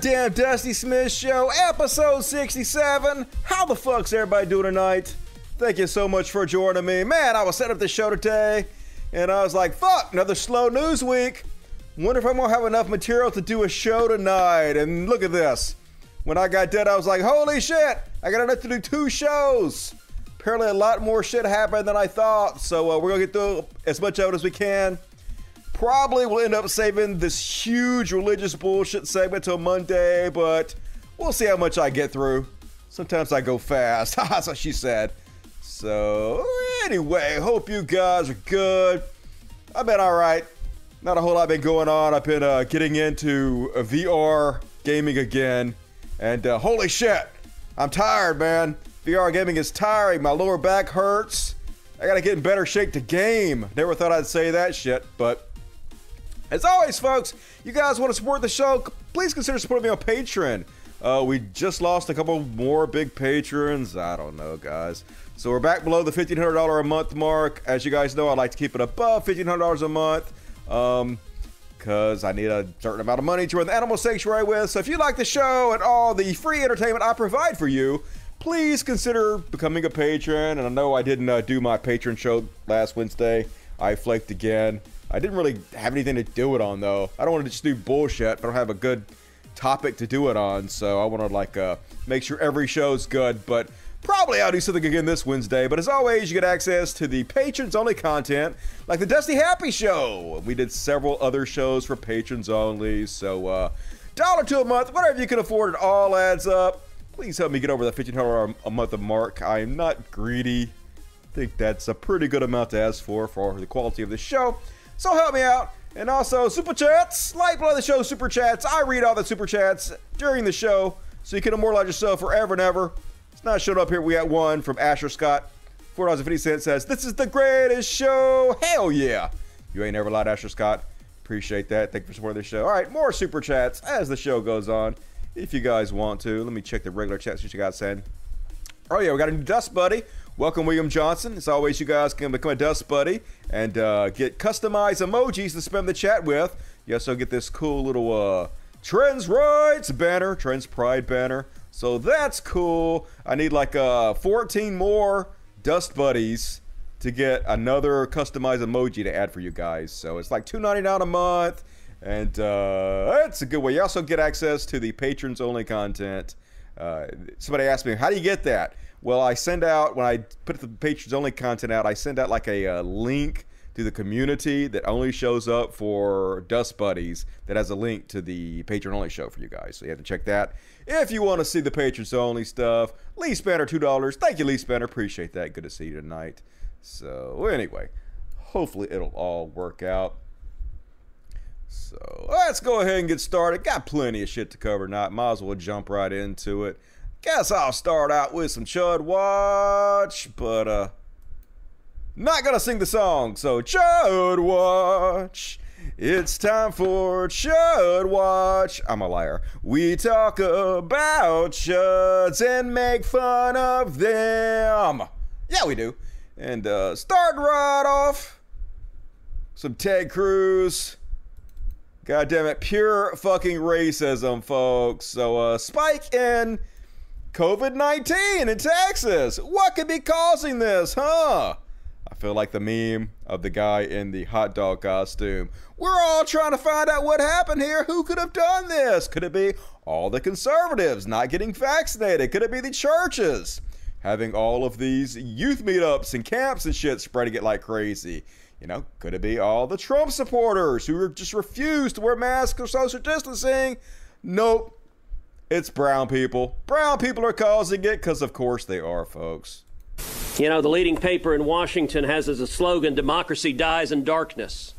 goddamn Dusty Smith Show, episode 67. How the fuck's everybody doing tonight? Thank you so much for joining me. Man, I was setting up the show today, and I was like, fuck, another slow news week. Wonder if I'm gonna have enough material to do a show tonight. And look at this. When I got dead, I was like, holy shit, I got enough to do two shows. Apparently, a lot more shit happened than I thought, so uh, we're gonna get through as much of it as we can. Probably we'll end up saving this huge religious bullshit segment till Monday, but we'll see how much I get through. Sometimes I go fast. That's what she said. So, anyway, hope you guys are good. I've been alright. Not a whole lot been going on. I've been uh, getting into uh, VR gaming again. And uh, holy shit, I'm tired, man. VR gaming is tiring. My lower back hurts. I gotta get in better shape to game. Never thought I'd say that shit, but as always, folks, you guys want to support the show, please consider supporting me on Patreon. Uh, we just lost a couple more big patrons. I don't know, guys. So we're back below the $1,500 a month mark. As you guys know, I like to keep it above $1,500 a month. Um, because I need a certain amount of money to run the animal sanctuary with. So if you like the show and all the free entertainment I provide for you, please consider becoming a patron. And I know I didn't uh, do my patron show last Wednesday. I flaked again. I didn't really have anything to do it on though. I don't want to just do bullshit. I don't have a good topic to do it on, so I want to like uh, make sure every show's good. But probably I'll do something again this Wednesday. But as always, you get access to the patrons only content, like the Dusty Happy Show. We did several other shows for patrons only, so uh, dollar to a month, whatever you can afford, it all adds up. Please help me get over the fifteen hundred a month mark. I am not greedy. I think that's a pretty good amount to ask for for the quality of the show. So help me out. And also, super chats, lifeblood of the show, super chats. I read all the super chats during the show, so you can immortalize yourself forever and ever. It's not showed up here. We got one from Asher Scott. $4.50 says, This is the greatest show. Hell yeah. You ain't never lied, Asher Scott. Appreciate that. Thank you for supporting the show. All right, more super chats as the show goes on. If you guys want to, let me check the regular chats that you guys sent. Oh, yeah, we got a new Dust Buddy. Welcome, William Johnson. As always, you guys can become a Dust Buddy and uh, get customized emojis to spam the chat with. You also get this cool little uh, Trans Rights banner, Trans Pride banner. So that's cool. I need like uh, 14 more Dust Buddies to get another customized emoji to add for you guys. So it's like $2.99 a month. And uh, that's a good way. You also get access to the patrons only content. Uh, somebody asked me, how do you get that? Well, I send out when I put the patrons only content out. I send out like a, a link to the community that only shows up for Dust Buddies that has a link to the patron only show for you guys. So you have to check that if you want to see the patrons only stuff. Lee Spanner, two dollars. Thank you, Lee Spanner. Appreciate that. Good to see you tonight. So anyway, hopefully it'll all work out. So let's go ahead and get started. Got plenty of shit to cover tonight. Might as well jump right into it. Guess I'll start out with some Chud Watch, but uh, not gonna sing the song. So Chud Watch. It's time for Chud Watch. I'm a liar. We talk about chuds and make fun of them. Yeah, we do. And uh, start right off. Some Ted Cruz. God damn it, pure fucking racism, folks. So, uh, spike in COVID 19 in Texas. What could be causing this, huh? I feel like the meme of the guy in the hot dog costume. We're all trying to find out what happened here. Who could have done this? Could it be all the conservatives not getting vaccinated? Could it be the churches having all of these youth meetups and camps and shit spreading it like crazy? You know, could it be all the Trump supporters who just refuse to wear masks or social distancing? Nope. It's brown people. Brown people are causing it because, of course, they are, folks. You know, the leading paper in Washington has as a slogan democracy dies in darkness.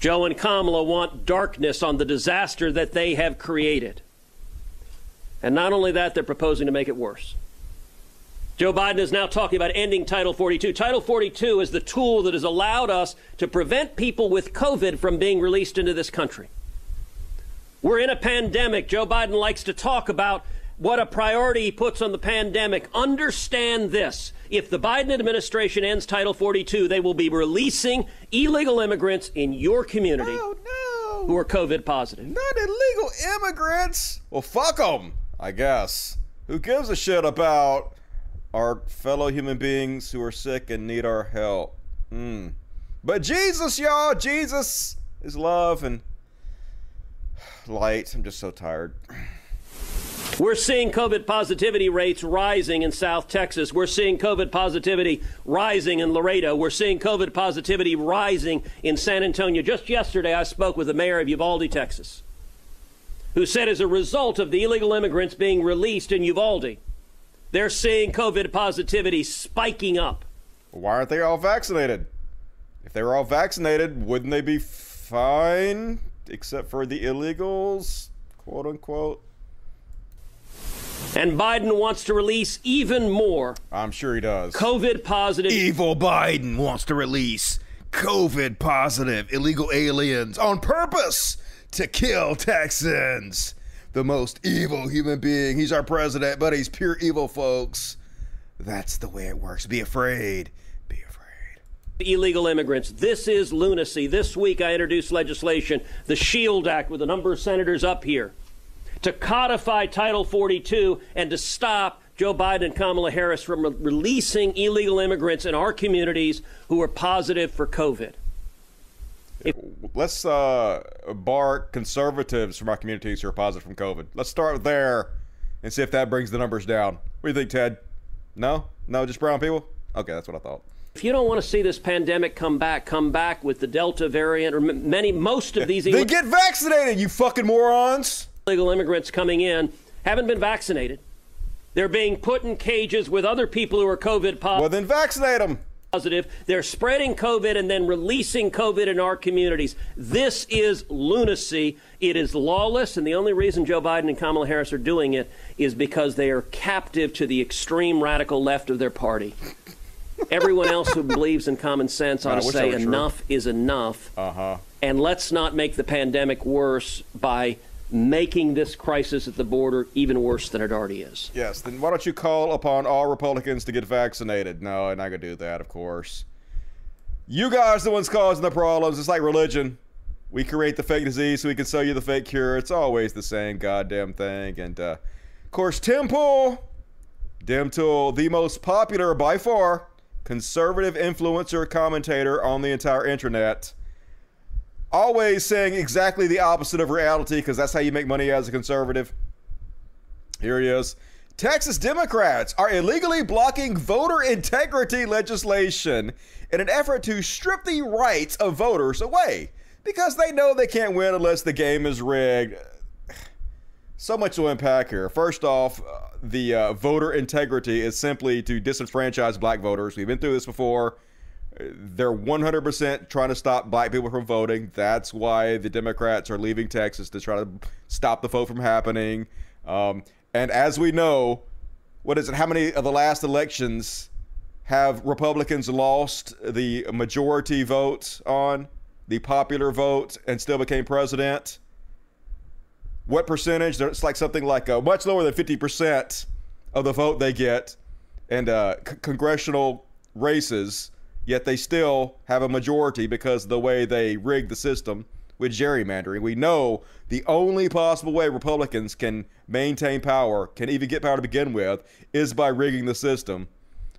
Joe and Kamala want darkness on the disaster that they have created. And not only that, they're proposing to make it worse. Joe Biden is now talking about ending Title 42. Title 42 is the tool that has allowed us to prevent people with COVID from being released into this country. We're in a pandemic. Joe Biden likes to talk about what a priority he puts on the pandemic. Understand this. If the Biden administration ends Title 42, they will be releasing illegal immigrants in your community. Oh, who are COVID positive. Not illegal immigrants. Well, fuck them, I guess. Who gives a shit about our fellow human beings who are sick and need our help? Hmm. But Jesus, y'all, Jesus is love and light. I'm just so tired. We're seeing COVID positivity rates rising in South Texas. We're seeing COVID positivity rising in Laredo. We're seeing COVID positivity rising in San Antonio. Just yesterday, I spoke with the mayor of Uvalde, Texas, who said as a result of the illegal immigrants being released in Uvalde, they're seeing COVID positivity spiking up. Why aren't they all vaccinated? If they were all vaccinated, wouldn't they be fine? Except for the illegals, quote unquote. And Biden wants to release even more. I'm sure he does. COVID positive. Evil Biden wants to release COVID positive illegal aliens on purpose to kill Texans. The most evil human being. He's our president, but he's pure evil, folks. That's the way it works. Be afraid. Illegal immigrants. This is lunacy. This week I introduced legislation, the SHIELD Act, with a number of senators up here to codify Title 42 and to stop Joe Biden and Kamala Harris from re- releasing illegal immigrants in our communities who are positive for COVID. If- Let's uh, bar conservatives from our communities who are positive from COVID. Let's start there and see if that brings the numbers down. What do you think, Ted? No? No, just brown people? Okay, that's what I thought. If you don't want to see this pandemic come back, come back with the Delta variant or m- many, most of these. Then get vaccinated, you fucking morons! illegal immigrants coming in haven't been vaccinated. They're being put in cages with other people who are COVID positive. Well, then vaccinate them. Positive. They're spreading COVID and then releasing COVID in our communities. This is lunacy. It is lawless, and the only reason Joe Biden and Kamala Harris are doing it is because they are captive to the extreme radical left of their party. Everyone else who believes in common sense ought to say enough true. is enough. Uh-huh. And let's not make the pandemic worse by making this crisis at the border even worse than it already is. Yes, then why don't you call upon all Republicans to get vaccinated? No, I'm not going to do that, of course. You guys are the ones causing the problems. It's like religion. We create the fake disease so we can sell you the fake cure. It's always the same goddamn thing. And, uh, of course, Tim Pool, Tim Tool, the most popular by far conservative influencer commentator on the entire internet always saying exactly the opposite of reality because that's how you make money as a conservative. Here he is. Texas Democrats are illegally blocking voter integrity legislation in an effort to strip the rights of voters away because they know they can't win unless the game is rigged. So much to unpack here. First off, uh, the uh, voter integrity is simply to disenfranchise black voters. We've been through this before. They're 100% trying to stop black people from voting. That's why the Democrats are leaving Texas to try to stop the vote from happening. Um, and as we know, what is it? How many of the last elections have Republicans lost the majority vote on, the popular vote, and still became president? What percentage? It's like something like uh, much lower than 50% of the vote they get in uh, c- congressional races yet they still have a majority because of the way they rigged the system with gerrymandering. We know the only possible way Republicans can maintain power, can even get power to begin with, is by rigging the system.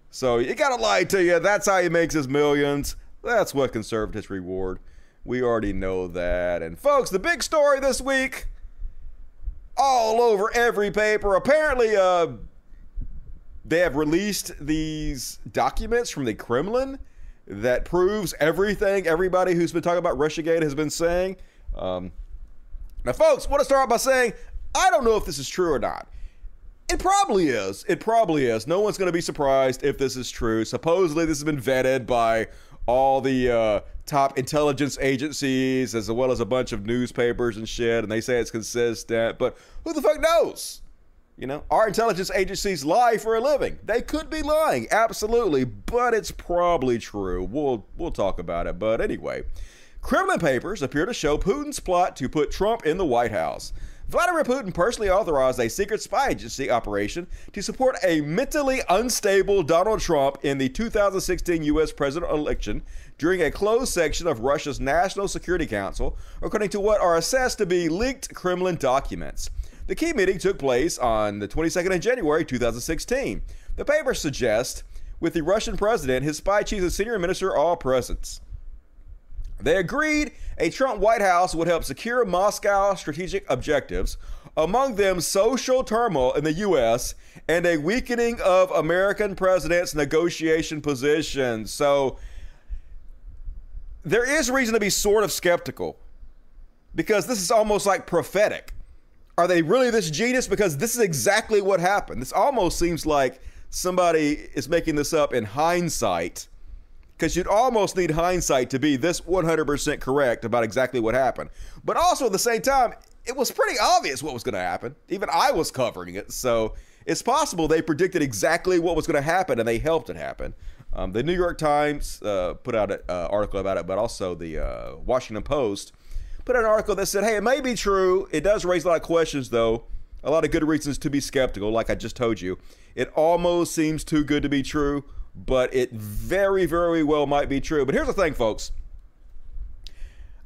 So you gotta lie to you. That's how he makes his millions. That's what conservatives reward. We already know that. And folks, the big story this week, all over every paper. Apparently, uh, they have released these documents from the Kremlin that proves everything everybody who's been talking about Russiagate has been saying. Um, now, folks, I want to start by saying I don't know if this is true or not. It probably is. It probably is. No one's going to be surprised if this is true. Supposedly, this has been vetted by all the uh, top intelligence agencies as well as a bunch of newspapers and shit, and they say it's consistent. But who the fuck knows? You know, our intelligence agencies lie for a living. They could be lying, absolutely, but it's probably true. We'll we'll talk about it. But anyway, Kremlin papers appear to show Putin's plot to put Trump in the White House. Vladimir Putin personally authorized a secret spy agency operation to support a mentally unstable Donald Trump in the 2016 U.S. presidential election during a closed section of Russia's National Security Council, according to what are assessed to be leaked Kremlin documents. The key meeting took place on the 22nd of January 2016. The paper suggests, with the Russian president, his spy chiefs, and senior minister all present. They agreed a Trump White House would help secure Moscow strategic objectives, among them social turmoil in the U.S. and a weakening of American president's negotiation position. So there is reason to be sort of skeptical because this is almost like prophetic. Are they really this genius? Because this is exactly what happened. This almost seems like somebody is making this up in hindsight because you'd almost need hindsight to be this 100% correct about exactly what happened. But also at the same time, it was pretty obvious what was going to happen. Even I was covering it. So it's possible they predicted exactly what was going to happen and they helped it happen. Um, the New York Times uh, put out an uh, article about it, but also the uh, Washington Post put out an article that said, hey, it may be true. It does raise a lot of questions, though. A lot of good reasons to be skeptical, like I just told you. It almost seems too good to be true but it very, very well might be true. But here's the thing, folks.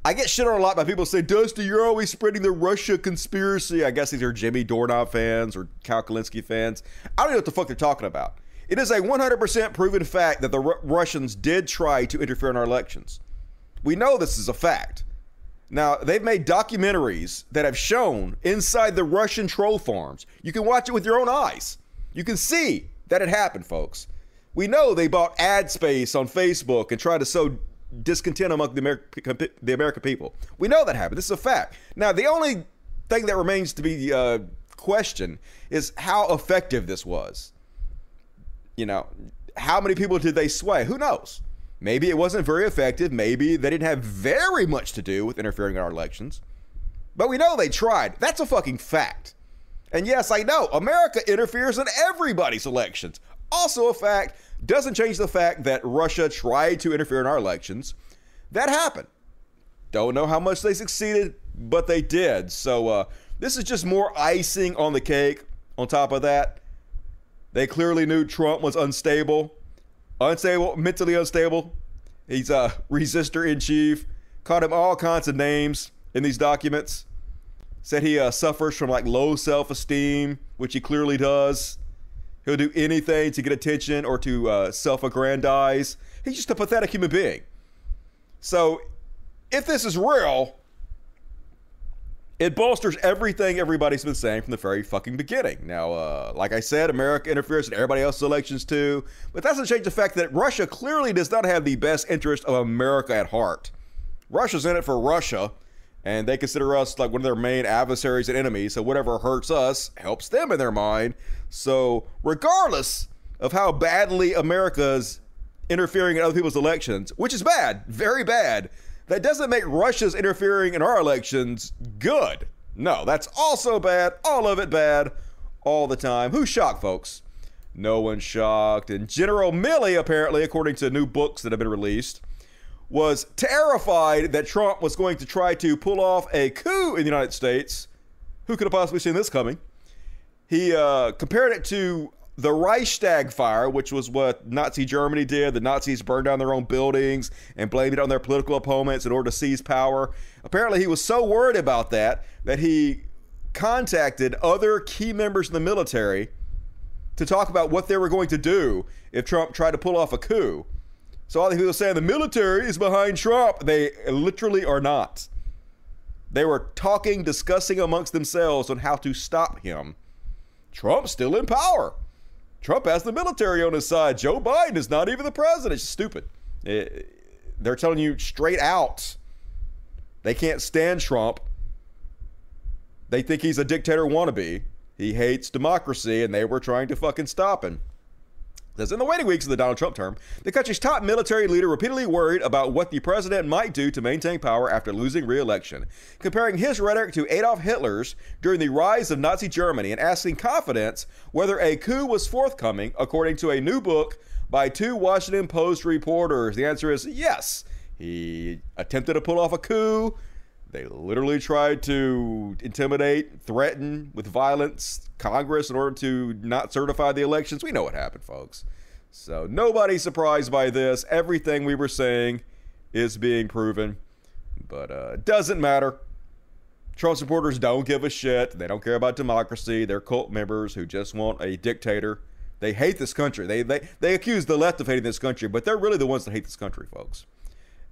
I get shit on a lot by people say, Dusty, you're always spreading the Russia conspiracy. I guess these are Jimmy Doroner fans or Kyle Kulinski fans. I don't know what the fuck they're talking about. It is a 100% proven fact that the R- Russians did try to interfere in our elections. We know this is a fact. Now, they've made documentaries that have shown inside the Russian troll farms. You can watch it with your own eyes. You can see that it happened, folks. We know they bought ad space on Facebook and tried to sow discontent among the American, the American people. We know that happened. This is a fact. Now, the only thing that remains to be uh, questioned is how effective this was. You know, how many people did they sway? Who knows? Maybe it wasn't very effective. Maybe they didn't have very much to do with interfering in our elections. But we know they tried. That's a fucking fact. And yes, I know America interferes in everybody's elections. Also, a fact doesn't change the fact that Russia tried to interfere in our elections. That happened. Don't know how much they succeeded, but they did. So uh, this is just more icing on the cake. On top of that, they clearly knew Trump was unstable, unstable, mentally unstable. He's a resistor in chief. Called him all kinds of names in these documents. Said he uh, suffers from like low self esteem, which he clearly does. He'll do anything to get attention or to uh, self aggrandize. He's just a pathetic human being. So, if this is real, it bolsters everything everybody's been saying from the very fucking beginning. Now, uh, like I said, America interferes in everybody else's elections too, but that doesn't change the fact that Russia clearly does not have the best interest of America at heart. Russia's in it for Russia, and they consider us like one of their main adversaries and enemies. So whatever hurts us helps them in their mind. So regardless of how badly America's interfering in other people's elections, which is bad, very bad, that doesn't make Russia's interfering in our elections good. No, that's also bad, all of it bad, all the time. Who's shocked, folks? No one's shocked. And General Milley, apparently, according to new books that have been released, was terrified that Trump was going to try to pull off a coup in the United States. Who could have possibly seen this coming? He uh, compared it to the Reichstag fire, which was what Nazi Germany did. The Nazis burned down their own buildings and blamed it on their political opponents in order to seize power. Apparently, he was so worried about that that he contacted other key members in the military to talk about what they were going to do if Trump tried to pull off a coup. So all the people saying the military is behind Trump, they literally are not. They were talking, discussing amongst themselves on how to stop him. Trump's still in power. Trump has the military on his side. Joe Biden is not even the president. It's stupid. It, eh, they're telling you straight out they can't stand Trump. They think he's a dictator wannabe. He hates democracy, and they were trying to fucking stop him. As in the waiting weeks of the Donald Trump term, the country's top military leader repeatedly worried about what the president might do to maintain power after losing re election, comparing his rhetoric to Adolf Hitler's during the rise of Nazi Germany and asking confidence whether a coup was forthcoming, according to a new book by two Washington Post reporters. The answer is yes. He attempted to pull off a coup. They literally tried to intimidate, threaten with violence Congress in order to not certify the elections. We know what happened, folks. So nobody's surprised by this. Everything we were saying is being proven, but uh, it doesn't matter. Trump supporters don't give a shit. They don't care about democracy. They're cult members who just want a dictator. They hate this country. They, they, they accuse the left of hating this country, but they're really the ones that hate this country, folks.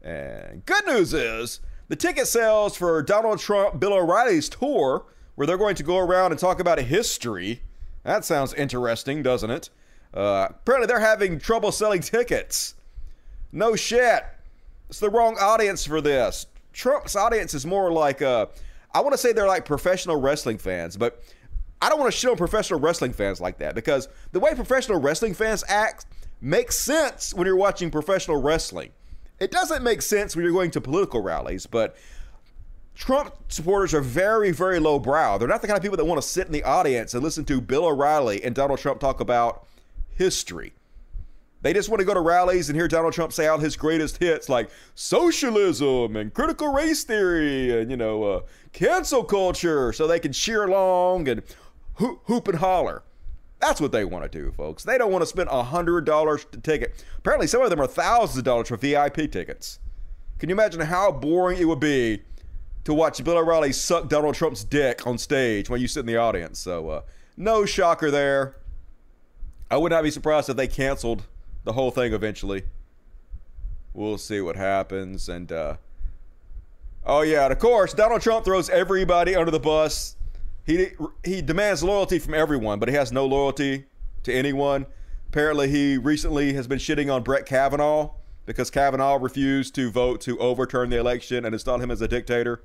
And good news is the ticket sales for Donald Trump, Bill O'Reilly's tour, where they're going to go around and talk about history. That sounds interesting, doesn't it? Uh, apparently, they're having trouble selling tickets. No shit. It's the wrong audience for this. Trump's audience is more like, uh, I want to say they're like professional wrestling fans, but I don't want to shit on professional wrestling fans like that because the way professional wrestling fans act makes sense when you're watching professional wrestling. It doesn't make sense when you're going to political rallies, but Trump supporters are very, very low brow. They're not the kind of people that want to sit in the audience and listen to Bill O'Reilly and Donald Trump talk about history. They just want to go to rallies and hear Donald Trump say out his greatest hits like socialism and critical race theory and, you know, uh, cancel culture so they can cheer along and hoop and holler. That's what they want to do, folks. They don't want to spend $100 to ticket. Apparently, some of them are thousands of dollars for VIP tickets. Can you imagine how boring it would be to watch Bill O'Reilly suck Donald Trump's dick on stage while you sit in the audience? So, uh, no shocker there. I would not be surprised if they canceled the whole thing eventually. We'll see what happens. And, uh, oh, yeah, and of course, Donald Trump throws everybody under the bus he he demands loyalty from everyone, but he has no loyalty to anyone. Apparently, he recently has been shitting on Brett Kavanaugh because Kavanaugh refused to vote to overturn the election and install him as a dictator.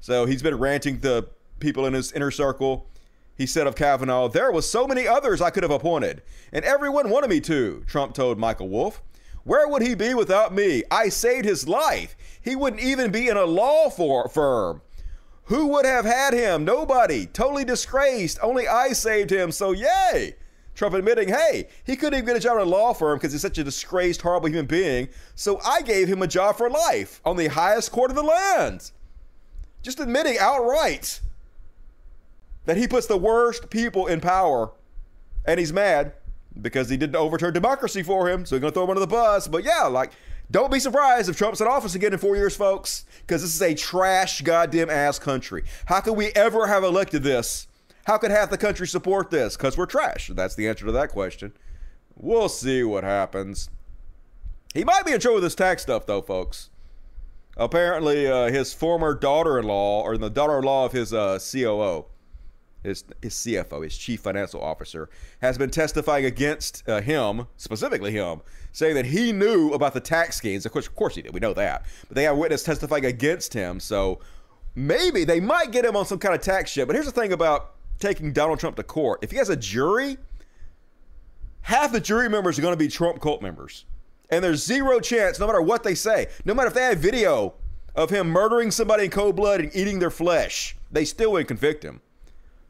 So he's been ranting to people in his inner circle. He said of Kavanaugh, There was so many others I could have appointed, and everyone wanted me to, Trump told Michael Wolff. Where would he be without me? I saved his life. He wouldn't even be in a law for, firm. Who would have had him? Nobody. Totally disgraced. Only I saved him. So, yay. Trump admitting, hey, he couldn't even get a job in a law firm because he's such a disgraced, horrible human being. So I gave him a job for life on the highest court of the land. Just admitting outright that he puts the worst people in power. And he's mad because he didn't overturn democracy for him. So he's going to throw him under the bus. But yeah, like don't be surprised if Trump's in office again in four years, folks, because this is a trash goddamn ass country. How could we ever have elected this? How could half the country support this? Because we're trash. That's the answer to that question. We'll see what happens. He might be in trouble with this tax stuff, though, folks. Apparently, uh, his former daughter in law, or the daughter in law of his uh, COO, his, his CFO, his chief financial officer, has been testifying against uh, him, specifically him, saying that he knew about the tax schemes. Of course, of course he did. We know that. But they have witness testifying against him. So maybe they might get him on some kind of tax shit. But here's the thing about taking Donald Trump to court. If he has a jury, half the jury members are going to be Trump cult members. And there's zero chance, no matter what they say, no matter if they have video of him murdering somebody in cold blood and eating their flesh, they still wouldn't convict him.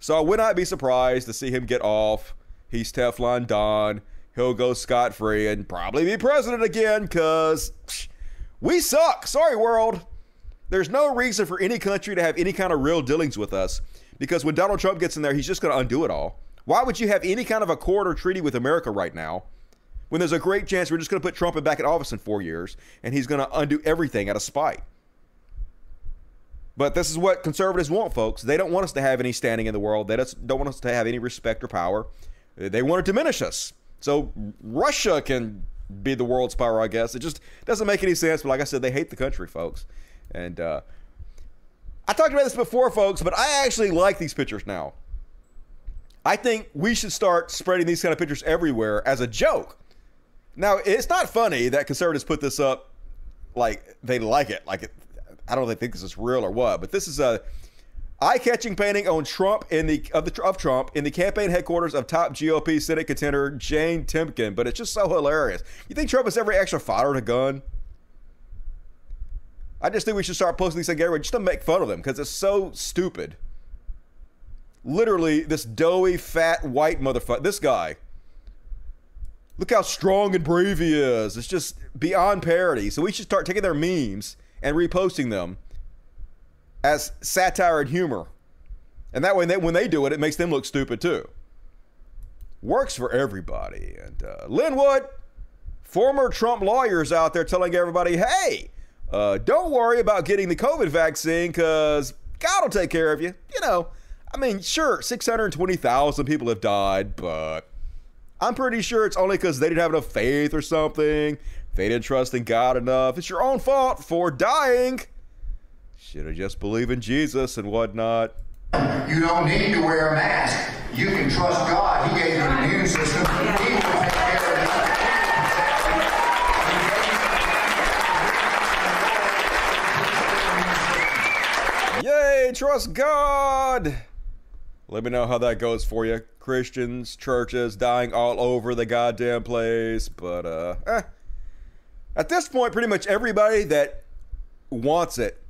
So I would not be surprised to see him get off. He's Teflon Don he'll go scot free and probably be president again because we suck. Sorry, world. There's no reason for any country to have any kind of real dealings with us because when Donald Trump gets in there, he's just going to undo it all. Why would you have any kind of a accord or treaty with America right now when there's a great chance we're just going to put Trump back in office in four years and he's going to undo everything out of spite? But this is what conservatives want, folks. They don't want us to have any standing in the world. They don't want us to have any respect or power. They want to diminish us. So Russia can be the world's power, I guess. It just doesn't make any sense. But like I said, they hate the country, folks. And uh, I talked about this before, folks, but I actually like these pictures now. I think we should start spreading these kind of pictures everywhere as a joke. Now, it's not funny that conservatives put this up like they like it. Like, it, I don't think this is real or what, but this is a eye-catching painting on Trump in the of the of Trump in the campaign headquarters of top GOP Senate contender Jane Timken. But it's just so hilarious. You think Trump has every extra fired a gun? I just think we should start posting these things everywhere just to make fun of them because it's so stupid. Literally, this doughy, fat, white motherfucker. This guy. Look how strong and brave he is. It's just beyond parody. So we should start taking their memes and reposting them as satire and humor. And that way, they, when they do it, it makes them look stupid too. Works for everybody. And uh, Lin former Trump lawyers out there telling everybody, hey, uh, don't worry about getting the COVID vaccine because God will take care of you. You know, I mean, sure, 620,000 people have died, but I'm pretty sure it's only because they didn't have enough faith or something. They didn't trust in God enough. It's your own fault for dying. Should have just believed in Jesus and whatnot. You don't need to wear a mask. You can trust God. He gave you an immune system. He will take care of you. Yay, trust God. Let me know how that goes for you. Christians, churches dying all over the goddamn place. But, uh, eh. At this point, pretty much everybody that wants it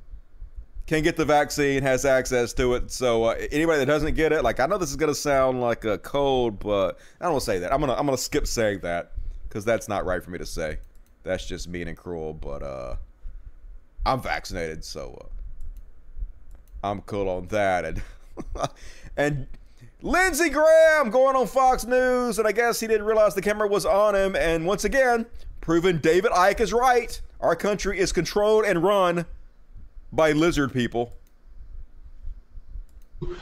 can get the vaccine, has access to it. So uh, anybody that doesn't get it, like I know this is gonna sound like a code, but I don't want to say that. I'm gonna I'm gonna skip saying that because that's not right for me to say. That's just mean and cruel. But uh, I'm vaccinated, so uh, I'm cool on that. And and Lindsey Graham going on Fox News, and I guess he didn't realize the camera was on him. And once again, proving David Icke is right. Our country is controlled and run by lizard people?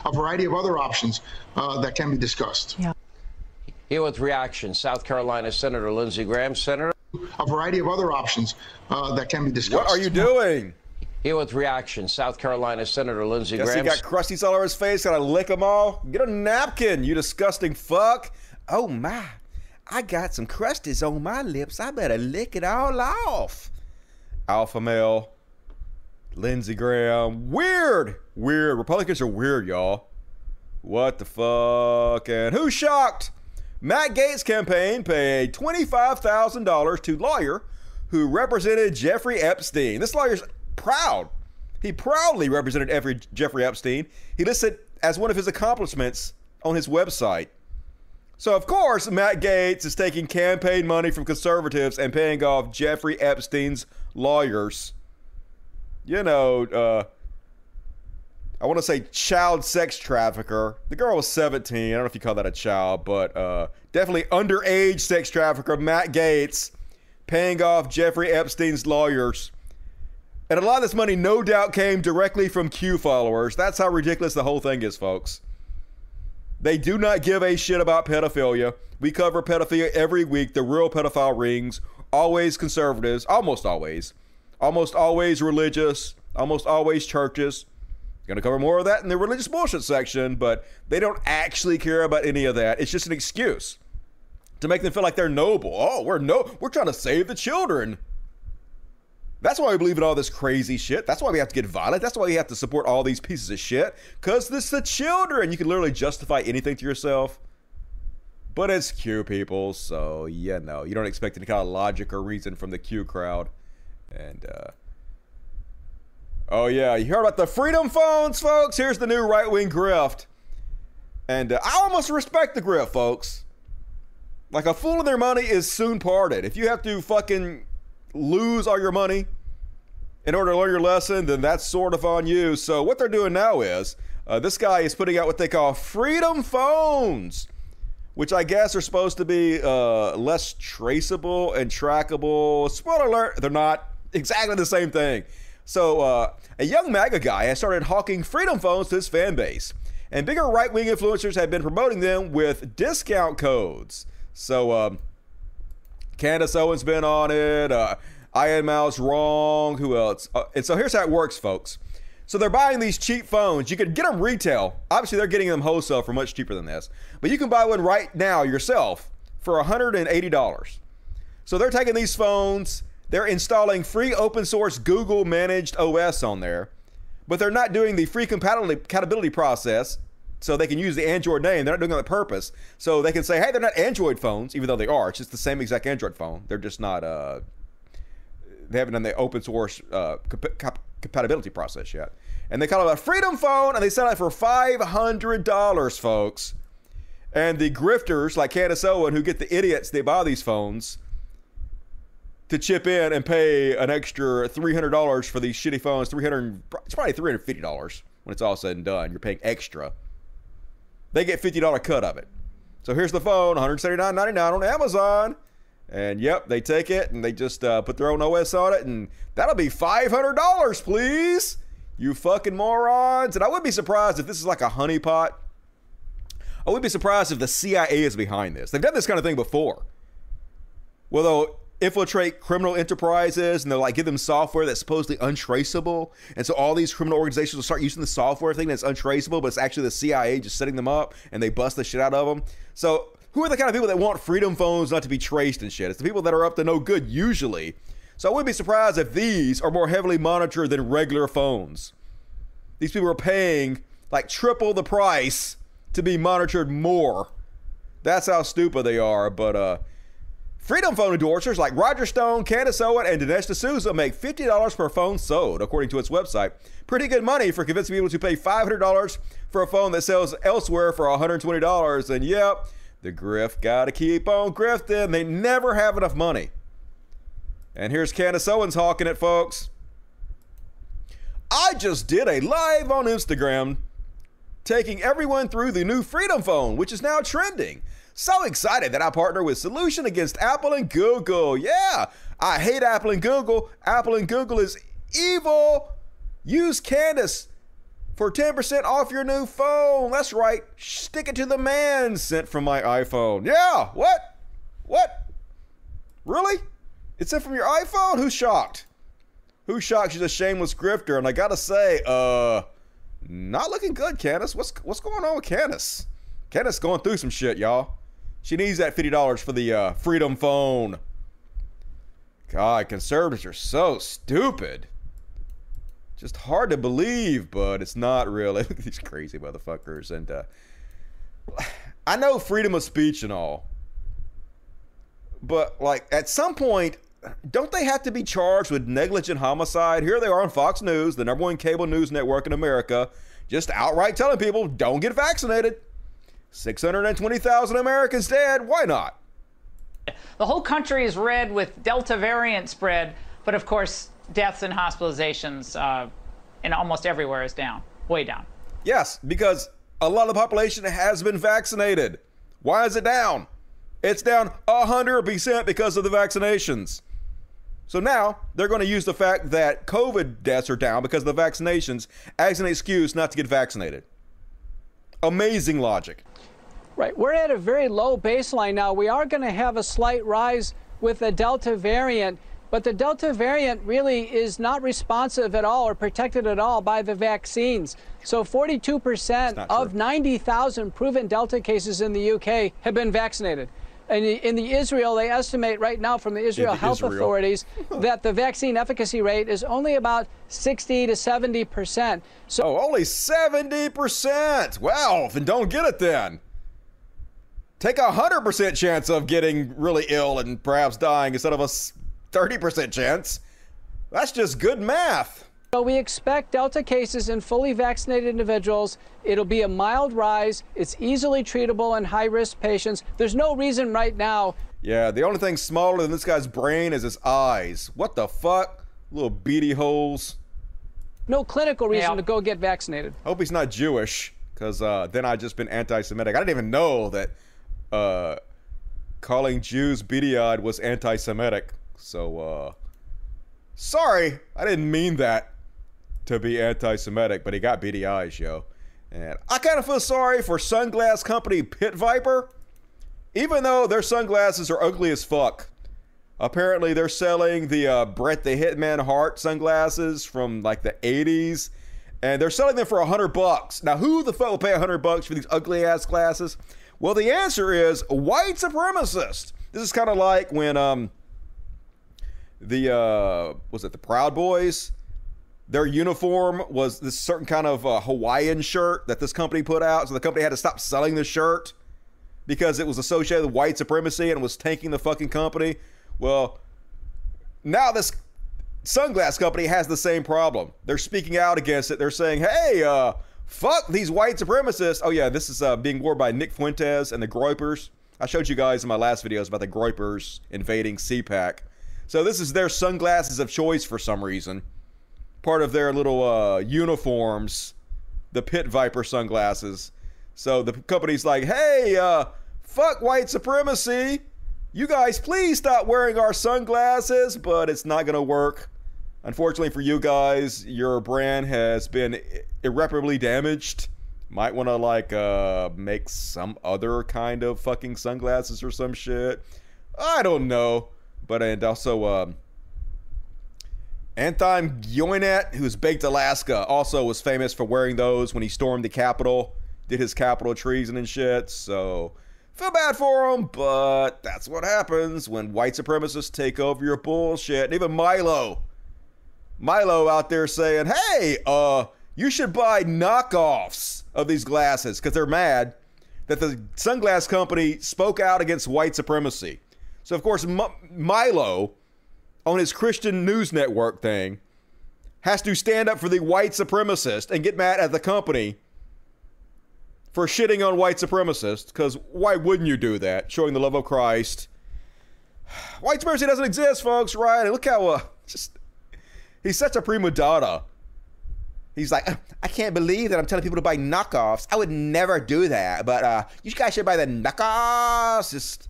A variety of other options uh, that can be discussed. Yeah. Here with reaction, South Carolina Senator Lindsey Graham. Senator? A variety of other options uh, that can be discussed. What are you doing? Here with reaction, South Carolina Senator Lindsey Guess Graham. he got crusties all over his face. Gotta lick them all. Get a napkin, you disgusting fuck. Oh my, I got some crusties on my lips. I better lick it all off. Alpha male. Lindsey Graham. Weird. Weird. Republicans are weird, y'all. What the fuck? And who's shocked? Matt Gaetz' campaign paid $25,000 to lawyer who represented Jeffrey Epstein. This lawyer's proud. He proudly represented every Jeffrey Epstein. He listed as one of his accomplishments on his website. So, of course, Matt Gaetz is taking campaign money from conservatives and paying off Jeffrey Epstein's lawyers you know, uh, I want to say child sex trafficker. The girl was 17. I don't know if you call that a child, but uh, definitely underage sex trafficker Matt Gaetz paying off Jeffrey Epstein's lawyers. And a lot of this money, no doubt, came directly from Q followers. That's how ridiculous the whole thing is, folks. They do not give a shit about pedophilia. We cover pedophilia every week, the real pedophile rings, always conservatives, almost always almost always religious, almost always churches. Going to cover more of that in the religious bullshit section, but they don't actually care about any of that. It's just an excuse to make them feel like they're noble. Oh, we're no, we're trying to save the children. That's why we believe in all this crazy shit. That's why we have to get violent. That's why we have to support all these pieces of shit. Because this is the children. You can literally justify anything to yourself. But it's Q people, so yeah, no. You don't expect any kind of logic or reason from the Q crowd. And, uh, oh, yeah, you heard about the Freedom Phones, folks? Here's the new right wing grift. And uh, I almost respect the grift, folks. Like, a fool of their money is soon parted. If you have to fucking lose all your money in order to learn your lesson, then that's sort of on you. So, what they're doing now is uh, this guy is putting out what they call Freedom Phones which I guess are supposed to be uh, less traceable and trackable. Spoiler alert, they're not exactly the same thing. So, uh, a young MAGA guy has started hawking freedom phones to his fan base, and bigger right wing influencers have been promoting them with discount codes. So, um, Candace Owens been on it. Uh, Ian Miles Cheong. Who else? Uh, and so here's how it works, folks. So they're buying these cheap phones. You can get them retail. Obviously, they're getting them wholesale for much cheaper than this. But you can buy one right now yourself for $180. So they're taking these phones they're installing free open source Google managed OS on there, but they're not doing the free compatibility process so they can use the Android name. They're not doing it on purpose. So they can say, hey, they're not Android phones, even though they are. It's just the same exact Android phone. They're just not, uh, they haven't done the open source uh, comp- compatibility process yet. And they call it a Freedom Phone, and they sell it for $500, folks. And the grifters like Candace Owen, who get the idiots, they buy these phones to chip in and pay an extra $300 for these shitty phones. 300 It's probably $350 when it's all said and done. You're paying extra. They get $50 cut of it. So here's the phone, $179.99 on Amazon. And yep, they take it and they just uh, put their own OS on it, and that'll be $500, please. You fucking morons. And I would be surprised if this is like a honeypot. I would be surprised if the CIA is behind this. They've done this kind of thing before. Well, they'll infiltrate criminal enterprises and they'll like give them software that's supposedly untraceable. And so all these criminal organizations will start using the software thing that's untraceable, but it's actually the CIA just setting them up and they bust the shit out of them. So who are the kind of people that want freedom phones not to be traced and shit? It's the people that are up to no good usually. So I wouldn't be surprised if these are more heavily monitored than regular phones. These people are paying like triple the price to be monitored more. That's how stupid they are. But uh, Freedom Phone endorsers like Roger Stone, Candace Owen, and Dinesh D'Souza make $50 per phone sold, according to its website. Pretty good money for convincing people to pay $500 for a phone that sells elsewhere for $120. And yep, the grift gotta keep on grifting. They never have enough money. And here's Candace Owens hawking it, folks. I just did a live on Instagram taking everyone through the new Freedom Phone, which is now trending. So excited that I partner with Solution against Apple and Google. Yeah, I hate Apple and Google. Apple and Google is evil. Use Candace for 10% off your new phone. That's right. Stick it to the man sent from my iPhone. Yeah, what? What? Really? It's sent from your iPhone? Who's shocked? Who's shocked she's a shameless grifter? And I gotta say, uh, not looking good, Candace. What's what's going on with Candace? Candace going through some shit, y'all. She needs that fifty dollars for the uh, Freedom Phone. God, conservatives are so stupid. Just hard to believe, but it's not really. These crazy motherfuckers. And uh, I know freedom of speech and all, but like at some point, don't they have to be charged with negligent homicide? Here they are on Fox News, the number one cable news network in America, just outright telling people don't get vaccinated. 620,000 Americans dead. Why not? The whole country is red with Delta variant spread, but of course, deaths and hospitalizations uh, in almost everywhere is down, way down. Yes, because a lot of the population has been vaccinated. Why is it down? It's down 100% because of the vaccinations. So now they're going to use the fact that COVID deaths are down because of the vaccinations as an excuse not to get vaccinated. Amazing logic. Right. We're at a very low baseline now. We are going to have a slight rise with the Delta variant, but the Delta variant really is not responsive at all or protected at all by the vaccines. So 42% of 90,000 proven Delta cases in the UK have been vaccinated. And in the Israel, they estimate right now from the Israel the health Israel. authorities that the vaccine efficacy rate is only about 60 to 70 percent. So Oh, only 70%. Well, then don't get it then. Take a 100% chance of getting really ill and perhaps dying instead of a 30% chance. That's just good math. So we expect Delta cases in fully vaccinated individuals. It'll be a mild rise. It's easily treatable in high risk patients. There's no reason right now. Yeah, the only thing smaller than this guy's brain is his eyes. What the fuck? Little beady holes. No clinical reason Yeah. to go get vaccinated. Hope he's not Jewish, because uh, then I'd just been anti Semitic. I didn't even know that uh, calling Jews eyed was anti Semitic. So, uh, sorry, I didn't mean that to be anti Semitic, but he got beady eyes, yo. And I kind of feel sorry for sunglass company Pit Viper, even though their sunglasses are ugly as fuck. Apparently, they're selling the uh, Brett the Hitman Hart sunglasses from like the 80s, and they're selling them for a hundred bucks. Now, who the fuck will pay a hundred bucks for these ugly ass glasses? Well, the answer is white supremacist. This is kind of like when um the uh was it the Proud Boys? Their uniform was this certain kind of uh, Hawaiian shirt that this company put out, so the company had to stop selling the shirt because it was associated with white supremacy and was tanking the fucking company. Well, now this sunglass company has the same problem. They're speaking out against it. They're saying, "Hey, uh, fuck these white supremacists." Oh yeah, this is uh, being worn by Nick Fuentes and the Groypers. I showed you guys in my last videos about the Groypers invading CPAC. So this is their sunglasses of choice for some reason. Part of their little uh, uniforms, the Pit Viper sunglasses. So the company's like, hey, uh, fuck white supremacy. You guys, please stop wearing our sunglasses, but it's not going to work. Unfortunately for you guys, your brand has been irreparably damaged. Might want to like uh make some other kind of fucking sunglasses or some shit. I don't know. But and also um Anton Gionet, who's baked Alaska, also was famous for wearing those when he stormed the Capitol, did his Capitol treason and shit. So feel bad for him, but that's what happens when white supremacists take over your bullshit. And even Milo, Milo out there saying, "Hey, uh, you should buy knockoffs of these glasses because they're mad that the sunglass company spoke out against white supremacy." So of course, M- Milo on his Christian news network thing has to stand up for the white supremacist and get mad at the company for shitting on white supremacists because why wouldn't you do that showing the love of christ white supremacy doesn't exist folks right and look how uh, just he's such a prima donna he's like i can't believe that i'm telling people to buy knockoffs i would never do that but uh, you guys should buy the knockoffs just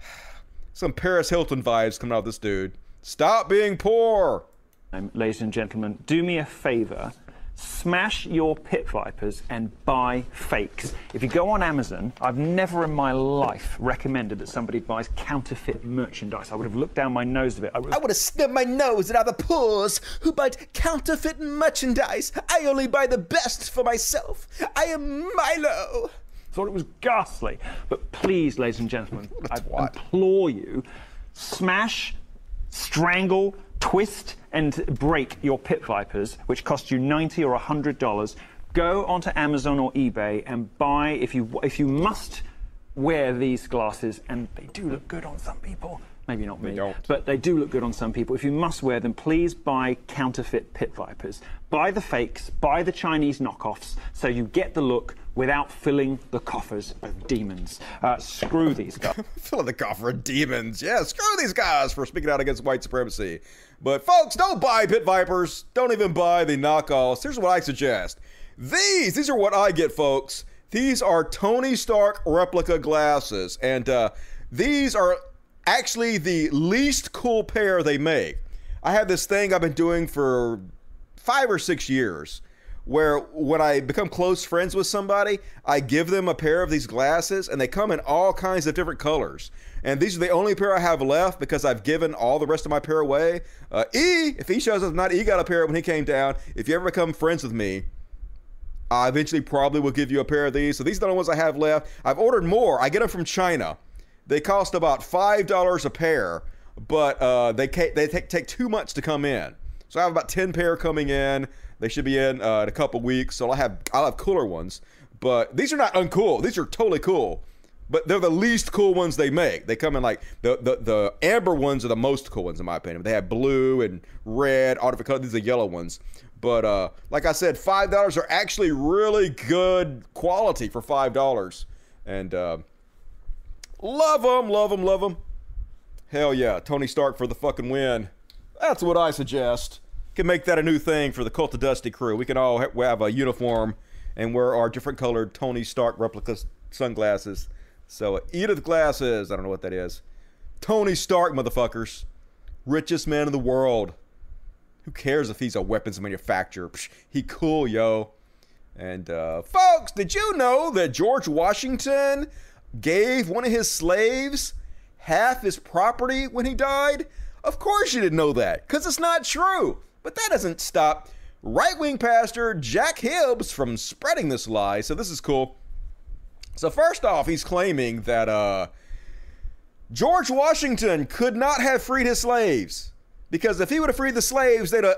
some Paris Hilton vibes coming out of this dude. Stop being poor. Um, ladies and gentlemen, do me a favor. Smash your pit vipers and buy fakes. If you go on Amazon, I've never in my life recommended that somebody buys counterfeit merchandise. I would have looked down my nose of it. I would I would have snubbed my nose at other poors who buy counterfeit merchandise. I only buy the best for myself. I am Milo thought it was ghastly. But please, ladies and gentlemen, I implore you, smash, strangle, twist, and break your pit vipers, which cost you 90 or $100. Go onto Amazon or eBay and buy, if you, if you must wear these glasses, and they do look good on some people. Maybe not me, don't. but they do look good on some people. If you must wear them, please buy counterfeit pit vipers. Buy the fakes, buy the Chinese knockoffs, so you get the look without filling the coffers of demons. Uh, screw these guys. Fill the coffer of demons. Yeah, screw these guys for speaking out against white supremacy. But folks, don't buy pit vipers. Don't even buy the knockoffs. Here's what I suggest. These, these are what I get, folks. These are Tony Stark replica glasses, and uh, these are actually the least cool pair they make. I have this thing I've been doing for five or six years where when I become close friends with somebody, I give them a pair of these glasses and they come in all kinds of different colors. And these are the only pair I have left because I've given all the rest of my pair away. Uh, e, if he shows up, not E got a pair when he came down. If you ever become friends with me, I eventually probably will give you a pair of these. So these are the only ones I have left. I've ordered more. I get them from China. They cost about five dollars a pair, but uh, they they take, take too much to come in. So I have about ten pair coming in. They should be in uh, in a couple weeks. So I'll have I'll have cooler ones, but these are not uncool. These are totally cool, but they're the least cool ones they make. They come in like the the, the amber ones are the most cool ones in my opinion. They have blue and red, different colors. These are yellow ones. But uh, like I said, five dollars are actually really good quality for five dollars, and uh, love them, love them, love them. Hell yeah, Tony Stark for the fucking win. That's what I suggest can make that a new thing for the Cult of Dusty crew. We can all have a uniform and wear our different colored Tony Stark replica sunglasses. So uh, Edith glasses, I don't know what that is. Tony Stark, motherfuckers, richest man in the world. Who cares if he's a weapons manufacturer? Psh, he cool, yo. And uh, folks, did you know that George Washington gave one of his slaves half his property when he died? Of course you didn't know that, because it's not true. But that doesn't stop right wing pastor Jack Hibbs from spreading this lie. So this is cool. So, first off, he's claiming that uh, George Washington could not have freed his slaves because if he would have freed the slaves, they'd have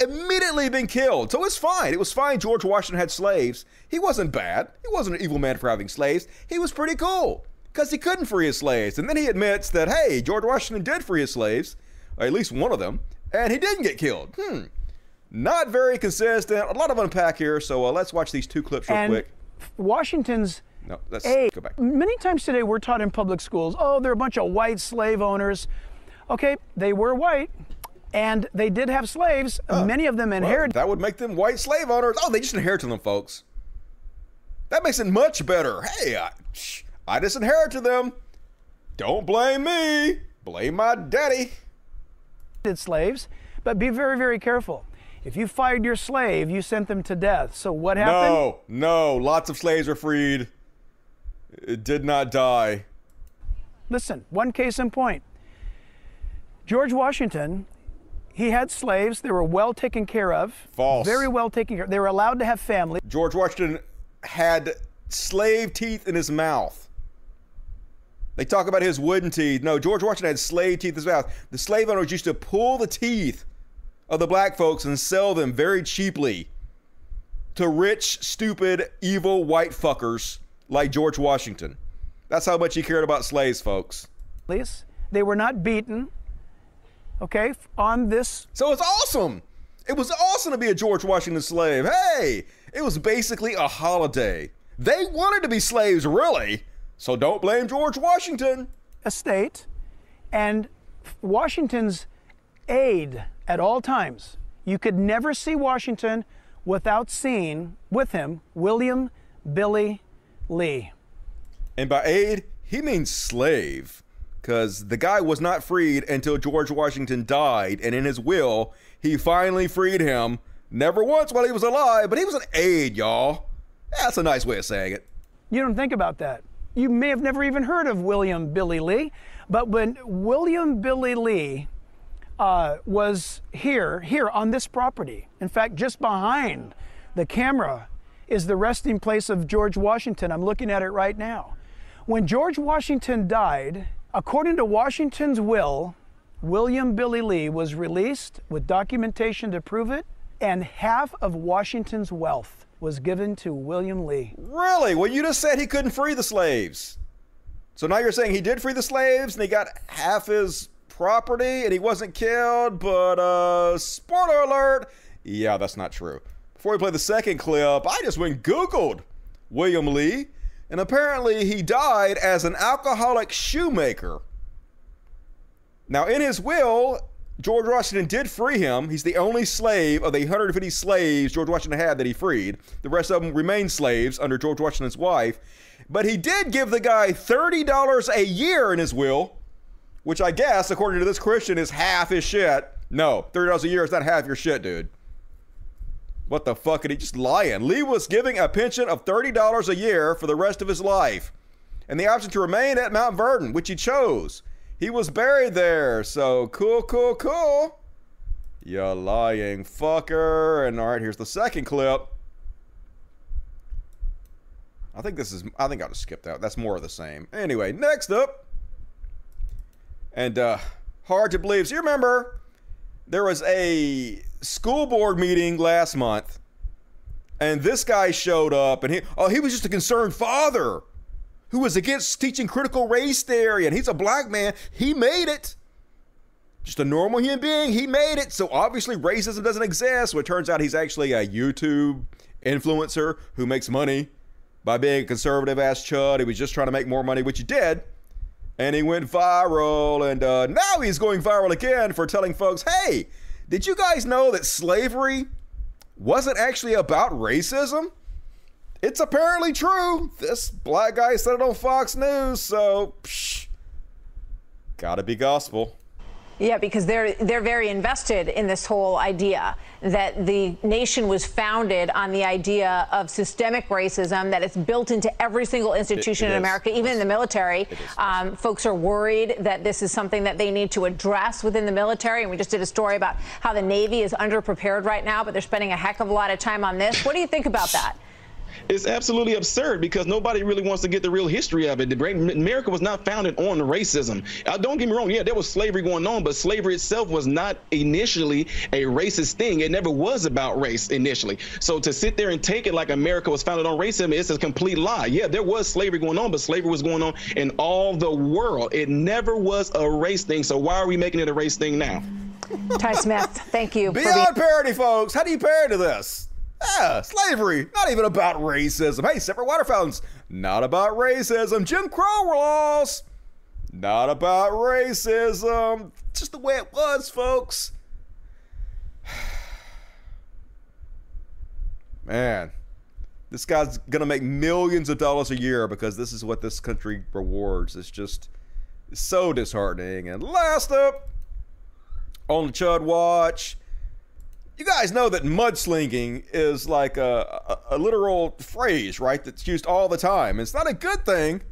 immediately been killed. So it's fine. It was fine. George Washington had slaves. He wasn't bad. He wasn't an evil man for having slaves. He was pretty cool because he couldn't free his slaves. And then he admits that, hey, George Washington did free his slaves, or at least one of them and he didn't get killed. Hmm. Not very consistent. A lot of unpack here. So uh, let's watch these two clips real and quick. Washington's. No, let's a, go back. Many times today we're taught in public schools, oh, they're a bunch of white slave owners. Okay, they were white, and they did have slaves. Many of them Well, inherited. that would make them white slave owners. Oh, they just inherited them, folks. That makes it much better. Hey, I, I just inherited them. Don't blame me. Blame my daddy. Did slaves, but be very, very careful. If you fired your slave, you sent them to death. So what happened? No, no. Lots of slaves were freed. It did not die. Listen, one case in point. George Washington, he had slaves. They were well taken care of. False. Very well taken care of. They were allowed to have family. George Washington had slave teeth in his mouth. They talk about his wooden teeth. No, George Washington had slave teeth in his mouth. The slave owners used to pull the teeth of the black folks and sell them very cheaply to rich, stupid, evil white fuckers like George Washington. That's how much he cared about slaves, folks. They were not beaten. Okay, on this. So it's awesome. It was awesome to be a George Washington slave. Hey, it was basically a holiday. They wanted to be slaves, really. So don't blame George Washington. estate and Washington's aide at all times. You could never see Washington without seeing with him William Billy Lee. And by aid, he means slave. Because the guy was not freed until George Washington died, and in his will, he finally freed him. Never once while he was alive, but he was an aide, y'all. That's a nice way of saying it. You don't think about that. You may have never even heard of William Billy Lee, but when William Billy Lee uh, was here, here on this property, in fact, just behind the camera is the resting place of George Washington. I'm looking at it right now. When George Washington died, according to Washington's will, William Billy Lee was released with documentation to prove it, and half of Washington's wealth was given to William Lee. Really? Well, you just said he couldn't free the slaves. So now you're saying he did free the slaves and he got half his property and he wasn't killed, but uh spoiler alert, yeah, that's not true. Before we play the second clip, I just went Googled William Lee, and apparently he died as an alcoholic shoemaker. Now, in his will, George Washington did free him. He's the only slave of the 150 slaves George Washington had that he freed. The rest of them remained slaves under George Washington's wife. But he did give the guy $30 a year in his will, which I guess, according to this Christian, is half his shit. No, $30 a year is not half your shit, dude. What the fuck? And he just lying. Lee was giving a pension of $30 a year for the rest of his life and the option to remain at Mount Vernon, which he chose. He was buried there, so cool, cool, cool. You lying fucker. And all right, here's the second clip. I think this is, I think I'll just skip that. That's more of the same. Anyway, next up. And uh, hard to believe. So you remember there was a school board meeting last month, and this guy showed up, and he, oh, he was just a concerned father who was against teaching critical race theory, and he's a black man. He made it. Just a normal human being. He made it. So obviously racism doesn't exist. So it turns out he's actually a YouTube influencer who makes money by being a conservative ass chud. He was just trying to make more money, which he did. And he went viral. And uh, now he's going viral again for telling folks, hey, did you guys know that slavery wasn't actually about racism? It's apparently true. This black guy said it on Fox News, so psh, gotta be gospel. Yeah, because they're they're very invested in this whole idea that the nation was founded on the idea of systemic racism, that it's built into every single institution it in is. America, even in the military. Um, folks are worried that this is something that they need to address within the military. And we just did a story about how the Navy is underprepared right now, but they're spending a heck of a lot of time on this. What do you think about that? It's absolutely absurd because nobody really wants to get the real history of it. The great America was not founded on racism. Uh, don't get me wrong. Yeah, there was slavery going on, but slavery itself was not initially a racist thing. It never was about race initially. So to sit there and take it like America was founded on racism, it's a complete lie. Yeah, there was slavery going on, but slavery was going on in all the world. It never was a race thing. So why are we making it a race thing now? Ty Smith, thank you. for being- Beyond parody, folks. How do you parody this? Yeah, slavery, not even about racism. Hey, separate water fountains, not about racism. Jim Crow laws, not about racism. Just the way it was, folks. Man, this guy's gonna make millions of dollars a year because this is what this country rewards. It's just so disheartening. And last up on the Chud Watch, you guys know that mudslinging is like a, a, a literal phrase, right? That's used all the time. It's not a good thing,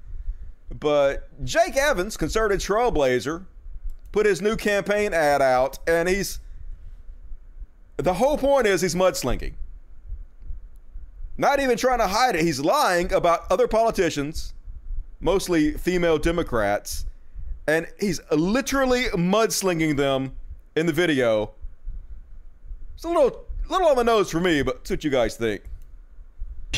but Jake Evans, concerted trailblazer, put his new campaign ad out, and he's the whole point is he's mudslinging. Not even trying to hide it. He's lying about other politicians, mostly female Democrats, and he's literally mudslinging them in the video. It's a little, little on the nose for me, but it's what you guys think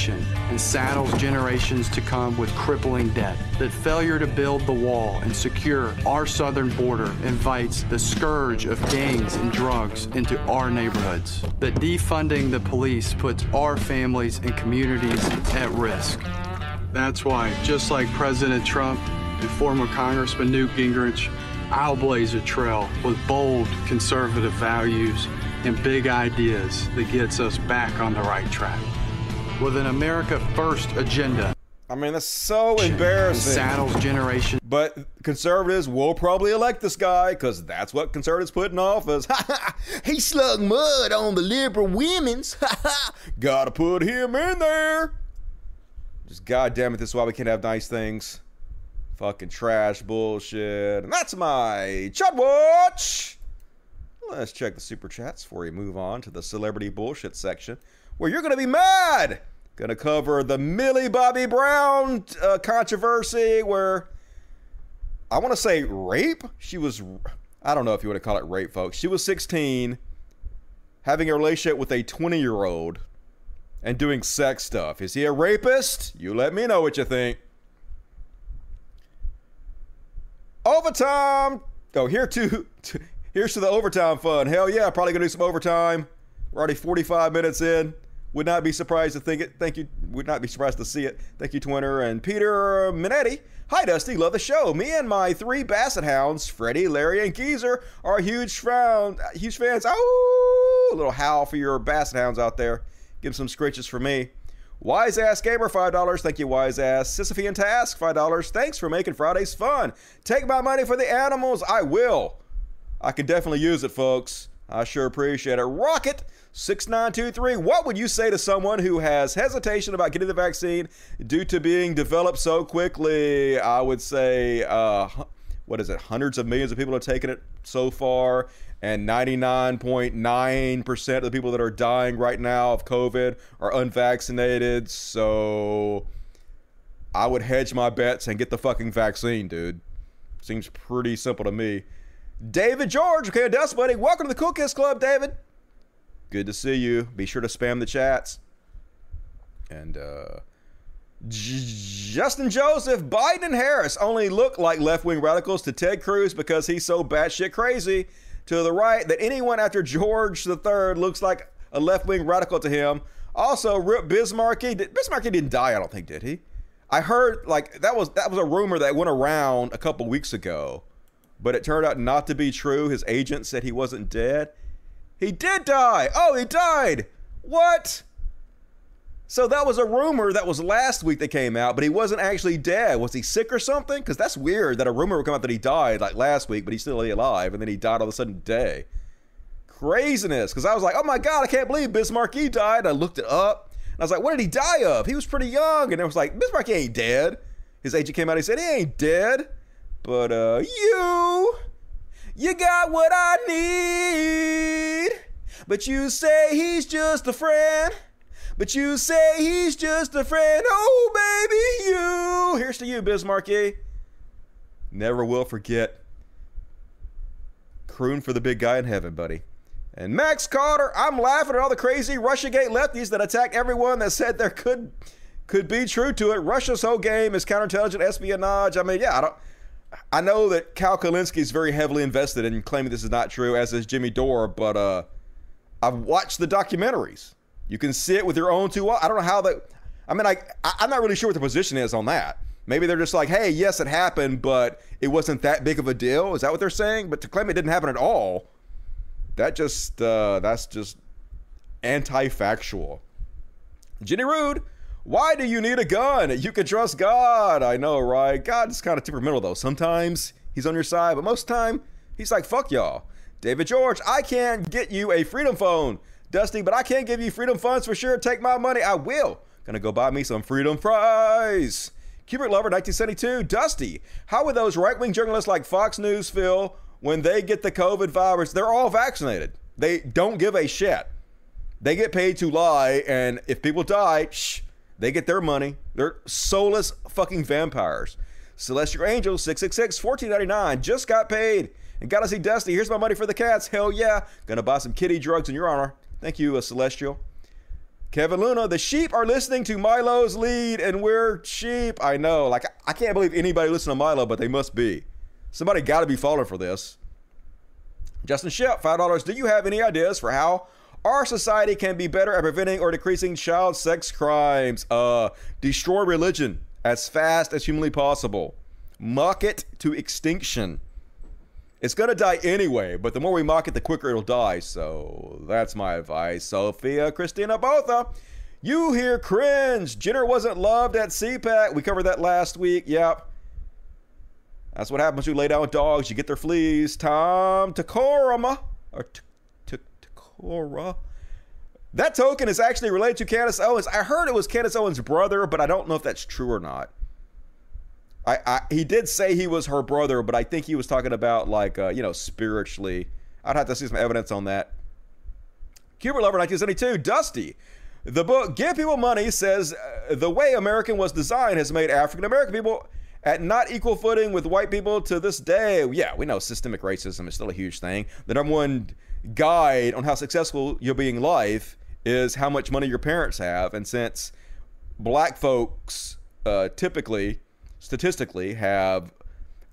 and saddles generations to come with crippling debt. That failure to build the wall and secure our southern border invites the scourge of gangs and drugs into our neighborhoods. That defunding the police puts our families and communities at risk. That's why, just like President Trump and former Congressman Newt Gingrich, I'll blaze a trail with bold conservative values and big ideas that gets us back on the right track with an America First agenda. I mean, that's so embarrassing. Saddles generation. But conservatives will probably elect this guy because that's what conservatives put in office. he slug mud on the liberal women's. Gotta put him in there. Just goddamn it, this is why we can't have nice things. Fucking trash bullshit. And that's my Chud Watch. Let's check the super chats before we move on to the celebrity bullshit section where you're going to be mad. Going to cover the Millie Bobby Brown uh, controversy where I want to say rape. She was, I don't know if you want to call it rape, folks. She was 16, having a relationship with a 20 year old and doing sex stuff. Is he a rapist? You let me know what you think. Overtime. Oh, here to, to here's to the overtime fun. Hell yeah, probably gonna do some overtime. We're already 45 minutes in. Would not be surprised to think it. Thank you. Would not be surprised to see it. Thank you, Twinner and Peter Minetti. Hi, Dusty. Love the show. Me and my three Basset Hounds, Freddie, Larry, and Geezer, are huge fans. Huge fans. Oh, a little howl for your Basset Hounds out there. Give some scritches for me. Wise Ass Gamer, $5. Thank you, Wise Ass. Sisyphean Task, $5. Thanks for making Fridays fun. Take my money for the animals. I will. I can definitely use it, folks. I sure appreciate it. Rocket 6923. What would you say to someone who has hesitation about getting the vaccine due to being developed so quickly? I would say, uh, what is it? Hundreds of millions of people have taken it so far, and 99.9% of the people that are dying right now of COVID are unvaccinated. So I would hedge my bets and get the fucking vaccine, dude. Seems pretty simple to me. David George, okay, Dust Buddy. Welcome to the Cool Kids Club, David. Good to see you. Be sure to spam the chats. And uh, J- Justin Joseph, Biden and Harris only look like left wing radicals to Ted Cruz because he's so batshit crazy to the right that anyone after George III looks like a left wing radical to him. Also, Rip Biz Markie. Bismarcky didn't die, I don't think, did he? I heard like that was that was a rumor that went around a couple weeks ago, but it turned out not to be true. His agent said he wasn't dead. He did die. Oh, he died. What? So that was a rumor that was last week that came out, but he wasn't actually dead. Was he sick or something? Because that's weird that a rumor would come out that he died like last week, but he's still alive, and then he died all of a sudden today. Craziness. Because I was like, oh my God, I can't believe Bismarck Biz Markie died. I looked it up. And I was like, what did he die of? He was pretty young. And it was like, Biz Markie ain't dead. His agent came out and he said, he ain't dead. But uh, you you got what I need. But you say he's just a friend. But you say he's just a friend. Oh, baby, you. Here's to you, Biz Markie. Never will forget. Croon for the big guy in heaven, buddy. And Max Carter, I'm laughing at all the crazy Russiagate lefties that attack everyone that said there could could be true to it. Russia's whole game is counterintelligence espionage. I mean, yeah, I don't I know that Kyle Kulinski is very heavily invested in claiming this is not true, as is Jimmy Dore, but uh, I've watched the documentaries. You can see it with your own two. eyes. I don't know how that. I mean, I I'm not really sure what the position is on that. Maybe they're just like, hey, yes, it happened, but it wasn't that big of a deal. Is that what they're saying? But to claim it didn't happen at all, that just uh, that's just anti-factual. Jenny Rude, why do you need a gun? You can trust God. I know, right? God's kind of temperamental though. Sometimes he's on your side, but most time he's like, fuck y'all. David George, I can't get you a freedom phone. Dusty, but I can't give you freedom funds for sure. Take my money. I will. Gonna go buy me some freedom fries. Cubert Lover 1972. Dusty, how would those right wing journalists like Fox News feel when they get the COVID virus? They're all vaccinated. They don't give a shit. They get paid to lie, and if people die, shh, they get their money. They're soulless fucking vampires. Celestial Angel 666 1499 just got paid and got to see Dusty. Here's my money for the cats. Hell yeah. Gonna buy some kitty drugs in your honor. Thank you, uh, Celestial. Kevin Luna, the sheep are listening to Milo's lead, and we're sheep. I know. Like, I can't believe anybody listening to Milo, but they must be. Somebody got to be falling for this. Justin Shep, $5. Do you have any ideas for how our society can be better at preventing or decreasing child sex crimes? Uh, destroy religion as fast as humanly possible. Mock it to extinction. It's to die anyway, but the more we mock it, the quicker it'll die. So that's my advice. Sophia Christina Botha, you hear cringe. Jenner wasn't loved at CPAC. We covered that last week. Yep. That's what happens when you lay down with dogs. You get their fleas. Tom Takorama. Or Takora. That token is actually related to Candace Owens. I heard it was Candace Owens' brother, but I don't know if that's true or not. I, I, he did say he was her brother, but I think he was talking about like uh, you know spiritually. I'd have to see some evidence on that. Cubert Lover 1972, Dusty. The book Give People Money says uh, the way American was designed has made African American people at not equal footing with white people to this day. Yeah, we know systemic racism is still a huge thing. The number one guide on how successful you'll be in life is how much money your parents have. And since black folks uh, typically statistically have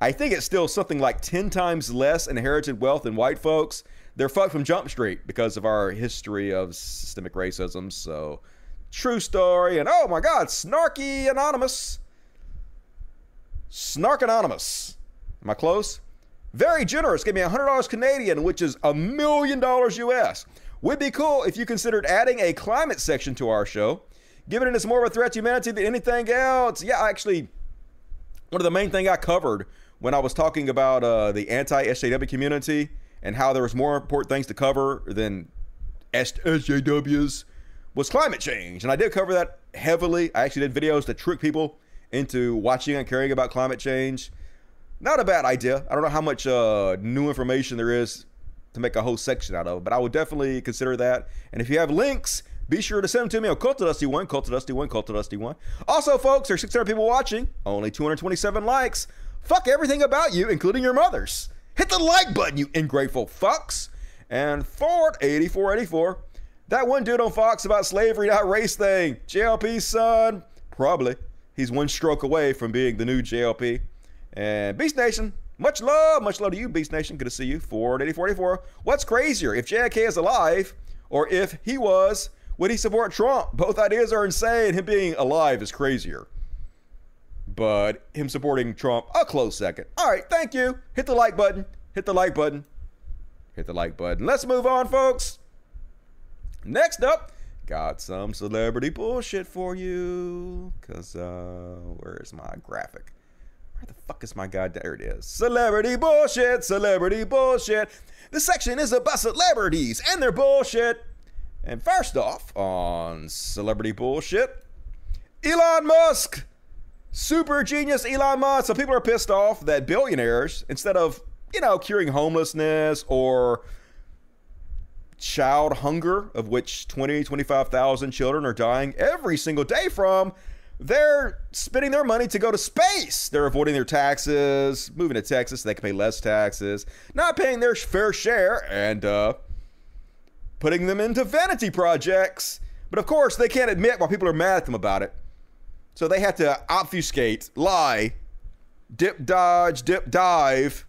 I think it's still something like 10 times less inherited wealth than white folks. They're fucked from Jump Street because of our history of systemic racism. So, true story. And oh my God, Snarky Anonymous. Snark Anonymous. Am I close? Very generous. Give me $100 Canadian, which is a million dollars US. Would be cool if you considered adding a climate section to our show, given it is more of a threat to humanity than anything else. Yeah, actually one of the main thing I covered when I was talking about uh, the anti-SJW community and how there was more important things to cover than SJWs was climate change. And I did cover that heavily. I actually did videos to trick people into watching and caring about climate change. Not a bad idea. I don't know how much uh, new information there is to make a whole section out of, but I would definitely consider that. And if you have links, be sure to send them to me on Cultadusty1, Cultadusty1, Cultadusty1. Also, folks, there's 600 people watching, only 227 likes. Fuck everything about you, including your mothers. Hit the like button, you ingrateful fucks. And Ford 8484. That one dude on Fox about slavery, not race thing. JLP's son, probably. He's one stroke away from being the new JLP. And Beast Nation, much love, much love to you, Beast Nation. Good to see you. Ford 8484. What's crazier, if JFK is alive or if he was would he support Trump? Both ideas are insane. Him being alive is crazier. But him supporting Trump, a close second. All right, thank you. Hit the like button. Hit the like button. Hit the like button. Let's move on, folks. Next up, got some celebrity bullshit for you. Because, uh, where's my graphic? Where the fuck is my guy? There it is. Celebrity bullshit, celebrity bullshit. This section is about celebrities and their bullshit. And first off, on celebrity bullshit, Elon Musk. Super genius Elon Musk. So people are pissed off that billionaires, instead of, you know, curing homelessness or child hunger, of which 20, 25,000 children are dying every single day from, they're spending their money to go to space. They're avoiding their taxes, moving to Texas so they can pay less taxes, not paying their fair share, and uh, putting them into vanity projects. But of course, they can't admit why people are mad at them about it. So they have to obfuscate, lie, dip, dodge, dip, dive,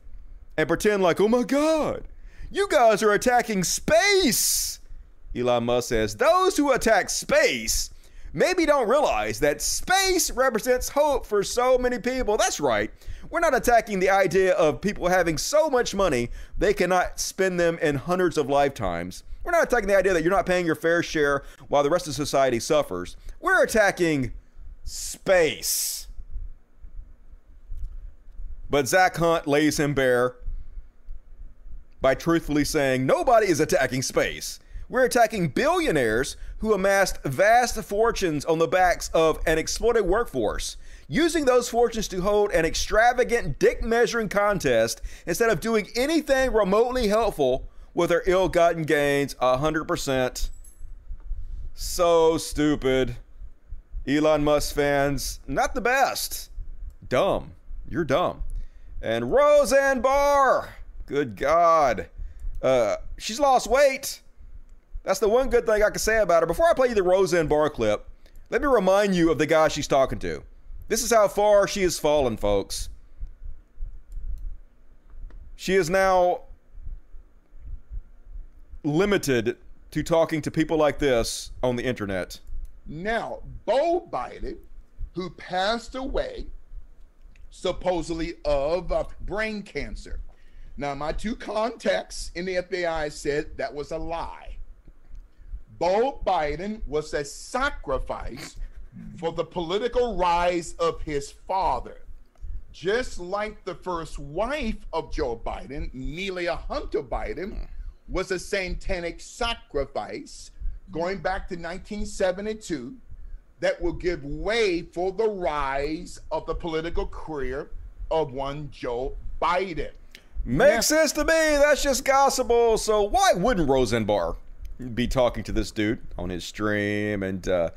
and pretend like, oh my God, you guys are attacking space. Elon Musk says, those who attack space maybe don't realize that space represents hope for so many people. That's right. We're not attacking the idea of people having so much money they cannot spend them in hundreds of lifetimes. We're not attacking the idea that you're not paying your fair share while the rest of society suffers. We're attacking space. But Zach Hunt lays him bare by truthfully saying nobody is attacking space. We're attacking billionaires who amassed vast fortunes on the backs of an exploited workforce, using those fortunes to hold an extravagant dick measuring contest instead of doing anything remotely helpful with their ill gotten gains 100%. So stupid. Elon Musk fans, not the best. Dumb. You're dumb. And Roseanne Barr, good God. Uh, she's lost weight. That's the one good thing I can say about her. Before I play you the Roseanne Barr clip, let me remind you of the guy she's talking to. This is how far she has fallen, folks. She is now limited to talking to people like this on the internet. Now, Beau Biden, who passed away supposedly of uh, brain cancer. Now, my two contacts in the FBI said that was a lie. Beau Biden was a sacrifice for the political rise of his father. Just like the first wife of Joe Biden, Neilia Hunter Biden, was a satanic sacrifice going back to 1972 that will give way for the rise of the political career of one Joe Biden. Makes sense to me. That's just gospel. So why wouldn't Roseanne Barr be talking to this dude on his stream? And uh,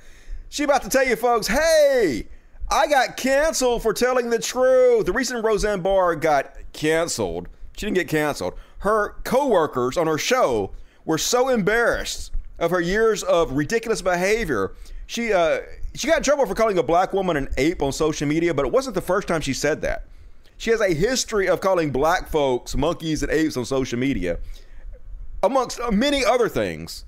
she about to tell you folks, hey, I got canceled for telling the truth. The reason Roseanne Barr got canceled, she didn't get canceled. Her coworkers on her show were so embarrassed of her years of ridiculous behavior. She uh, she got in trouble for calling a black woman an ape on social media, but it wasn't the first time she said that. She has a history of calling black folks monkeys and apes on social media, amongst many other things.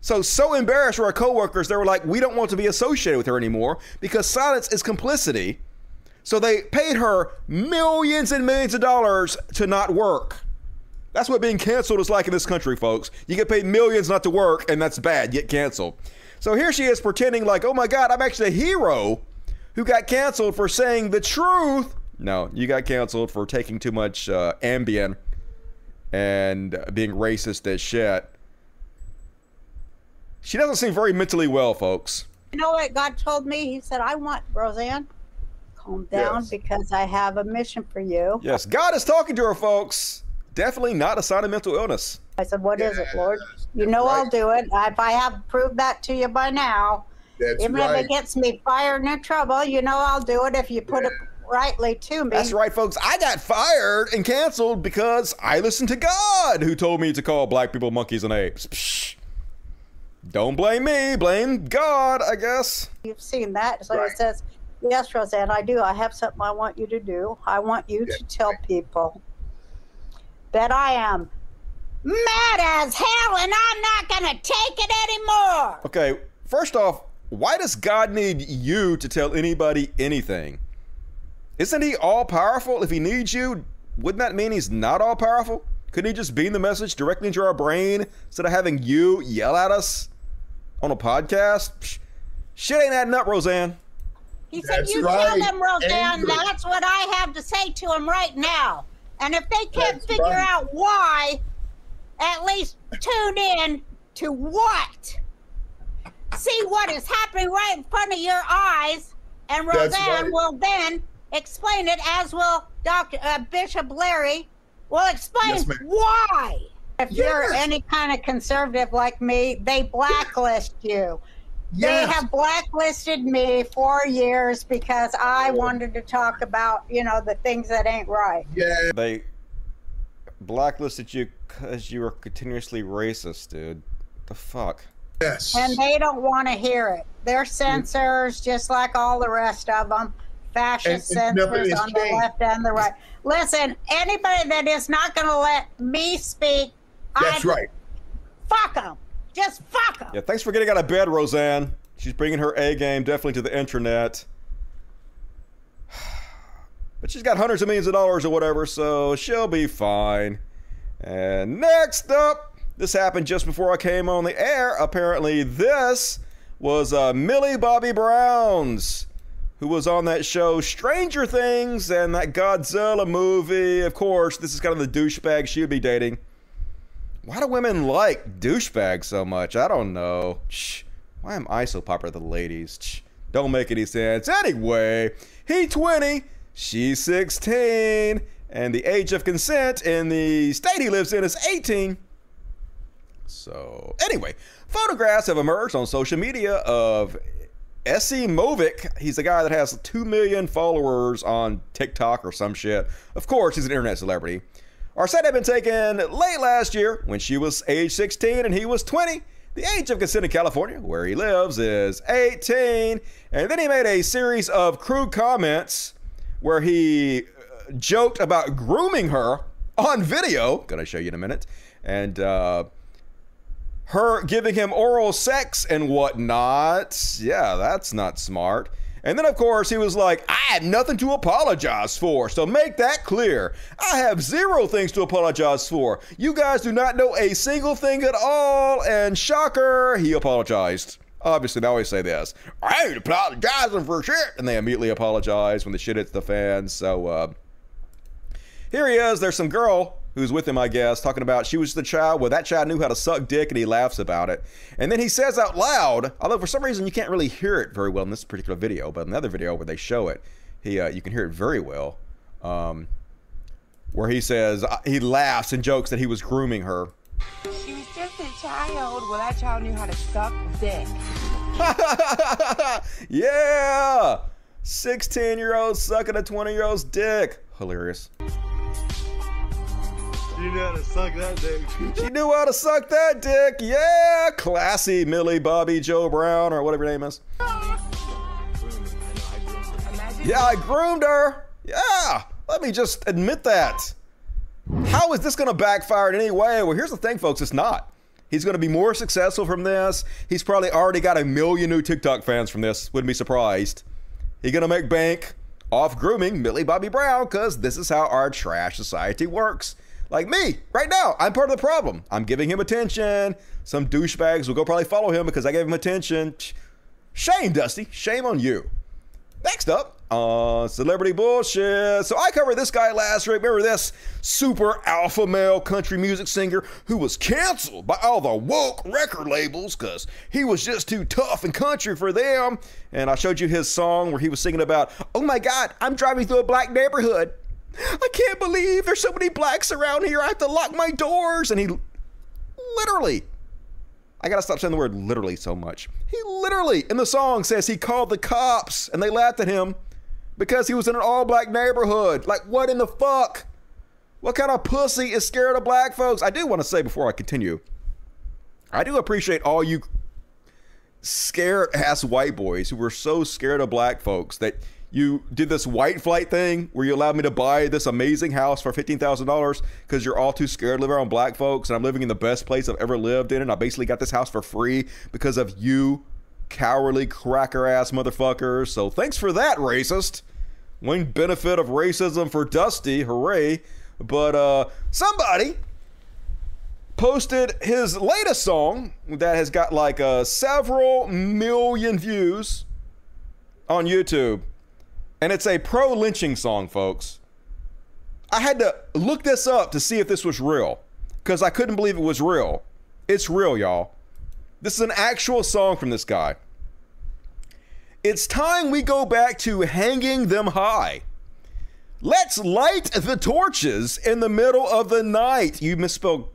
So, so embarrassed were her coworkers, they were like, we don't want to be associated with her anymore because silence is complicity. So they paid her millions and millions of dollars to not work. That's what being canceled is like in this country, folks. You get paid millions not to work, and that's bad. Get canceled. So here she is pretending like, oh my God, I'm actually a hero who got canceled for saying the truth. No, you got canceled for taking too much uh, Ambien and being racist as shit. She doesn't seem very mentally well, folks. You know what God told me? He said, I want Roseanne, calm down Yes. because I have a mission for you. Yes, God is talking to her, folks. Definitely not a sign of mental illness. I said, What is it, Lord? You know I'll do it. If I have proved that to you by now, That's even if it gets me fired and in trouble, you know I'll do it if you put it rightly to me. That's right, folks. I got fired and canceled because I listened to God, who told me to call black people monkeys and apes. Psh. Don't blame me, blame God, I guess. You've seen that. So it says, Yes, Roseanne, I do. I have something I want you to do. I want you to tell people that I am mad as hell and I'm not going to take it anymore. Okay, first off, why does God need you to tell anybody anything? Isn't he all powerful? If he needs you, wouldn't that mean he's not all powerful? Couldn't he just beam the message directly into our brain instead of having you yell at us on a podcast? Psh, shit ain't adding up, Roseanne. He said, That's You right. tell them, Roseanne, Angry. that's what I have to say to them right now. And if they can't That's figure right. out why, at least tune in to what? See what is happening right in front of your eyes, and That's Roseanne right. will then explain it, as will Dr. Uh, Bishop Larry will explain Yes, why. If you're any kind of conservative like me, they blacklist you. They have blacklisted me for years because I wanted to talk about, you know, the things that ain't right. Yeah. They blacklisted you because you were continuously racist, dude. The fuck? Yes. And they don't want to hear it. They're censors, just like all the rest of them. Fascist And- and nothing censors has on the left and the right. Listen, anybody that is not going to let me speak, That's I right. fuck them. Just fuck them. Yeah, thanks for getting out of bed, Roseanne. She's bringing her A game definitely to the internet. But she's got hundreds of millions of dollars or whatever, so she'll be fine. And next up, this happened just before I came on the air. Apparently, this was uh, Millie Bobby Brown's, who was on that show Stranger Things and that Godzilla movie. Of course, this is kind of the douchebag she would be dating. Why do women like douchebags so much? I don't know. Shh. Why am I so popular with the ladies? Shh. Don't make any sense. Anyway, he 20, she's 16, and the age of consent in the state he lives in is 18. So, anyway, photographs have emerged on social media of Ecimovic. He's the guy that has 2 million followers on TikTok or some shit. Of course, he's an internet celebrity. Set had been taken late last year when she was age 16 and he was 20. The age of consent in California, where he lives, is 18. And then he made a series of crude comments where he uh, joked about grooming her on video. Gonna show you in a minute. And uh, her giving him oral sex and whatnot. Yeah, that's not smart. And then, of course, he was like, I have nothing to apologize for. So make that clear. I have zero things to apologize for. You guys do not know a single thing at all. And shocker, he apologized. Obviously, they always say this I ain't apologizing for shit. And they immediately apologize when the shit hits the fan. So, uh, here he is. There's some girl who's with him, I guess, talking about she was the child. Well, that child knew how to suck dick, and he laughs about it. And then he says out loud, although for some reason you can't really hear it very well in this particular video, but in another video where they show it, he uh, you can hear it very well. Um, where he says uh, he laughs and jokes that he was grooming her. She was just a child. Well, that child knew how to suck dick. yeah, 16 year old sucking a 20 year old's dick. Hilarious. You knew how to suck that dick. She knew how to suck that dick. Yeah, classy Millie Bobby Joe Brown or whatever your name is. Yeah, I groomed her. Yeah, let me just admit that. How is this going to backfire in any way? Well, here's the thing, folks. It's not. He's going to be more successful from this. He's probably already got a million new TikTok fans from this. Wouldn't be surprised. He's going to make bank off grooming Millie Bobby Brown because this is how our trash society works. Like me, right now, I'm part of the problem. I'm giving him attention. Some douchebags will go probably follow him because I gave him attention. Shame, Dusty. Shame on you. Next up, uh, celebrity bullshit. So I covered this guy last week. Remember this super alpha male country music singer who was canceled by all the woke record labels because he was just too tough and country for them. And I showed you his song where he was singing about, oh my God, I'm driving through a black neighborhood. I can't believe there's so many blacks around here. I have to lock my doors. And he literally, I gotta stop saying the word literally so much. He literally, in the song, says he called the cops and they laughed at him because he was in an all black neighborhood. Like, what in the fuck? What kind of pussy is scared of black folks? I do want to say before I continue, I do appreciate all you scared ass white boys who were so scared of black folks that you did this white flight thing where you allowed me to buy this amazing house for $15,000 because you're all too scared to live around black folks and I'm living in the best place I've ever lived in and I basically got this house for free because of you cowardly cracker ass motherfuckers. So thanks for that, racist. One benefit of racism for Dusty, hooray. But uh somebody posted his latest song that has got like uh, several million views on YouTube and it's a pro lynching song, folks. I had to look this up to see if this was real because I couldn't believe it was real. It's real, y'all. This is an actual song from this guy. It's time we go back to hanging them high. Let's light the torches in the middle of the night. You misspelled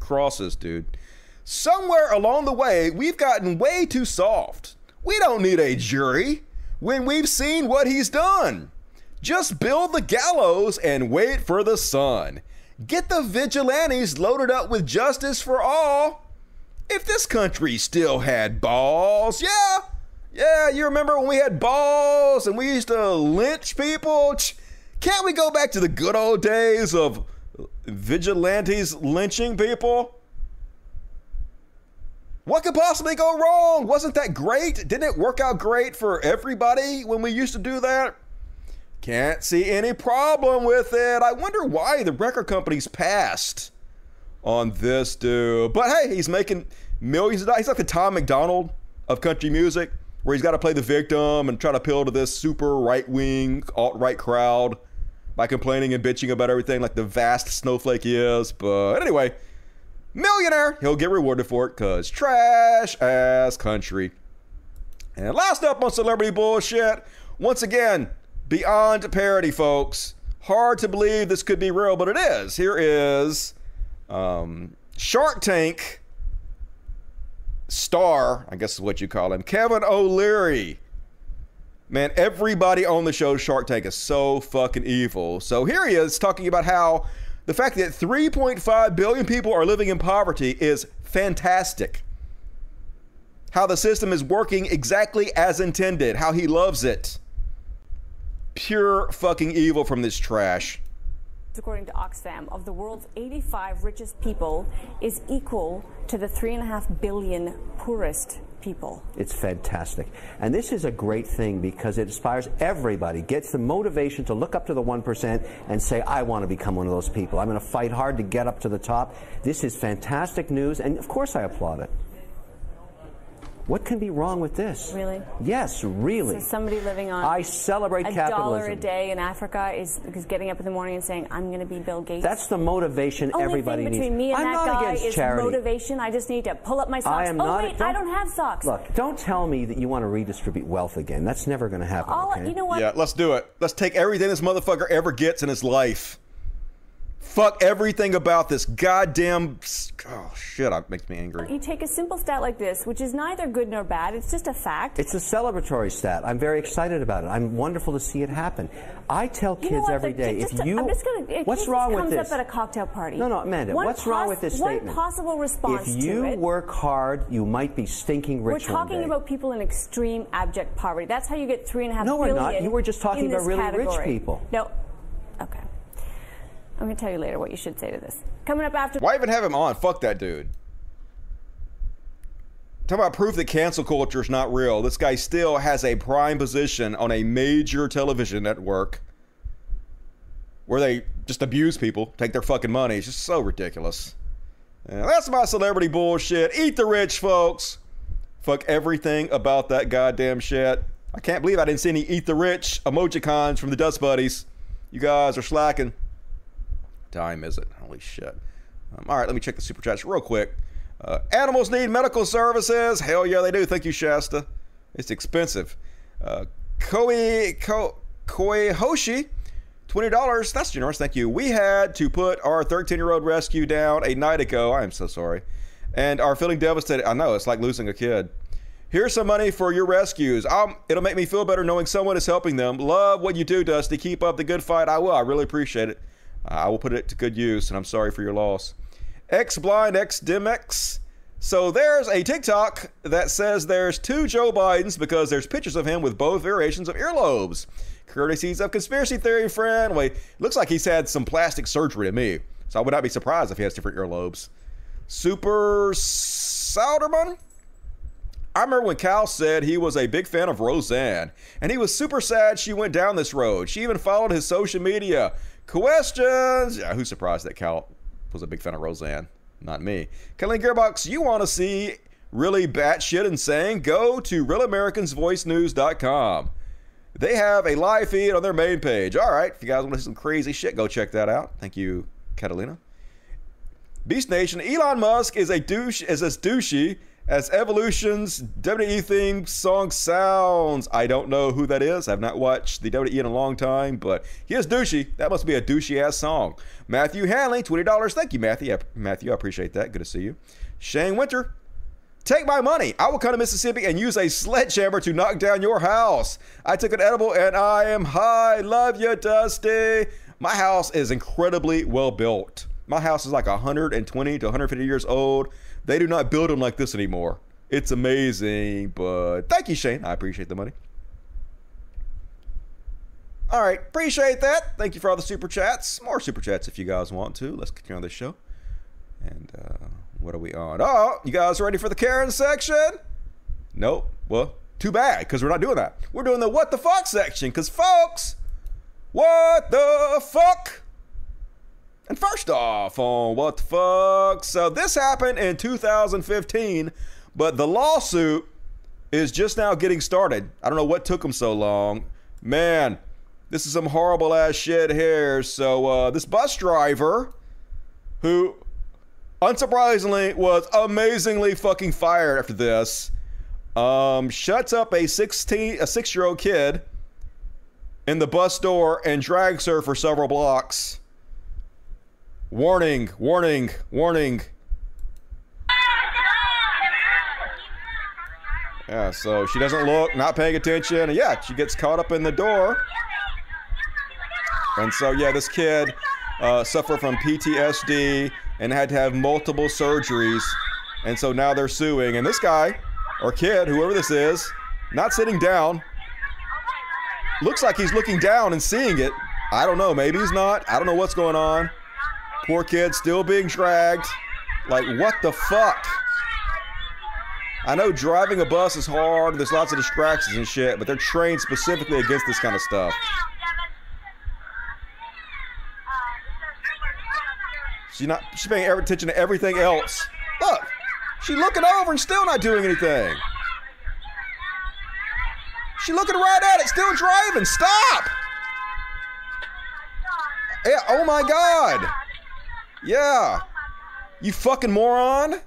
crosses, dude. Somewhere along the way, we've gotten way too soft. We don't need a jury when we've seen what he's done. Just build the gallows and wait for the sun. Get the vigilantes loaded up with justice for all. If this country still had balls, yeah, yeah, you remember when we had balls and we used to lynch people? Can't we go back to the good old days of vigilantes lynching people? What could possibly go wrong? Wasn't that great? Didn't it work out great for everybody when we used to do that? Can't see any problem with it. I wonder why the record companies passed on this dude. But hey, he's making millions of dollars. He's like the Tom MacDonald of country music, where he's got to play the victim and try to appeal to this super right wing, alt right crowd by complaining and bitching about everything like the vast snowflake he is. But anyway, millionaire, he'll get rewarded for it because trash ass country. And last up on celebrity bullshit, once again, beyond parody, folks. Hard to believe this could be real, but it is. Here is um, Shark Tank star, I guess is what you call him, Kevin O'Leary. Man, everybody on the show Shark Tank is so fucking evil. So here he is talking about how the fact that 3.5 billion people are living in poverty is fantastic. How the system is working exactly as intended, how he loves it. Pure fucking evil from this trash. According to Oxfam, of the world's 85 richest people, is equal to the 3.5 billion poorest people. It's fantastic. And this is a great thing because it inspires everybody, gets the motivation to look up to the 1% and say, I want to become one of those people. I'm going to fight hard to get up to the top. This is fantastic news, and of course I applaud it. What can be wrong with this? Really? Yes, really. So somebody living on I celebrate a capitalism. dollar a day in Africa is, is getting up in the morning and saying, "I'm going to be Bill Gates." That's the motivation Only everybody thing needs. between me and I'm that not guy against is charity. motivation. I just need to pull up my socks. I am oh not. wait, I don't have socks. Look, don't tell me that you want to redistribute wealth again. That's never going to happen. All okay? you know what? Yeah, let's do it. Let's take everything this motherfucker ever gets in his life. Fuck everything about this goddamn. Oh shit, that makes me angry. You take a simple stat like this, which is neither good nor bad. It's just a fact. It's a celebratory stat. I'm very excited about it. I'm wonderful to see it happen. I tell You kids know what? every the- day, just if you, I'm just gonna, in what's case wrong this comes up at a cocktail party. No, no, Amanda, One what's wrong with this statement? one possible response to this. if to you it. work hard, you might be stinking rich. We're rich one talking day. about people in extreme abject poverty. That's how you get three and a half No, we're not. You were just talking about this really rich people. No. Okay. I'm to tell you later what you should say to this. Coming up after. Why even have him on? Fuck that dude. Talk about proof that cancel culture is not real. This guy still has a prime position on a major television network where they just abuse people, take their fucking money. It's just so ridiculous. And that's my celebrity bullshit. Eat the rich, folks. Fuck everything about that goddamn shit. I can't believe I didn't see any eat the rich emojicons from the Dust Buddies. You guys are slacking. Time is it? Holy shit. Um, all right, let me check the super chats real quick. Uh, animals need medical services. Hell yeah, they do. Thank you, Shasta. It's expensive. Uh, Koi Ko, Koi Hoshi, twenty dollars. That's generous. Thank you. We had to put our thirteen-year-old rescue down a night ago. I am so sorry, and are feeling devastated. I know it's like losing a kid. Here's some money for your rescues. Um, it'll make me feel better knowing someone is helping them. Love what you do, Dusty. Keep up the good fight. I will. I really appreciate it. I will put it to good use, and I'm sorry for your loss. X Blind X Dimex. So there's a TikTok that says there's two Joe Bidens because there's pictures of him with both variations of earlobes. Courtesies of conspiracy theory friend. Wait, looks like he's had some plastic surgery to me, so I would not be surprised if he has different earlobes. Super Sauderman. I remember when Cal said he was a big fan of Roseanne, and he was super sad she went down this road. She even followed his social media. Questions? Yeah, who's surprised that Cal was a big fan of Roseanne? Not me. Kelly Gearbox, you want to see really batshit insane? Go to RealAmericansVoiceNews.com. They have a live feed on their main page. All right, if you guys want to see some crazy shit, go check that out. Thank you, Catalina. Beast Nation, Elon Musk is a douche, is as douchey as Evolution's WWE theme song sounds. I don't know who that is. I've not watched the WWE in a long time, but here's douchey. That must be a douchey ass song. Matthew Hanley, $20. Thank you, Matthew. Matthew, I appreciate that. Good to see you. Shane Winter, Take my money. I will come to Mississippi and use a sledgehammer to knock down your house. I took an edible and I am high. Love you, Dusty. My house is incredibly well built. My house is like 120 to 150 years old. They do not build them like this anymore. It's amazing, but thank you, Shane. I appreciate the money. All right, appreciate that. Thank you for all the super chats. More super chats if you guys want to. Let's continue on this show. And uh, What are we on? Oh, you guys ready for the Karen section? Nope. Well, too bad, because we're not doing that. We're doing the what the fuck section, because folks, what the fuck? And first off, on what the fuck? So this happened in 2015, but the lawsuit is just now getting started. I don't know what took them so long. Man, this is some horrible ass shit here. So uh, this bus driver, who unsurprisingly was amazingly fucking fired after this, um, shuts up a 16 a six year old kid in the bus door and drags her for several blocks. Warning, warning, warning. Yeah, so she doesn't look, not paying attention, and yeah, she gets caught up in the door. And so, yeah, this kid uh, suffered from PTSD and had to have multiple surgeries. And so now they're suing. And this guy, or kid, whoever this is, not sitting down, looks like he's looking down and seeing it. I don't know. Maybe he's not. I don't know what's going on. Poor kid still being dragged. Like, what the fuck? I know driving a bus is hard. There's lots of distractions and shit, but they're trained specifically against this kind of stuff. She's not. She's paying attention to everything else. Look, she's looking over and still not doing anything. She's looking right at it, still driving. Stop! Yeah. Oh my God. Yeah. You fucking moron.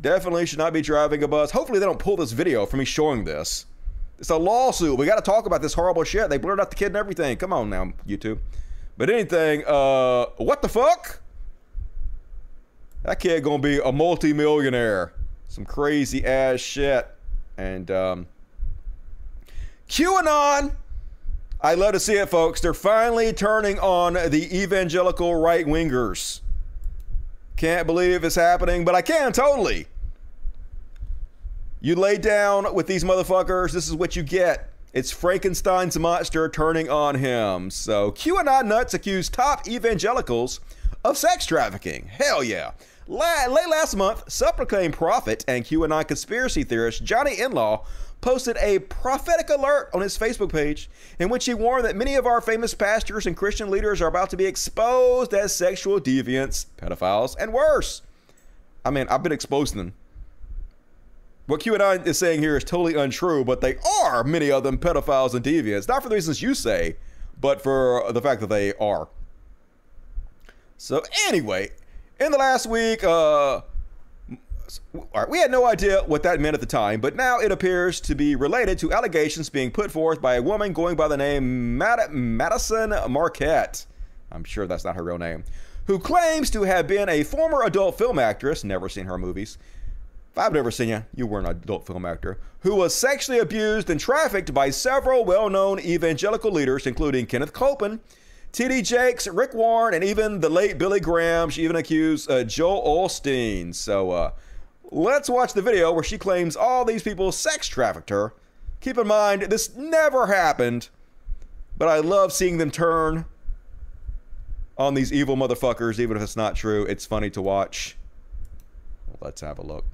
Definitely should not be driving a bus. Hopefully they don't pull this video for me showing this. It's a lawsuit. We got to talk about this horrible shit. They blurred out the kid and everything. Come on now, YouTube. But anything, uh, what the fuck? That kid gonna be a multi-millionaire. Some crazy ass shit. And um QAnon. I love to see it, folks. They're finally turning on the evangelical right wingers. Can't believe it's happening, but I can totally. You lay down with these motherfuckers, this is what you get. It's Frankenstein's monster turning on him. So QAnon nuts accuse top evangelicals of sex trafficking. Hell yeah. La- late last month, self-proclaimed prophet and QAnon conspiracy theorist Johnny Enlow posted a prophetic alert on his Facebook page in which he warned that many of our famous pastors and Christian leaders are about to be exposed as sexual deviants, pedophiles, and worse. I mean, I've been exposing them. What QAnon is saying here is totally untrue, but they are, many of them, pedophiles and deviants. Not for the reasons you say, but for the fact that they are. So, anyway, in the last week, uh, we had no idea what that meant at the time, but now it appears to be related to allegations being put forth by a woman going by the name Mad- Madison Marquette. I'm sure that's not her real name. Who claims to have been a former adult film actress, never seen her movies. If I've never seen you, you were an adult film actor, who was sexually abused and trafficked by several well known evangelical leaders, including Kenneth Copeland, T.D. Jakes, Rick Warren, and even the late Billy Graham. She even accused uh, Joel Osteen. So uh, let's watch the video where she claims all these people sex trafficked her. Keep in mind, this never happened, but I love seeing them turn on these evil motherfuckers, even if it's not true. It's funny to watch. Let's have a look.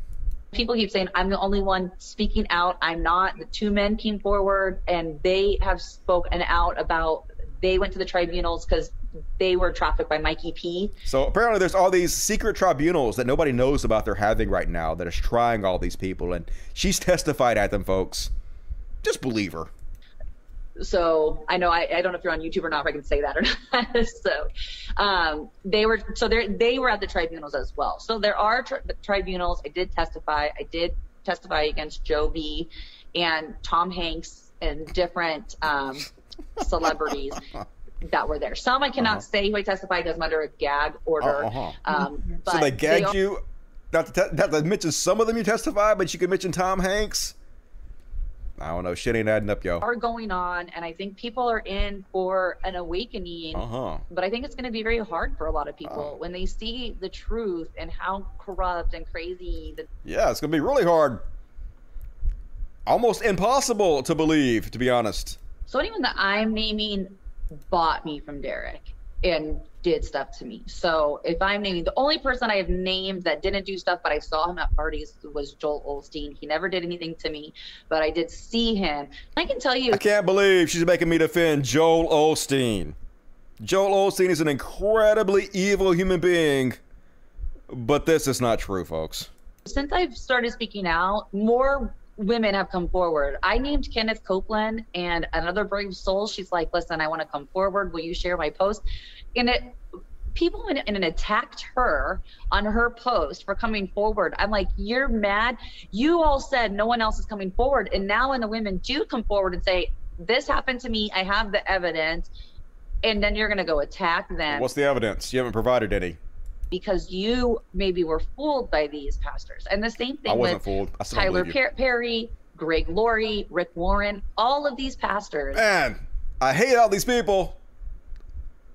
People keep saying, I'm the only one speaking out. I'm not. The two men came forward and they have spoken out about they went to the tribunals because they were trafficked by Mikey P. So apparently, there's all these secret tribunals that nobody knows about they're having right now that is trying all these people, and she's testified at them, folks. Just believe her. So I know I, I don't know if you're on YouTube or not, if I can say that or not. so um, they were so they they were at the tribunals as well. So there are tri- tribunals. I did testify. I did testify against Joe B. and Tom Hanks and different um, celebrities that were there. Some I cannot uh-huh. say who I testified because I'm under a gag order. Uh-huh. Um, so they gagged they you. Not to, te- not to mention some of them you testified, but you could mention Tom Hanks. I don't know. Shit ain't adding up, yo. Are going on, and I think people are in for an awakening. Uh-huh. But I think it's going to be very hard for a lot of people uh, when they see the truth and how corrupt and crazy. The- yeah, it's going to be really hard. Almost impossible to believe, to be honest. So anyone that I'm naming bought me from Derek. and did stuff to me. So if I'm naming the only person I have named that didn't do stuff, but I saw him at parties was Joel Osteen. He never did anything to me, but I did see him. I can tell you. I can't believe she's making me defend Joel Osteen. Joel Osteen is an incredibly evil human being, but this is not true, folks. Since I've started speaking out, more women have come forward. I named Kenneth Copeland and another brave soul. She's like, listen, I want to come forward. Will you share my post? And it people in, in attacked her on her post for coming forward. I'm like, you're mad. You all said no one else is coming forward. And now when the women do come forward and say, this happened to me, I have the evidence, and then you're gonna go attack them. What's the evidence? You haven't provided any. Because you maybe were fooled by these pastors. And the same thing I wasn't with fooled. I Tyler believe you. Per- Perry, Greg Laurie, Rick Warren, all of these pastors. Man, I hate all these people.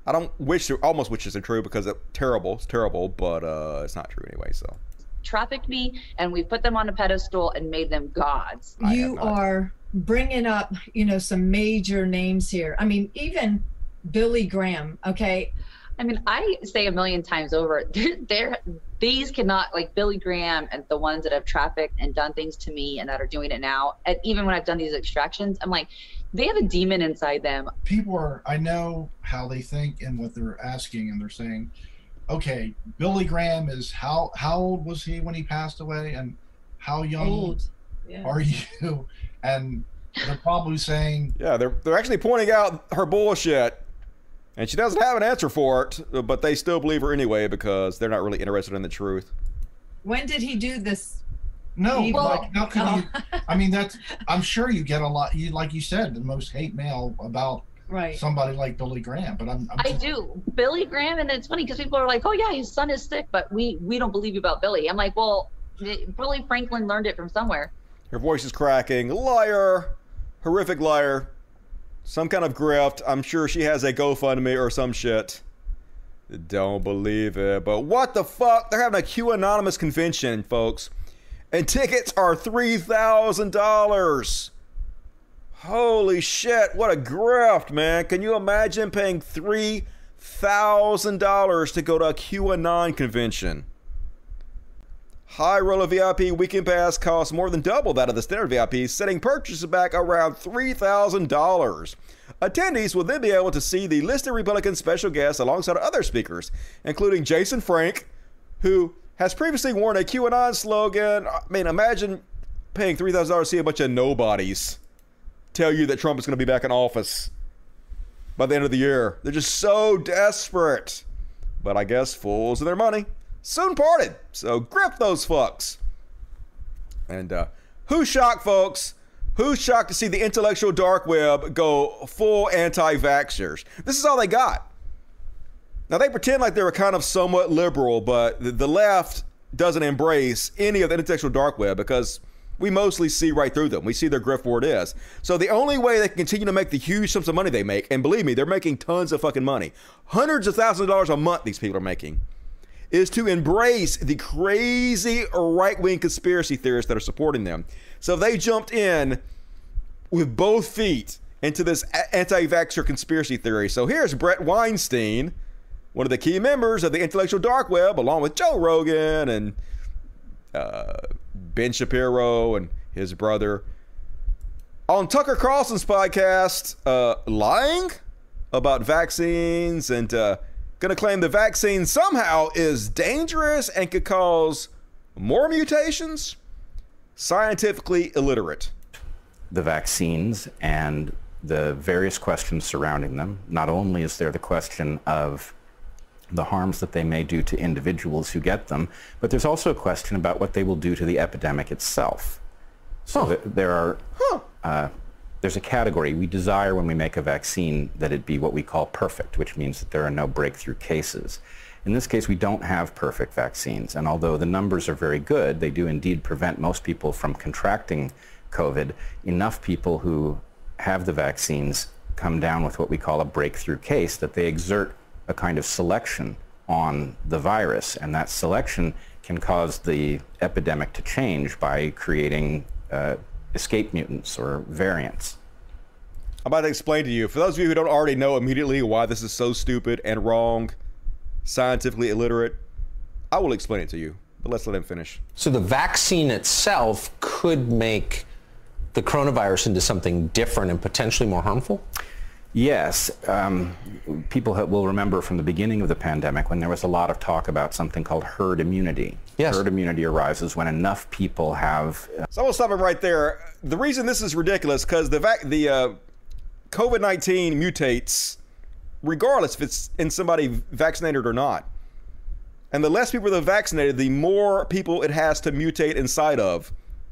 I don't wish, to almost wish it's true because it's terrible. It's terrible, but uh, it's not true anyway. So trafficked me and we put them on a pedestal and made them gods. you are bringing up, you know, some major names here. I mean, even Billy Graham. Okay. I mean, I say a million times over, they're, they're these cannot like Billy Graham and the ones that have trafficked and done things to me and that are doing it now. And even when I've done these extractions, I'm like, they have a demon inside them. people are i know how they think and what they're asking and they're saying okay billy graham is how how old was he when he passed away and how young Old, yeah. are you and they're probably saying yeah, they're they're actually pointing out her bullshit, and she doesn't have an answer for it, but they still believe her anyway because they're not really interested in the truth. When did he do this? no He- like how can Oh. you i mean that's i'm sure you get a lot you like you said the most hate mail about Right. somebody like billy graham but i'm, I'm I just- do. Billy Graham, and it's funny because people are like, "Oh yeah, his son is sick," but we we don't believe you about Billy. I'm like, well, Billy Franklin learned it from somewhere. Her voice is cracking. Liar, horrific liar. Some kind of grift. I'm sure she has a GoFundMe or some shit. Don't believe it. But what the fuck? They're having a Q Anonymous convention, folks. And tickets are $3,000. Holy shit. What a grift, man. Can you imagine paying $3,000 to go to a QAnon convention? High roller VIP weekend pass costs more than double that of the standard VIP, setting purchases back around $3,000. Attendees will then be able to see the listed Republican special guests alongside other speakers, including Jason Frank, who has previously worn a QAnon slogan. I mean, imagine paying $3,000 to see a bunch of nobodies tell you that Trump is going to be back in office by the end of the year. They're just so desperate. But I guess fools of their money soon parted. So grip those fucks. And uh, who's shocked, folks? Who's shocked to see the intellectual dark web go full anti vaxxers? This is all they got. Now, they pretend like they were kind of somewhat liberal, but the, left doesn't embrace any of the intellectual dark web because we mostly see right through them. We see their grift where it is. So the only way they can continue to make the huge sums of money they make, and believe me, they're making tons of fucking money, hundreds of thousands of dollars a month these people are making, is to embrace the crazy right wing conspiracy theorists that are supporting them. So they jumped in with both feet into this anti vaxxer conspiracy theory. So here's Bret Weinstein, one of the key members of the intellectual dark web, along with Joe Rogan and uh, Ben Shapiro and his brother, on Tucker Carlson's podcast, uh, lying about vaccines and uh, going to claim the vaccine somehow is dangerous and could cause more mutations. Scientifically illiterate. the vaccines and the various questions surrounding them. Not only is there the question of the harms that they may do to individuals who get them, but there's also a question about what they will do to the epidemic itself. So th- there are, uh, there's a category we desire when we make a vaccine that it be what we call perfect, which means that there are no breakthrough cases. In this case, we don't have perfect vaccines, and although the numbers are very good, they do indeed prevent most people from contracting COVID. Enough people who have the vaccines come down with what we call a breakthrough case that they exert a kind of selection on the virus, and that selection can cause the epidemic to change by creating uh, escape mutants or variants. I'm about to explain to you. For those of you who don't already know immediately why this is so stupid and wrong, scientifically illiterate, I will explain it to you. But let's let him finish. So the vaccine itself could make the coronavirus into something different and potentially more harmful? Yes. Um, people will remember from the beginning of the pandemic when there was a lot of talk about something called herd immunity. Yes. Herd immunity arises when enough people have. Uh, so I'm gonna stop it right there. The reason this is ridiculous because the vac- the uh, COVID-19 mutates regardless if it's in somebody vaccinated or not. And the less people that are vaccinated, the more people it has to mutate inside of,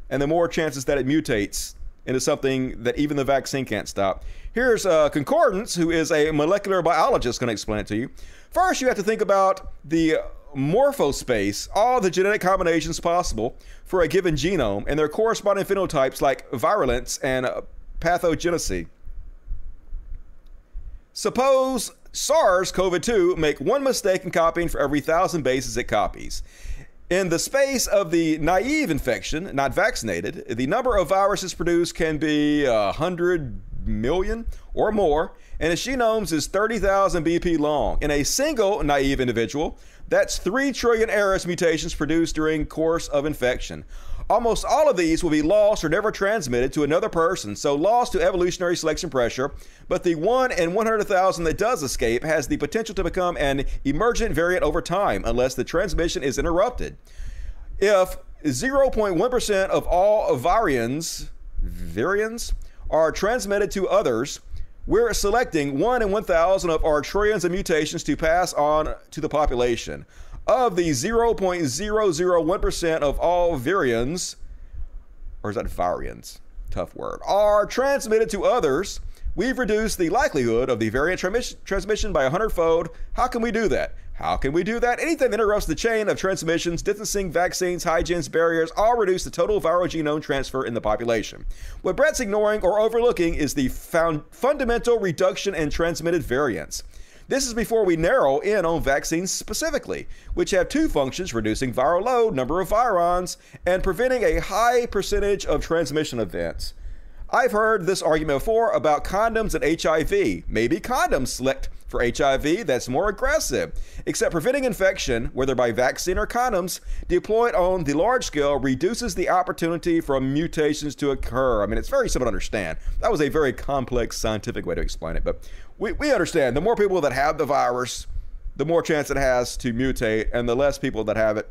and the more chances that it mutates into something that even the vaccine can't stop. Here's Concordance, who is a molecular biologist, going to explain it to you. First, you have to think about the morphospace, all the genetic combinations possible for a given genome, and their corresponding phenotypes like virulence and pathogenicity. Suppose SARS CoV 2 make one mistake in copying for every thousand bases it copies. In the space of the naive infection, not vaccinated, the number of viruses produced can be 100 million or more, and its genomes is 30,000 BP long. In a single naive individual, that's 3 trillion errors mutations produced during course of infection. Almost all of these will be lost or never transmitted to another person, so lost to evolutionary selection pressure. But the 1 in 100,000 that does escape has the potential to become an emergent variant over time unless the transmission is interrupted. If 0.1% of all virions, virions are transmitted to others, we're selecting 1 in 1,000 of our trillions of mutations to pass on to the population of the 0.001% of all virions, or is that variants? Tough word, are transmitted to others, we've reduced the likelihood of the variant transmission by a hundredfold. How can we do that? How can we do that? Anything that interrupts the chain of transmissions, distancing, vaccines, hygienes, barriers, all reduce the total viral genome transfer in the population. What Bret's ignoring or overlooking is the fundamental reduction in transmitted variants. This is before we narrow in on vaccines specifically, which have two functions reducing viral load, number of virions, and preventing a high percentage of transmission events. I've heard this argument before about condoms and HIV. Maybe condoms select for HIV that's more aggressive. Except preventing infection, whether by vaccine or condoms, deployed on the large scale reduces the opportunity for mutations to occur. I mean, it's very simple to understand. That was a very complex scientific way to explain it, but we, we understand the more people that have the virus, the more chance it has to mutate, and the less people that have it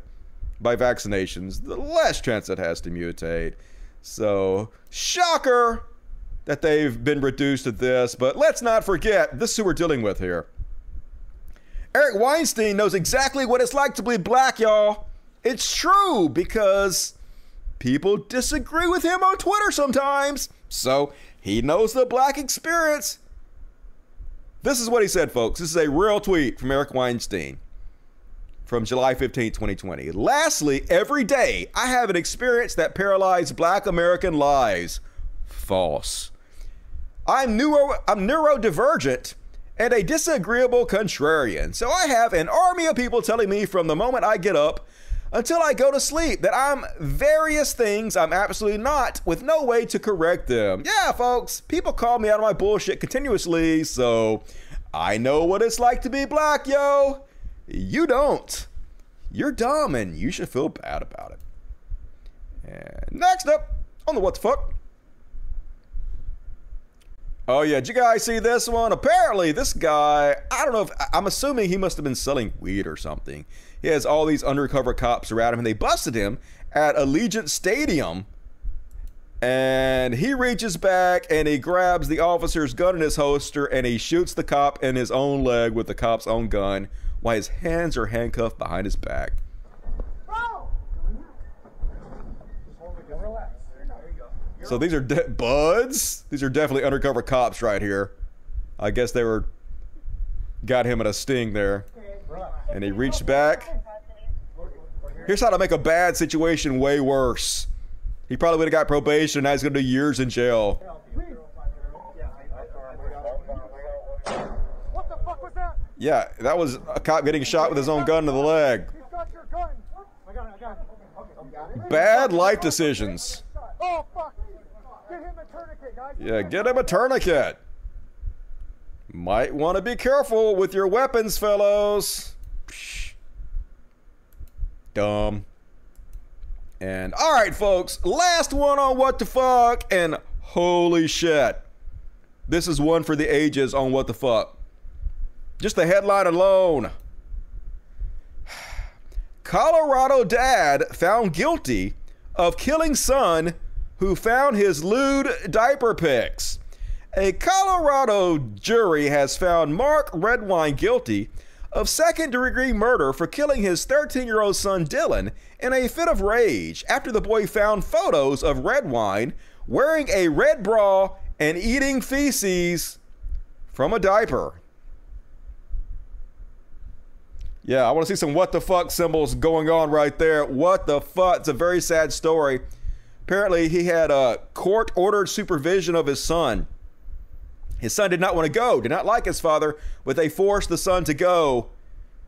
by vaccinations, the less chance it has to mutate. So, shocker that they've been reduced to this, but let's not forget this is who we're dealing with here. Eric Weinstein knows exactly what it's like to be black, y'all. It's true because people disagree with him on Twitter sometimes. So he knows the black experience. This is what he said, folks. This is a real tweet from Eric Weinstein from July 15, 2020. Lastly, every day I have an experience that paralyzed black American lives. False. I'm neuro I'm neurodivergent and a disagreeable contrarian. So I have an army of people telling me from the moment I get up until I go to sleep that I'm various things I'm absolutely not with no way to correct them. Yeah, folks, people call me out of my bullshit continuously, so I know what it's like to be black, yo. You don't. You're dumb and you should feel bad about it. And next up on the What the Fuck. Oh, yeah. Did you guys see this one? Apparently, this guy, I don't know if, I'm assuming he must have been selling weed or something. He has all these undercover cops around him, and they busted him at Allegiant Stadium. And he reaches back and he grabs the officer's gun in his holster and he shoots the cop in his own leg with the cop's own gun while his hands are handcuffed behind his back. So these are de- buds. These are definitely undercover cops right here. I guess they were got him at a sting there, and he reached back. Here's how to make a bad situation way worse. He probably would have got probation. and Now he's going to do years in jail. Yeah, that was a cop getting shot with his own gun to the leg. Bad life decisions. Yeah, get him a tourniquet. Might want to be careful with your weapons, fellows. Dumb. And all right, folks, last one on what the fuck, and holy shit. This is one for the ages on what the fuck. Just the headline alone. Colorado dad found guilty of killing son who found his lewd diaper pics. A Colorado jury has found Mark Redwine guilty of second degree murder for killing his 13 year old son Dylan in a fit of rage after the boy found photos of Redwine wearing a red bra and eating feces from a diaper. Yeah, I want to see some what the fuck symbols going on right there. What the fuck? It's a very sad story. Apparently, he had a court ordered supervision of his son. His son did not want to go, did not like his father, but they forced the son to go.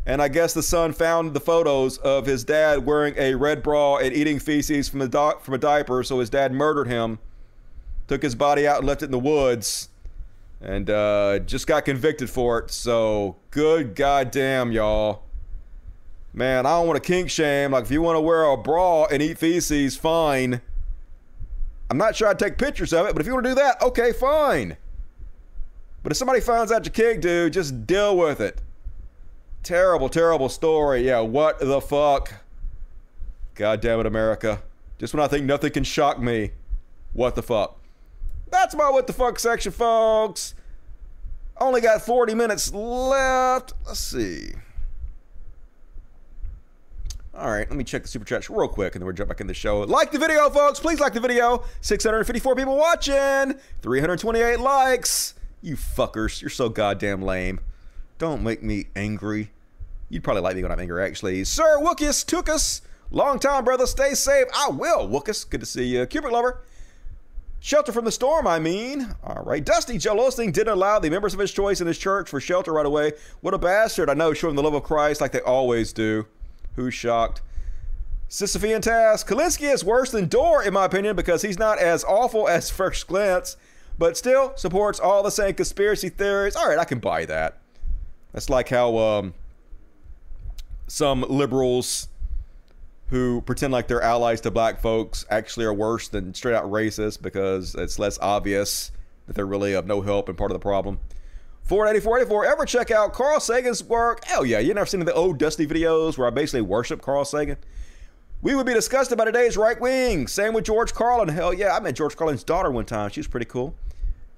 And I guess the son found the photos of his dad wearing a red bra and eating feces from a, do- from a diaper, so his dad murdered him, took his body out and left it in the woods, and uh, just got convicted for it. So, good goddamn, y'all. Man, I don't want to kink shame. Like, if you want to wear a bra and eat feces, fine. I'm not sure I'd take pictures of it, but if you want to do that, okay, fine. But if somebody finds out you kink, dude, just deal with it. Terrible, terrible story. Yeah, what the fuck? God damn it, America. Just when I think nothing can shock me. What the fuck? That's my what the fuck section, folks. Only got 40 minutes left. Let's see. All right, let me check the super chat real quick and then we'll jump back in the show. Like the video, folks. Please like the video. 654 people watching, 328 likes. You fuckers, you're so goddamn lame. Don't make me angry. You'd probably like me when I'm angry, actually. Sir Wookus Tookus, long time brother, stay safe. I will, Wookus. Good to see you. Cubic Lover. Shelter from the storm, I mean. All right. Dusty Joel Osteen didn't allow the members of his choice in his church for shelter right away. What a bastard. I know, showing the love of Christ like they always do. Who's shocked? Sisyphean task. Kulinski is worse than Dore, in my opinion, because he's not as awful as First Glance, but still supports all the same conspiracy theories. All right, I can buy that. That's like how um, some liberals who pretend like they're allies to black folks actually are worse than straight out racist because it's less obvious that they're really of no help and part of the problem. 48484, ever check out Carl Sagan's work? Hell yeah, you never seen the old Dusty videos where I basically worship Carl Sagan? We would be disgusted by today's right wing. Same with George Carlin. Hell yeah, I met George Carlin's daughter one time. She was pretty cool.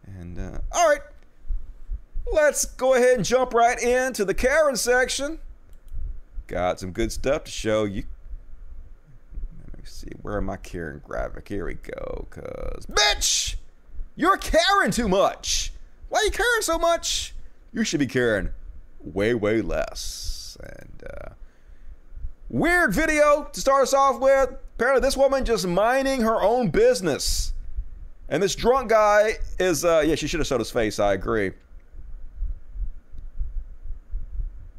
And, uh, all right, let's go ahead and jump right into the Karen section. Got some good stuff to show you. Let me see, where am I Karen graphic? Here we go, cuz. Bitch! You're caring too much! Why are you caring so much? You should be caring way, way less. And, uh, weird video to start us off with. Apparently, this woman just minding her own business. And this drunk guy is, uh, yeah, she should have showed his face. I agree.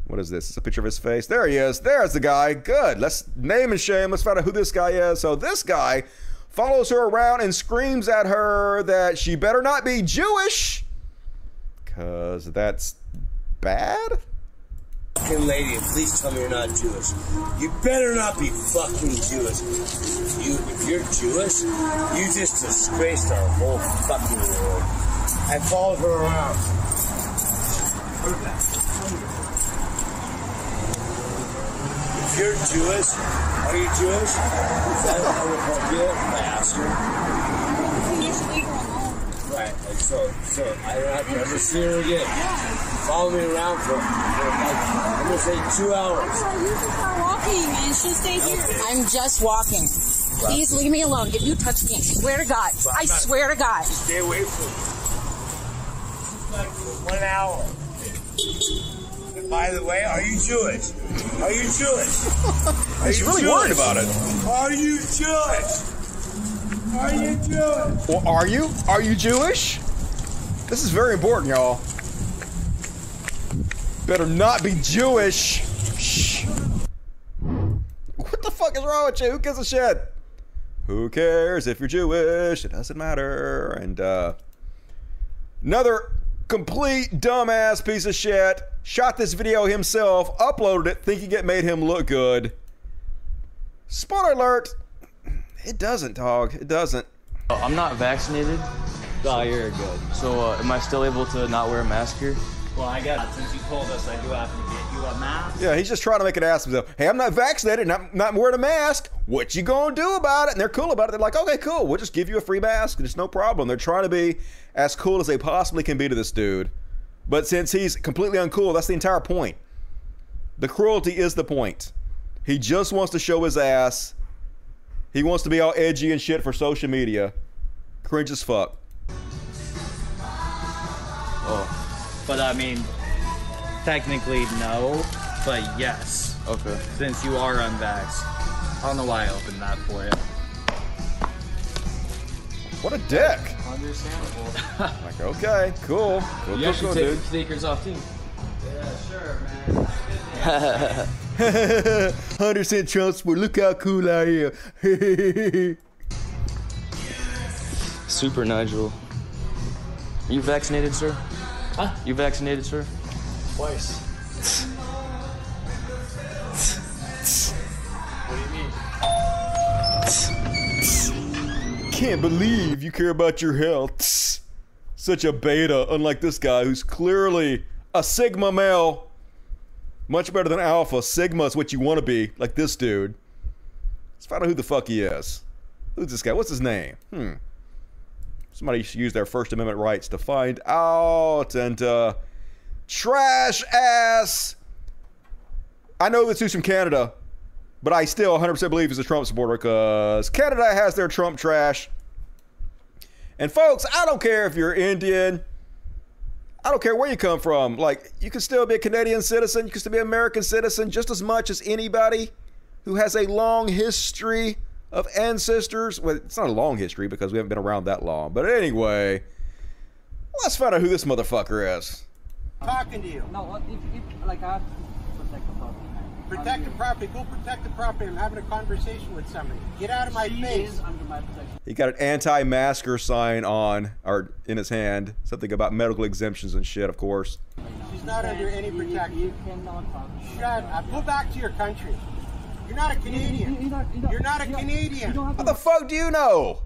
What is this? It's a picture of his face. There he is. There's the guy. Good. Let's name and shame. Let's find out who this guy is. So this guy follows her around and screams at her that she better not be Jewish. Cause that's bad. Fucking lady, please tell me you're not Jewish. You better not be fucking Jewish. You, if you're Jewish, you just disgraced our whole fucking world. I followed her around. Heard. If you're Jewish, are you Jewish? Is that homophobia? I asked her. Right, and so, so I don't have to ever see her again. Follow me around for, for like, I'm gonna say two hours. You can start walking and she'll stay here. I'm just walking. Please leave me alone. If you touch me, I swear to God. I swear to God. Stay away from me. Like for one hour. And by the way, are you Jewish? Are you Jewish? Are He's you really Jewish? worried about it. Are you Jewish? Are you Jewish? Well, are you? Are you Jewish? This is very important, y'all. Better not be Jewish. Shh. What the fuck is wrong with you? Who gives a shit? Who cares if you're Jewish? It doesn't matter. And uh, another complete dumbass piece of shit. Shot this video himself, uploaded it, thinking it made him look good. Spoiler alert, it doesn't, dog. It doesn't. I'm not vaccinated. Oh, you're good. So, uh, am I still able to not wear a mask here? Well, I guess since you told us, I do have to get you a mask. Yeah, he's just trying to make an ass of himself. Hey, I'm not vaccinated, not not wearing a mask. What you gonna do about it? And they're cool about it. They're like, okay, cool. We'll just give you a free mask. It's no problem. They're trying to be as cool as they possibly can be to this dude. But since he's completely uncool, that's the entire point. The cruelty is the point. He just wants to show his ass. He wants to be all edgy and shit for social media. Cringe as fuck. Oh. But I mean, technically no, but yes. Okay. Since you are unvaxxed. I don't know why I opened that for you. What a dick. Understandable. Like, okay, cool. Cool, you cool, should cool, take dude. your sneakers off too. Yeah, sure, man. Hunter sent Trump support. Look how cool I am. Super Nigel. Are You vaccinated, sir? Huh? You vaccinated, sir? Twice. what do you mean? Can't believe you care about your health. Such a beta, unlike this guy who's clearly a Sigma male. Much better than Alpha. Sigma is what you want to be, like this dude. Let's find out who the fuck he is. Who's this guy? What's his name? Hmm. Somebody should use their First Amendment rights to find out. And, uh, trash ass. I know this dude's from Canada, but I still 100% believe he's a Trump supporter because Canada has their Trump trash. And folks, I don't care if you're Indian. I don't care where you come from. Like, you can still be a Canadian citizen. You can still be an American citizen just as much as anybody who has a long history of ancestors. Well, it's not a long history because we haven't been around that long. But anyway, let's find out who this motherfucker is. talking to you. No, if, if like I have to protect the property. Protect the property. Go protect the property. I'm having a conversation with somebody. Get out of my She face. is under my protection. He got an anti-masker sign on or in his hand. Something about medical exemptions and shit, of course. She's not under any protection. You cannot talk. Shut up. Go back to your country. You're not a Canadian. You're not a Canadian. How the fuck do you know?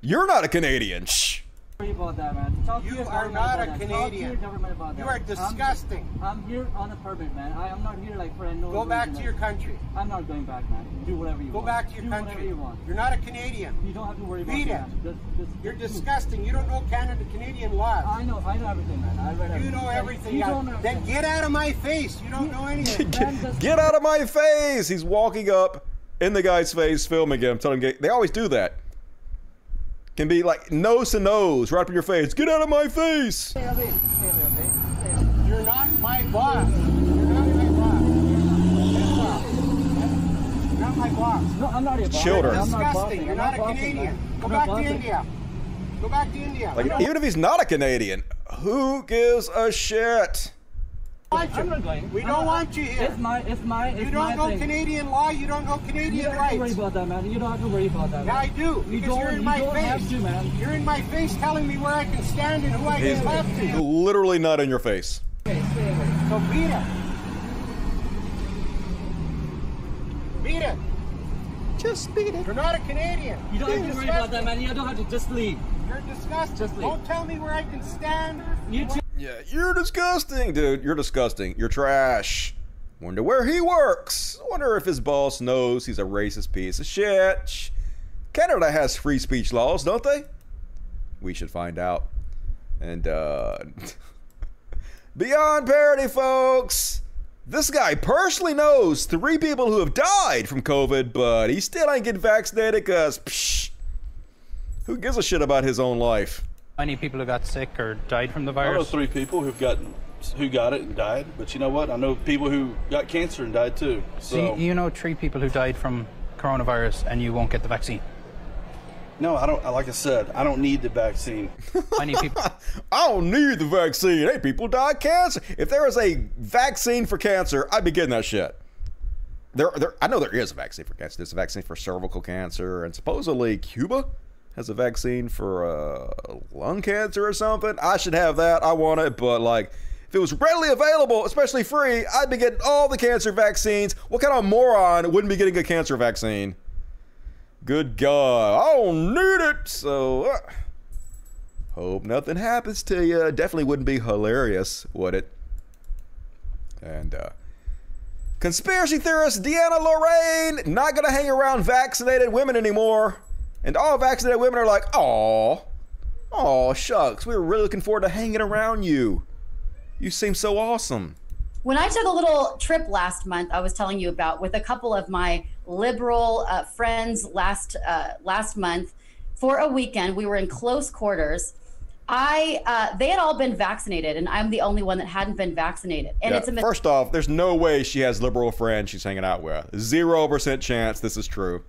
You're not a Canadian. Shh. Worry about that, man. Talk You your are not a. Canadian. Talk to your government about You that. are I'm- disgusting. I'm, here on a permit, man. I am not here like for a no. Go back reason, to your country. I'm not going back, man. Do whatever you Go want. Go back to your Do country. Whatever you want. You're not a Canadian. You don't have to worry about Beat it. that. Just, just, You're disgusting. You don't know Canada Canadian laws. I know, I know everything, man. I read everything. You know everything. You don't know Then get out of my face. You don't know anything. Get, get out of my face! He's walking up in the guy's face, filming him, telling him they always do that. Can be like nose to nose, right up in your face. Get out of my face! Stay away. Stay away. Stay away. You're not my boss. You're not my boss. You're not my boss. No, I'm not your boss. Children. You're I'm not disgusting. You're I'm not a Canadian. Go back to. India. Go back to India. Like, even if he's not a Canadian, who gives a shit? I'm not going. We don't not- want you here. It's my, it's my, it's You don't know thing. Canadian law. You don't know Canadian You don't have to worry about that, man. You don't have to worry about that. Yeah, man. I do. You Because don't, you're in you my don't face. have to, man. You're in my face telling me where I can stand and who I He's can talk to. literally not in your face. Okay, stay away. So beat it. Beat it. Just beat it. You're not a Canadian. You don't You're have to worry about that, man. You don't have to just leave. You're disgusting. Just leave. Don't tell me where I can stand. You too. Yeah, you're disgusting, dude. You're disgusting. You're trash. Wonder where he works. Wonder if his boss knows he's a racist piece of shit. Canada has free speech laws, don't they? We should find out. And, uh. Beyond parody, folks! This guy personally knows three people who have died from COVID, but he still ain't getting vaccinated because, who gives a shit about his own life? Many people who got sick or died from the virus? I know three people who've gotten who got it and died, but you know what? I know people who got cancer and died too. So So you, you know three people who died from coronavirus and you won't get the vaccine. no, I don't. Like I said, I don't need the vaccine. Many people. I don't need the vaccine. Hey, people die of cancer. If there was a vaccine for cancer, I'd be getting that shit. There, there. I know there is a vaccine for cancer. There's a vaccine for cervical cancer, and supposedly Cuba has a vaccine for uh, lung cancer or something. I should have that. I want it, but like if it was readily available, especially free, I'd be getting all the cancer vaccines. What kind of moron wouldn't be getting a cancer vaccine? Good God, I don't need it. So, uh, hope nothing happens to you. Definitely wouldn't be hilarious, would it? And uh, conspiracy theorist Deanna Lorraine not gonna hang around vaccinated women anymore. And all vaccinated women are like, "Oh, oh, shucks, we were really looking forward to hanging around you. You seem so awesome." When I took a little trip last month, I was telling you about with a couple of my liberal uh, friends last uh, last month for a weekend. We were in close quarters. I uh, they had all been vaccinated, and I'm the only one that hadn't been vaccinated. And Yeah, it's a mis- First off, there's no way she has liberal friends she's hanging out with. Zero percent chance this is true.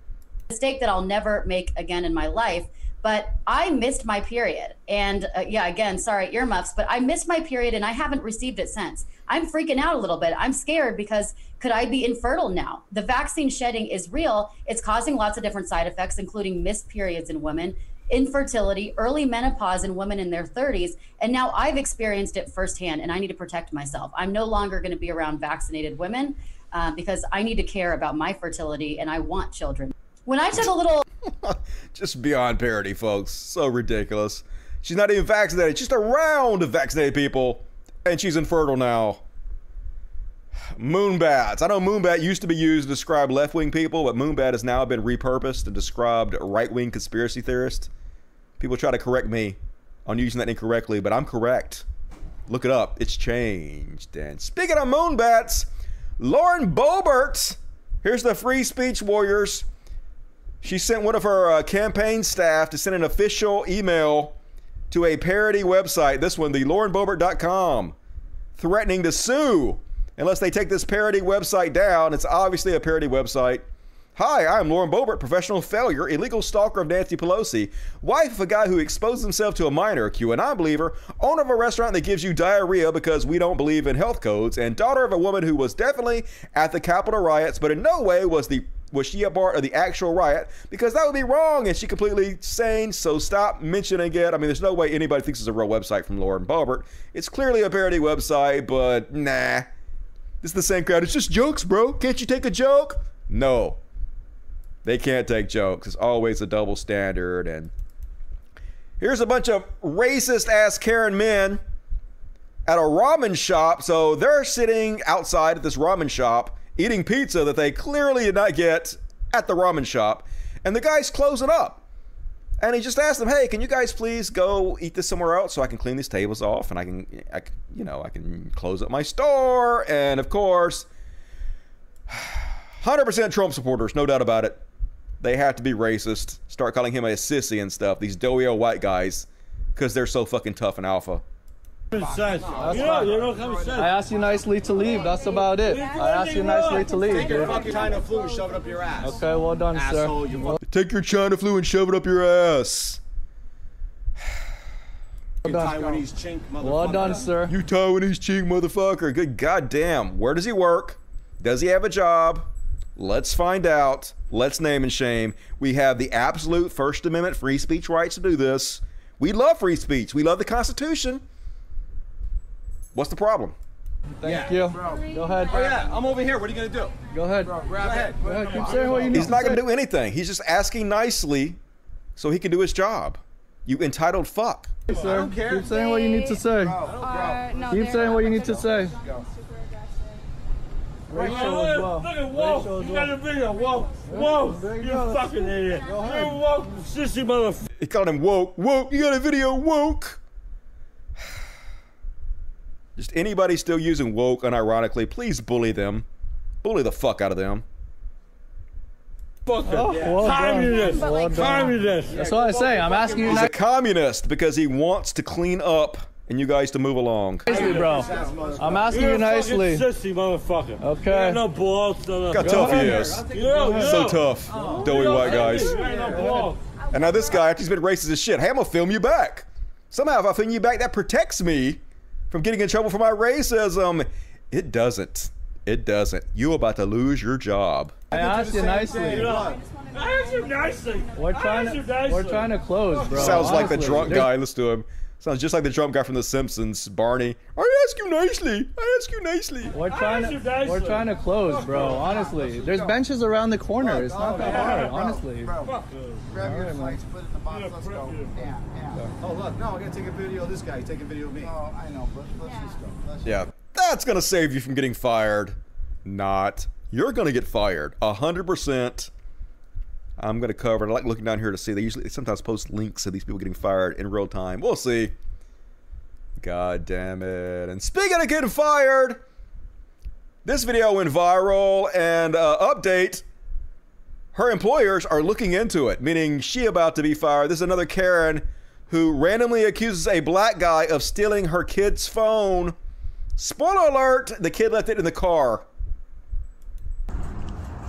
Mistake that I'll never make again in my life. But I missed my period. And uh, yeah, again, sorry, earmuffs, but I missed my period and I haven't received it since. I'm freaking out a little bit. I'm scared because could I be infertile now? The vaccine shedding is real. It's causing lots of different side effects, including missed periods in women, infertility, early menopause in women in their 30s. And now I've experienced it firsthand and I need to protect myself. I'm no longer going to be around vaccinated women uh, because I need to care about my fertility and I want children. When I took a little Just beyond parody, folks. So ridiculous. She's not even vaccinated. She's just around vaccinated people, and she's infertile now. Moonbats. I know moonbat used to be used to describe left wing people, but moonbat has now been repurposed and described right wing conspiracy theorists. People try to correct me on using that incorrectly, but I'm correct. Look it up. It's changed. And speaking of moonbats, Lauren Boebert. Here's the Free Speech Warriors. She sent one of her uh, campaign staff to send an official email to a parody website. This one, the laurenboebert.com, threatening to sue unless they take this parody website down. It's obviously a parody website. Hi, I'm Lauren Boebert, professional failure, illegal stalker of Nancy Pelosi, wife of a guy who exposed himself to a minor, QAnon believer, owner of a restaurant that gives you diarrhea because we don't believe in health codes, and daughter of a woman who was definitely at the Capitol riots, but in no way was the was she a part of the actual riot? Because that would be wrong, and she completely sane. So stop mentioning it. I mean, there's no way anybody thinks it's a real website from Lauren Boebert. It's clearly a parody website, but nah. This is the same crowd. It's just jokes, bro. Can't you take a joke? No. They can't take jokes. It's always a double standard. And here's a bunch of racist ass Karen men at a ramen shop. So they're sitting outside at this ramen shop eating pizza that they clearly did not get at the ramen shop. And the guy's closing up. And he just asked them, "Hey, can you guys please go eat this somewhere else so I can clean these tables off and I can, I, you know, I can close up my store." And of course, 100% Trump supporters, no doubt about it. They have to be racist. Start calling him a sissy and stuff. These doughy old white guys, because they're so fucking tough and alpha. That's fine. I asked you nicely to leave. That's about it. I asked you nicely to leave. Take your fucking China flu and shove it up your ass. Okay, well done, Asshole, sir. you Well Take your China flu and shove it up your ass. done. Taiwanese chink Well done, sir. You Taiwanese chink motherfucker. Good goddamn. Where does he work? Does he have a job? Let's find out. Let's name and shame. We have the absolute First Amendment free speech rights to do this. We love free speech. We love the Constitution. What's the problem? Thank you. Go ahead. Oh yeah, I'm over here. What are you gonna do? Go ahead. Go ahead. Go ahead. Keep saying what you need He's not going to do anything. He's just asking nicely so he can do his job. You entitled fuck. Sir, keep saying what you need to say. Keep saying what you need to say. Racial as well. Look at Whoa. Racial as You got well. a video. Whoa. Whoa. There you You fucking idiot. Go ahead. You woke sissy motherfucker. He called him woke. Woke. You got a video woke. Just anybody still using woke unironically, please bully them. Bully the fuck out of them. Fucker. Oh, well. Communist. Well done. Communist. That's what I say. I'm asking you He's a communist because he wants to clean up and you guys to move along. bro. I'm asking You're you a nicely. fucking sissy motherfucker. Okay. You ain't no balls. No, no. Look how tough he ahead. is. Yeah, So yeah. tough. Oh, doughy white guys. ain't no balls. And now this guy, after he's been racist as shit, hey, I'm gonna film you back. Somehow, if I film you back, that protects me from getting in trouble for my racism. It doesn't. it doesn't. You about to lose your job. I asked you nicely. I asked you nicely. We're trying you to nicely. we're trying to close, bro. Sounds like the drunk There's- guy. Listen to him. Sounds just like the drunk guy from The Simpsons, Barney. I ask you nicely. I ask you nicely. We're trying to we're trying to close, bro. Honestly, there's benches around the corner. It's not that hard, honestly. Grab your Alright, man. plates, put it in the box. Let's go. Yeah, yeah. Oh look, no, I gotta take a video of this guy. Take a video of me. Oh, I know, but let's just go. Let's Yeah, that's gonna save you from getting fired. Not. You're gonna get fired. A hundred percent. I'm gonna cover it. I like looking down here to see. They usually they sometimes post links of these people getting fired in real time. We'll see. God damn it. And speaking of getting fired, this video went viral and uh, update. Her employers are looking into it, meaning she about to be fired. This is another Karen who randomly accuses a black guy of stealing her kid's phone. Spoiler alert, the kid left it in the car.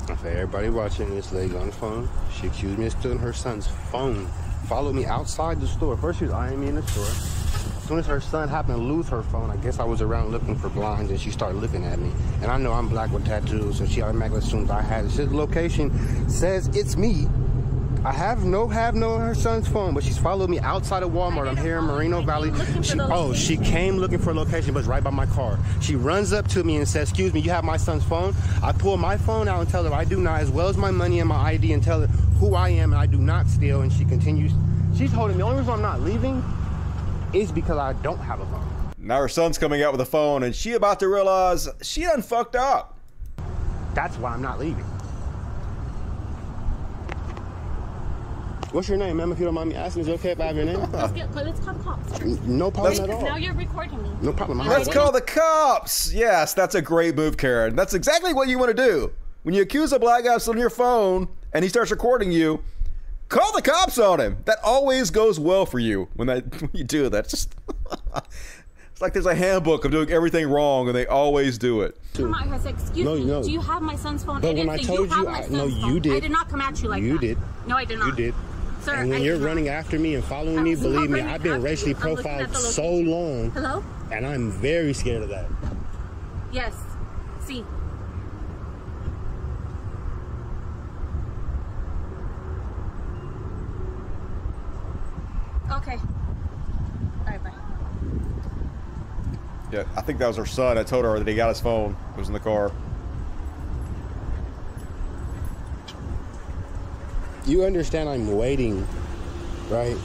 Okay, everybody watching this lady on the phone. She accused me of stealing her son's phone. Followed me outside the store. First, she was eyeing me in the store. As soon as her son happened to lose her phone, I guess I was around looking for blinds, and she started looking at me. And I know I'm black with tattoos, so she automatically assumes I had it. Location says it's me. I have no have no her son's phone, but she's followed me outside of Walmart. I'm here in Moreno Valley. She, oh, she came looking for a location, but it's right by my car. She runs up to me and says, "Excuse me, you have my son's phone?" I pull my phone out and tell her I do not, as well as my money and my ID, and tell her who I am and I do not steal. And she continues. She's holding me. The only reason I'm not leaving is because I don't have a phone. Now her son's coming out with a phone, and she about to realize she done fucked up. That's why I'm not leaving. What's your name, ma'am? If you don't mind me asking, is it okay if I have your name? Let's, get, let's call the cops. No problem at all. Now you're recording me. No problem. I'm Let's call the cops. Yes, that's a great move, Karen. That's exactly what you want to do. When you accuse a black guy of stealing your phone and he starts recording you, call the cops on him. That always goes well for you when that when you do that. It's just it's like there's a handbook of doing everything wrong, and they always do it. Come out here say, excuse No, me, no. do you have my son's phone? But I didn't when I told you, have you, my I- son's no, you phone. did. I did not come at you like you that. You did. No, I did not. You did. Sir, and when I you're did not. running after me and following me, believe me, I've been racially you. I'm looking at profiled so long, Hello? and I'm very scared of that. Yes. See. Okay. All right, bye. Yeah, I think that was her son. I told her that he got his phone. It was in the car. You understand I'm waiting, right?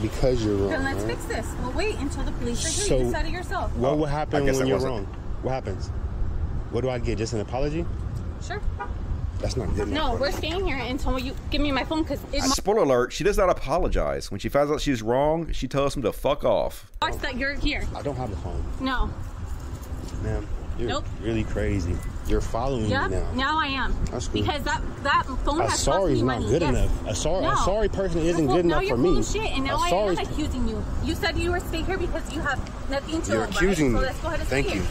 Because you're wrong. Then let's right? fix this. We'll wait until the police are here. So, you just said it yourself. What will happen when that you're wasn't- wrong? What happens? What do I get? Just an apology? Sure. That's not good enough. No, we're staying here until you give me my phone because it Spoiler alert: She does not apologize when she finds out she's wrong. She tells him to fuck off. marks that you're here. I don't have a phone, No. ma'am. You're Nope. really crazy. You're following Yeah. me now. Now I am. That's cool. Because that that phone A has sorry cost is not money. good Yes. enough. A sorry, No. a sorry person isn't Well, good now enough you're for full me. of shit, and now a I sorry am accusing you. You said you were staying here because you have nothing to You're right? accusing So me. let's go ahead and Thank you. here.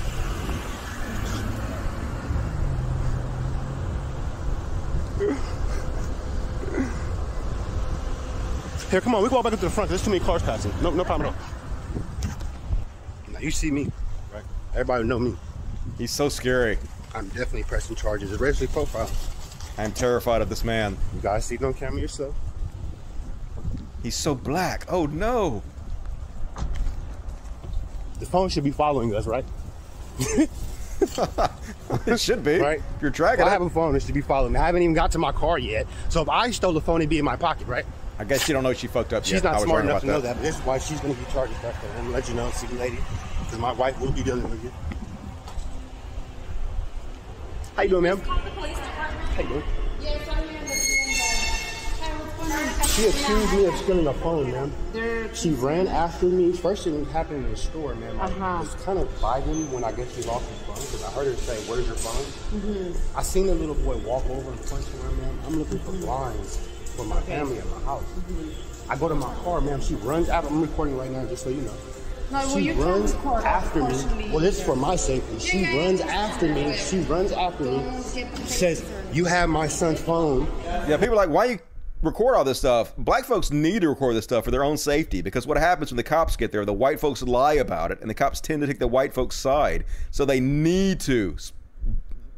Here, come on. We can walk back up to the front. There's too many cars passing. No, no problem at all. Now you see me, right? Everybody know me. He's so scary. I'm definitely pressing charges. It's racially profile. I am terrified of this man. You guys see it on camera yourself. He's so black. Oh no. The phone should be following us, right? it should be. Right? If you're tracking I have a phone. It should be following me. I haven't even got to my car yet. So if I stole the phone, it'd be in my pocket, right? I guess you don't know she fucked up She's yet. not I was smart enough to know that. But this is why she's going to be charged back there. I'm going to let you know, see lady. Because my wife will be dealing with you. How you doing, ma'am? Call the police department. How you doing? Yes, I'm here. Hey, what's going on? She accused me of stealing a phone, ma'am. She ran after me. First thing happened in the store, ma'am. It was kind of vibing when I guess she lost her phone because I heard her say, "Where's your phone?" Mm-hmm. I seen the little boy walk over and punch her, ma'am. I'm looking for blinds for my family at my house. I go to my car, ma'am. She runs out. I'm recording right now, just so you know. No, well, she you can runs after me. Well, this is for my safety. She runs after me. She runs after me. Says, "You have my son's phone." Yeah, people are like, why you record all this stuff? Black folks need to record this stuff for their own safety because what happens when the cops get there, the white folks lie about it, and the cops tend to take the white folks' side. So they need to.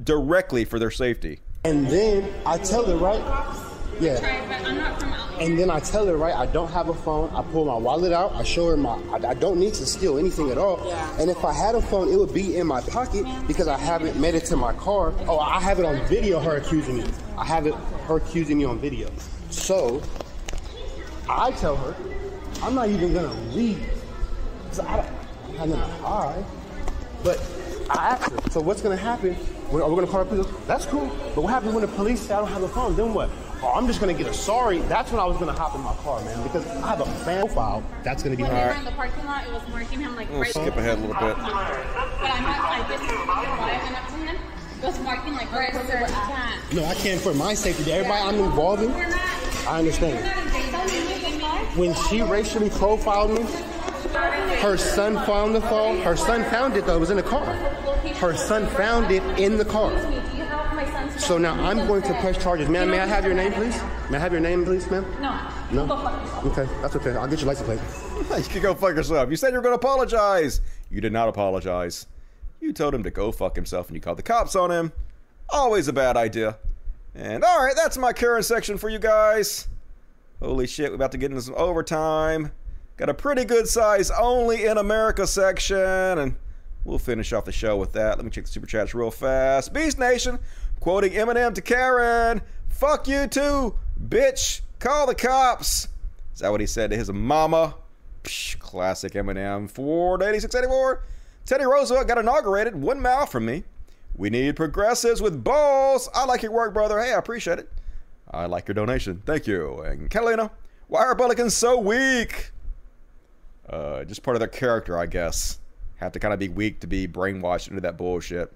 directly for their safety. And then I tell her, right? Yeah. but I'm not from LA. And then I tell her, right, I don't have a phone. I pull my wallet out. I show her my, I, I don't need to steal anything at all. Yeah. And if I had a phone, it would be in my pocket because I haven't made it to my car. Oh, I have it on video, her accusing me. I have it, her accusing me on video. So I tell her, I'm not even gonna leave. I don't have nothing to hide. But I asked her, so what's gonna happen? When, are we gonna call the police? That's cool. But what happens when the police say I don't have a phone? Then what? Oh, I'm just gonna get a sorry. That's when I was gonna hop in my car, man, because I have a fan profile. That's gonna be When we hard. were in the parking lot, it was marking him like We'll right skip ahead a little bit. But I'm not like this. You know why I went up to him? It was marking like right where we were at. No, I can't for my safety. Everybody I'm involving, I understand. When she racially profiled me, her son found the phone. Her son found it though. It was in the car. Her son found it in the car. So now I'm going to press charges. Ma'am, may I have your name, please? May I have your name, please, ma'am? No. No? Okay, that's okay. I'll get your license plate. you can go fuck yourself. You said you were going to apologize. You did not apologize. You told him to go fuck himself and you called the cops on him. Always a bad idea. And alright, that's my current section for you guys. Holy shit, we're about to get into some overtime. Got a pretty good size only in America section. And we'll finish off the show with that. Let me check the super chats real fast. Beast Nation quoting Eminem to Karen. Fuck you too, bitch. Call the cops. Is that what he said to his mama? Psh, classic Eminem. Ford 8684. Teddy Roosevelt got inaugurated. One mile from me. We need progressives with balls. I like your work, brother. Hey, I appreciate it. I like your donation. Thank you. And Catalina, why are Republicans so weak? Uh, just part of their character, I guess. Have to kind of be weak to be brainwashed into that bullshit.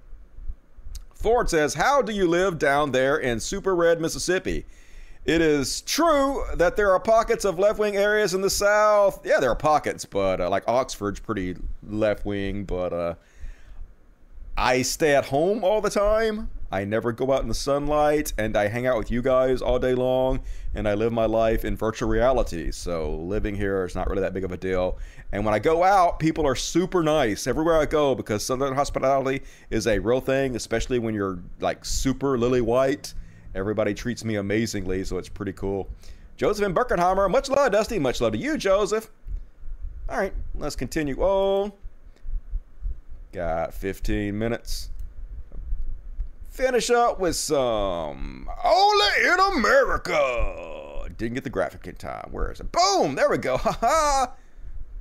Ford says, How do you live down there in super red Mississippi? It is true that there are pockets of left wing areas in the South. Yeah, there are pockets, but uh, like Oxford's pretty left wing, but uh, I stay at home all the time. I never go out in the sunlight, and I hang out with you guys all day long, and I live my life in virtual reality. So living here is not really that big of a deal. And when I go out, people are super nice everywhere I go because Southern hospitality is a real thing, especially when you're like super lily white. Everybody treats me amazingly, so it's pretty cool. Joseph and Birkenheimer, much love, Dusty. Much love to you, Joseph. All right, let's continue on. Got 15 minutes. Finish up with some Only in America. Didn't get the graphic in time. Where is it? Boom! There we go. Ha ha!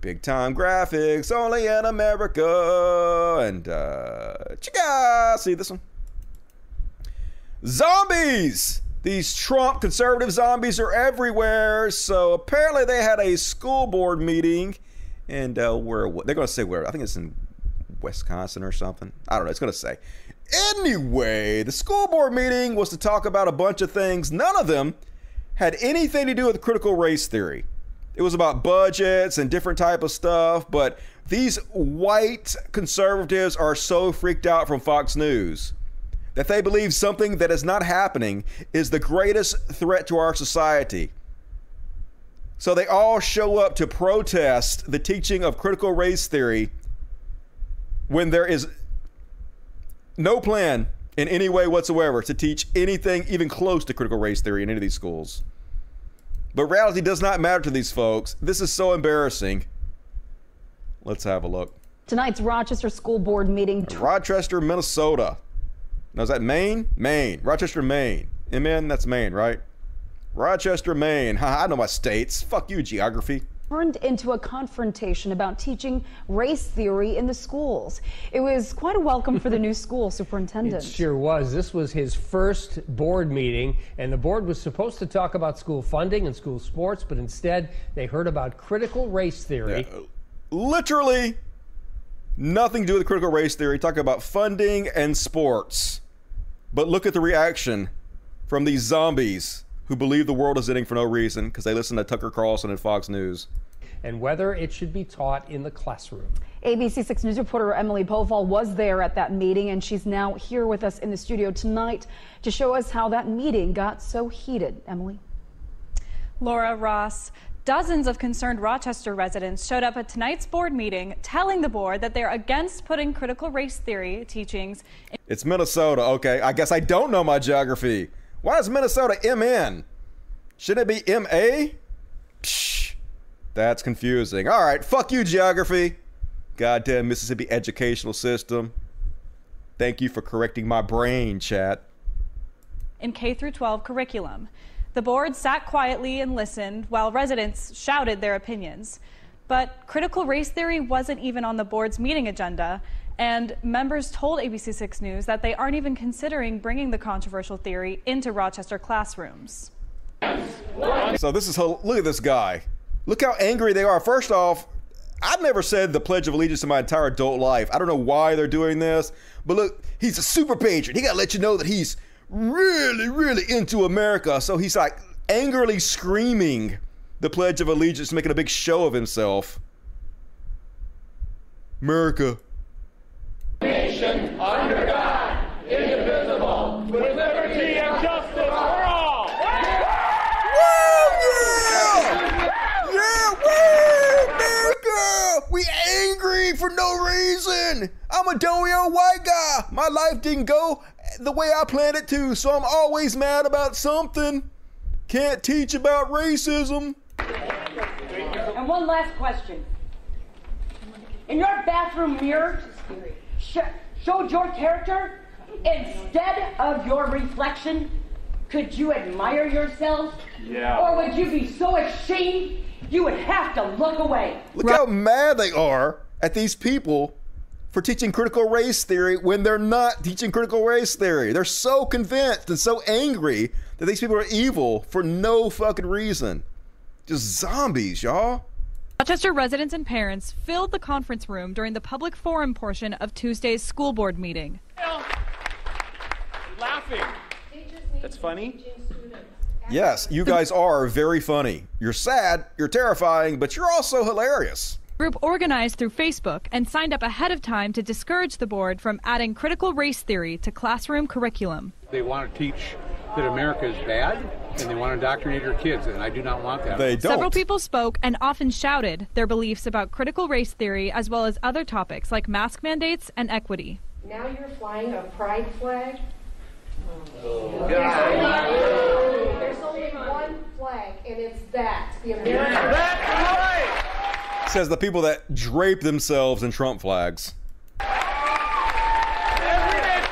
Big time graphics, only in America. And, uh, chica! See this one? Zombies! These Trump conservative zombies are everywhere. So apparently they had a school board meeting. And uh, where they're going to say where? I think it's in Wisconsin or something. I don't know. It's going to say. Anyway, the school board meeting was to talk about a bunch of things. None of them had anything to do with critical race theory. It was about budgets and different type of stuff, but these white conservatives are so freaked out from Fox News that they believe something that is not happening is the greatest threat to our society. So they all show up to protest the teaching of critical race theory when there is no plan in any way whatsoever to teach anything even close to critical race theory in any of these schools. But reality does not matter to these folks. This is so embarrassing. Let's have a look. Tonight's Rochester School Board meeting. Rochester, Minnesota. Now, is that Maine? Maine. Rochester, Maine. Amen? That's Maine, right? Rochester, Maine. I know my states. Fuck you, geography turned into a confrontation about teaching race theory in the schools. It was quite a welcome for the new school superintendent. It sure was. This was his first board meeting, and the board was supposed to talk about school funding and school sports, but instead they heard about critical race theory. Yeah, uh, literally nothing to do with critical race theory. Talk about funding and sports. But look at the reaction from these zombies who believe the world is ending for no reason because they listen to Tucker Carlson and Fox News. And whether it should be taught in the classroom. ABC 6 News reporter Emily Poval was there at that meeting, and she's now here with us in the studio tonight to show us how that meeting got so heated. Emily? Laura Ross, Dozens of concerned Rochester residents showed up at tonight's board meeting telling the board that they're against putting critical race theory teachings. It's Minnesota. Okay, I guess I don't know my geography. Why is Minnesota MN? Shouldn't it be MA? Psh, that's confusing. All right, fuck you, geography. Goddamn Mississippi educational system. Thank you for correcting my brain, chat. in K through 12 curriculum. The board sat quietly and listened while residents shouted their opinions. But critical race theory wasn't even on the board's meeting agenda, and members told ABC6 News that they aren't even considering bringing the controversial theory into Rochester classrooms. So this is look at this guy. Look how angry they are. First off, I've never said the Pledge of Allegiance in my entire adult life. I don't know why they're doing this, but look, he's a super patriot. He got to let you know that he's really, really into America. So he's like angrily screaming the Pledge of Allegiance, making a big show of himself. America. Nation under God, indivisible, with liberty and justice for all. Yeah, woo, America! We angry for no reason. I'm a doughy old white guy. My life didn't go the way I planned it to, so I'm always mad about something. Can't teach about racism. And one last question. In your bathroom mirror, sh- showed your character instead of your reflection? Could you admire yourself? Yeah. Or would you be so ashamed you would have to look away? Look how mad they are at these people for teaching critical race theory when they're not teaching critical race theory. They're so convinced and so angry that these people are evil for no fucking reason. Just zombies, y'all. Rochester residents and parents filled the conference room during the public forum portion of Tuesday's school board meeting. Laughing. That's funny. Yes, you guys are very funny. You're sad, you're terrifying, but you're also hilarious. Group organized through Facebook and signed up ahead of time to discourage the board from adding critical race theory to classroom curriculum. They want to teach that America is bad, and they want to indoctrinate our kids, and I do not want that. They don't. Several people spoke and often shouted their beliefs about critical race theory as well as other topics like mask mandates and equity. Now you're flying a pride flag? There's only one flag, and it's that, the American Says the people that drape themselves in Trump flags. Everyday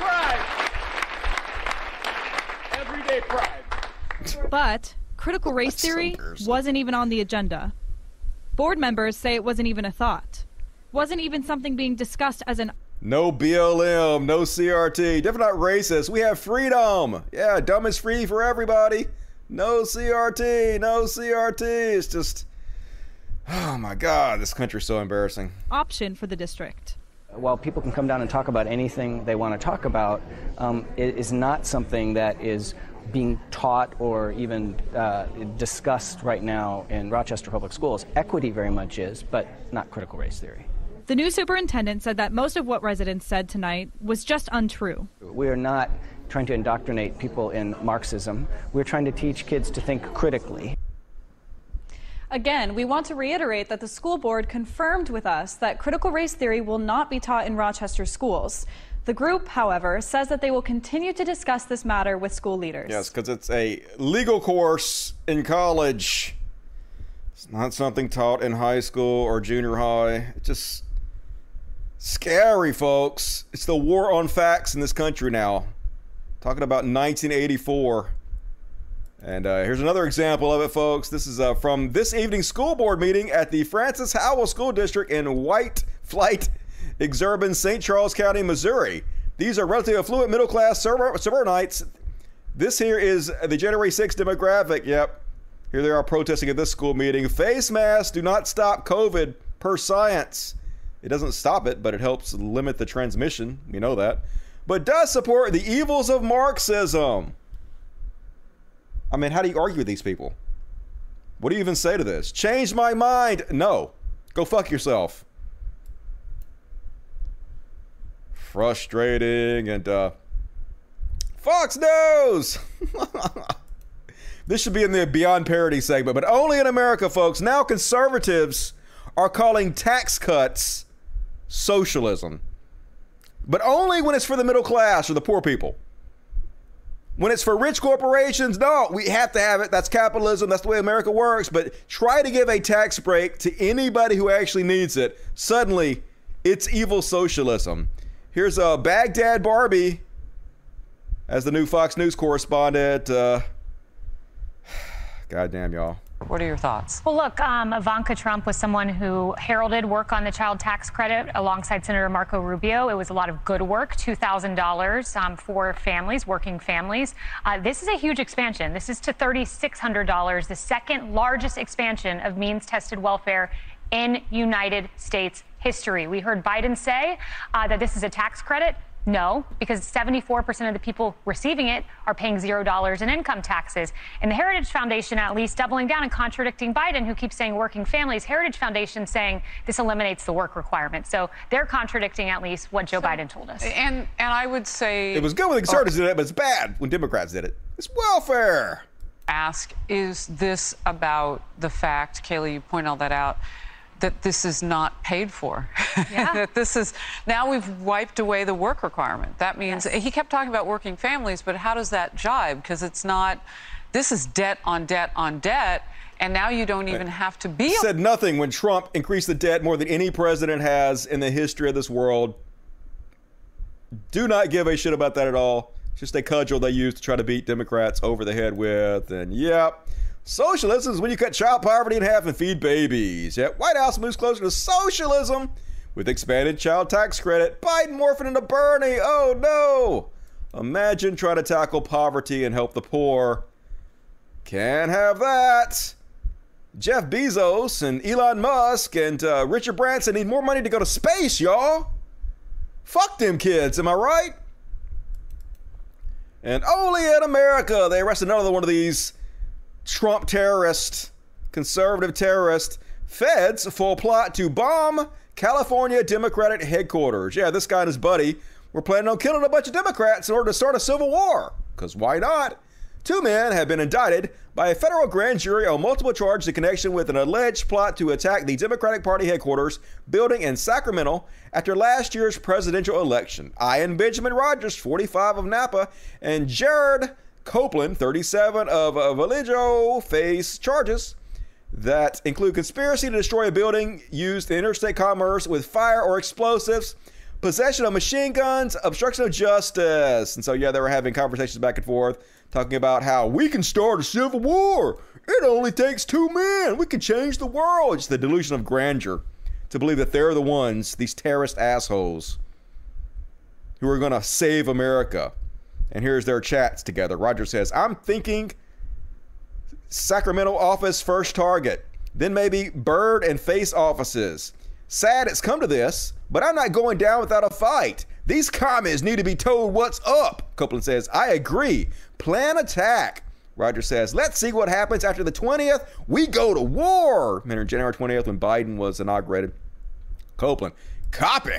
pride. Everyday pride. But critical race theory wasn't even on the agenda. Board members say it wasn't even a thought. Wasn't even something being discussed as an No BLM, no CRT. Definitely not racist. We have freedom. Yeah, dumb is free for everybody. No CRT, no CRT. It's just, oh my God, this country's so embarrassing. option for the district. While people can come down and talk about anything they want to talk about, um, it is not something that is being taught or even uh, discussed right now in Rochester Public Schools. Equity very much is, but not critical race theory. The new superintendent said that most of what residents said tonight was just untrue. We are not trying to indoctrinate people in Marxism. We're trying to teach kids to think critically. Again, we want to reiterate that the school board confirmed with us that critical race theory will not be taught in Rochester schools. The group, however, says that they will continue to discuss this matter with school leaders. Yes, because it's a legal course in college. It's not something taught in high school or junior high. It's just scary, folks. It's the war on facts in this country now. Talking about 1984. And uh, here's another example of it, folks. This is uh, from this evening's school board meeting at the Francis Howell School District in White Flight, Exurban, St. Charles County, Missouri. These are relatively affluent middle class suburbanites. This here is the January 6th demographic. Yep. Here they are protesting at this school meeting. Face masks do not stop COVID per science. It doesn't stop it, but it helps limit the transmission. We know that. But does support the evils of Marxism. I mean, how do you argue with these people? What do you even say to this? Change my mind. No. Go fuck yourself. Frustrating and uh Fox News. This should be in the Beyond Parody segment, but only in America, folks. Now conservatives are calling tax cuts socialism, but only when it's for the middle class or the poor people. When it's for rich corporations, no, we have to have it. That's capitalism. That's the way America works. But try to give a tax break to anybody who actually needs it. Suddenly, it's evil socialism. Here's a uh, Baghdad Barbie as the new Fox News correspondent. Uh, goddamn, y'all. What are your thoughts? Well, look, um, Ivanka Trump was someone who heralded work on the child tax credit alongside Senator Marco Rubio. It was a lot of good work, $2,000 um, for families, working families. Uh, this is a huge expansion. This is to $3,600, the second largest expansion of means tested welfare in United States history. We heard Biden say uh, that this is a tax credit. No, because 74% of the people receiving it are paying $0 in income taxes. And the Heritage Foundation, at least, doubling down and contradicting Biden, who keeps saying working families, Heritage Foundation saying this eliminates the work requirement. So they're contradicting at least what Joe so, Biden told us. And and I would say it was good when the conservatives oh. did it, but it's bad when Democrats did it. It's welfare. Ask, is this about the fact, Kayleigh, you point all that out, that this is not paid for. Yeah. that this is now we've wiped away the work requirement. That means yes. he kept talking about working families, but how does that jibe? Because it's not. This is debt on debt on debt. And now you don't even have to be. Said nothing when Trump increased the debt more than any president has in the history of this world. Do not give a shit about that at all. It's just a cudgel they use to try to beat Democrats over the head with. And yep. Yeah, Socialism is when you cut child poverty in half and feed babies. Yet White House moves closer to socialism with expanded child tax credit. Biden morphing into Bernie. Oh no! Imagine trying to tackle poverty and help the poor. Can't have that. Jeff Bezos and Elon Musk and uh, Richard Branson need more money to go to space, y'all. Fuck them kids, am I right? And only in America they arrested another one of these Trump terrorist, conservative terrorist, feds full plot to bomb California Democratic headquarters. Yeah, this guy and his buddy were planning on killing a bunch of Democrats in order to start a civil war. Because why not? Two men have been indicted by a federal grand jury on multiple charges in connection with an alleged plot to attack the Democratic Party headquarters building in Sacramento after last year's presidential election. I Ian Benjamin Rogers, 45 of Napa, and Jared Copeland, 37 of uh, Vallejo, face charges that include conspiracy to destroy a building used in interstate commerce with fire or explosives, possession of machine guns, obstruction of justice. And so, yeah, they were having conversations back and forth, talking about how we can start a civil war. It only takes two men. We can change the world. It's the delusion of grandeur to believe that they're the ones, these terrorist assholes, who are going to save America. And here's their chats together. Roger says, I'm thinking Sacramento office first target, then maybe Bird and Face offices. Sad it's come to this, but I'm not going down without a fight. These commies need to be told what's up. Copeland says, I agree. Plan attack. Roger says, let's see what happens after the 20th. We go to war. January 20th when Biden was inaugurated. Copeland, copy.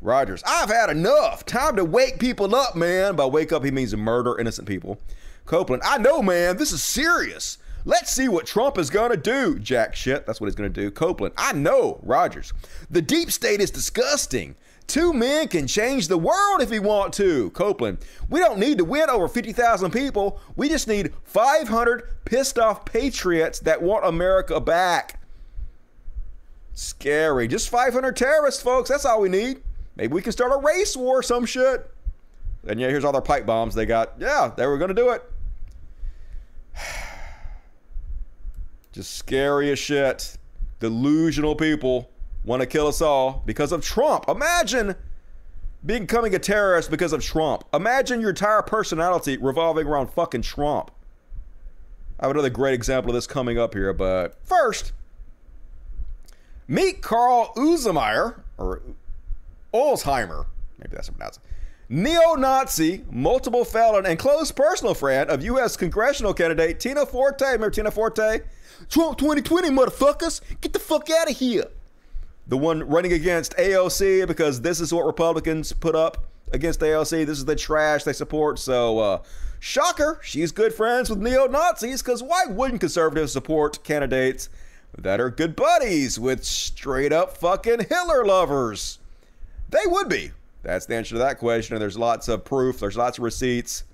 Rogers, I've had enough. Time to wake people up, man. By wake up, he means murder innocent people. Copeland, I know, man. This is serious. Let's see what Trump is going to do. Jack shit. That's what he's going to do. Copeland, I know. Rogers, the deep state is disgusting. Two men can change the world if we want to. Copeland, we don't need to win over 50,000 people. We just need 500 pissed off patriots that want America back. Scary. Just 500 terrorists, folks. That's all we need. Maybe we can start a race war, some shit. And yeah, here's all their pipe bombs they got. Yeah, they were going to do it. Just scary as shit. Delusional people want to kill us all because of Trump. Imagine becoming a terrorist because of Trump. Imagine your entire personality revolving around fucking Trump. I have another great example of this coming up here, but first, meet Carl Uzemeier, or Alzheimer, maybe that's pronounced. Neo Nazi, multiple felon, and close personal friend of U.S. congressional candidate Tina Forte. Remember Tina Forte? Trump 2020, motherfuckers. Get the fuck out of here. The one running against AOC because this is what Republicans put up against AOC. This is the trash they support. So, uh, shocker, she's good friends with neo Nazis because why wouldn't conservatives support candidates that are good buddies with straight up fucking Hitler lovers? They would be. That's the answer to that question. And there's lots of proof, there's lots of receipts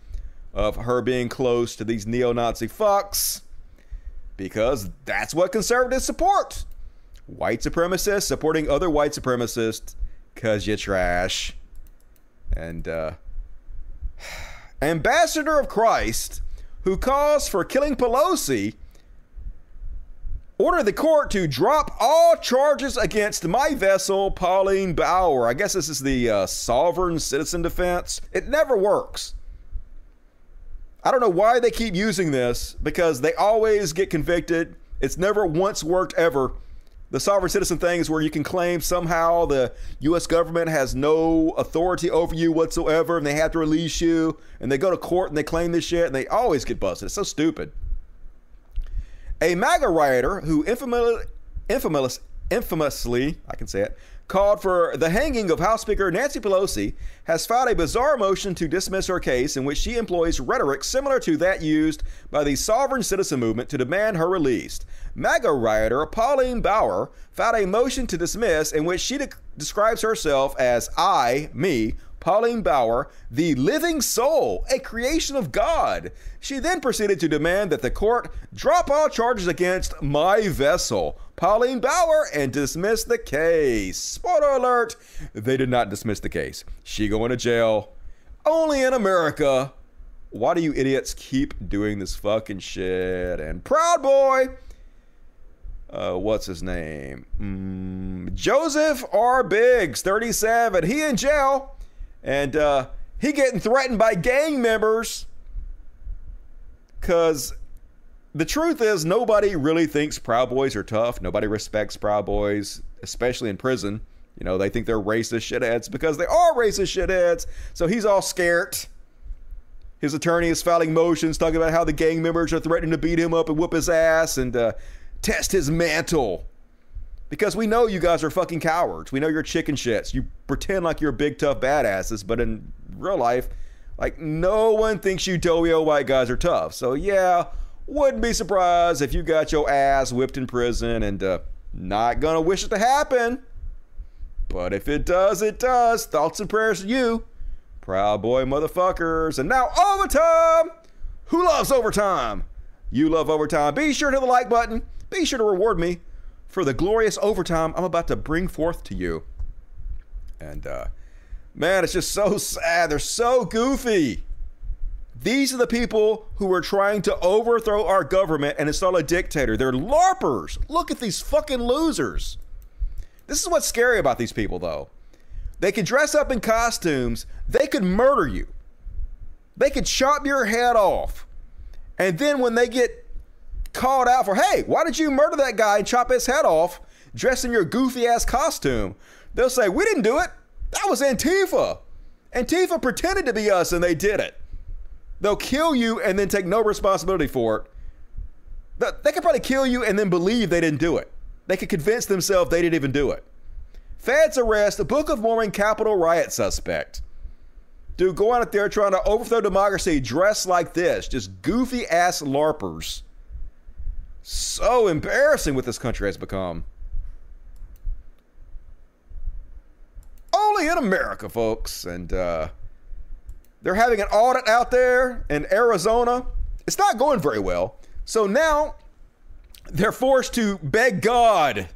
of her being close to these neo Nazi fucks because that's what conservatives support. White supremacists supporting other white supremacists because you're trash. And, uh, ambassador of Christ who calls for killing Pelosi ordered the court to drop all charges against my vessel, Pauline Bauer. I guess this is the uh, sovereign citizen defense. It never works. I don't know why they keep using this because they always get convicted. It's never once worked ever. The sovereign citizen thing is where you can claim somehow the U.S. government has no authority over you whatsoever and they have to release you. And they go to court and they claim this shit and they always get busted. It's so stupid. A MAGA rioter who infamous, infamous, infamously, I can say it, called for the hanging of House Speaker Nancy Pelosi has filed a bizarre motion to dismiss her case in which she employs rhetoric similar to that used by the sovereign citizen movement to demand her release. MAGA rioter Pauline Bauer filed a motion to dismiss in which she de- describes herself as I, me, Pauline Bauer, the living soul, a creation of God. She then proceeded to demand that the court drop all charges against my vessel, Pauline Bauer, and dismiss the case. Spoiler alert, they did not dismiss the case. She going to jail. Only in America. Why do you idiots keep doing this fucking shit? And Proud Boy uh, what's his name? Mm, Joseph R. Biggs, 37. He in jail and uh, he getting threatened by gang members because the truth is nobody really thinks Proud Boys are tough. Nobody respects Proud Boys, especially in prison. You know, they think they're racist shitheads because they are racist shitheads. So he's all scared. His attorney is filing motions talking about how the gang members are threatening to beat him up and whoop his ass and uh, test his mantle because we know you guys are fucking cowards. We know you're chicken shits. You pretend like you're big tough badasses, but in real life, like no one thinks you doughy old white guys are tough. So yeah, wouldn't be surprised if you got your ass whipped in prison and uh, not gonna wish it to happen. But if it does, it does. Thoughts and prayers to you, proud boy motherfuckers. And now overtime. Who loves overtime? You love overtime. Be sure to hit the like button. Be sure to reward me for the glorious overtime I'm about to bring forth to you. And uh, man, it's just so sad. They're so goofy. These are the people who are trying to overthrow our government and install a dictator. They're LARPers. Look at these fucking losers. This is what's scary about these people, though. They can dress up in costumes, they could murder you, they could chop your head off. And then when they get called out for, hey, why did you murder that guy and chop his head off dressed in your goofy ass costume? They'll say, we didn't do it. That was Antifa. Antifa pretended to be us and they did it. They'll kill you and then take no responsibility for it. They could probably kill you and then believe they didn't do it. They could convince themselves they didn't even do it. Feds arrest a Book of Mormon Capitol riot suspect. Dude, go out there trying to overthrow democracy dressed like this. Just goofy ass LARPers so embarrassing what this country has become. Only in America, folks. And uh, they're having an audit out there in Arizona. It's not going very well. So now they're forced to beg God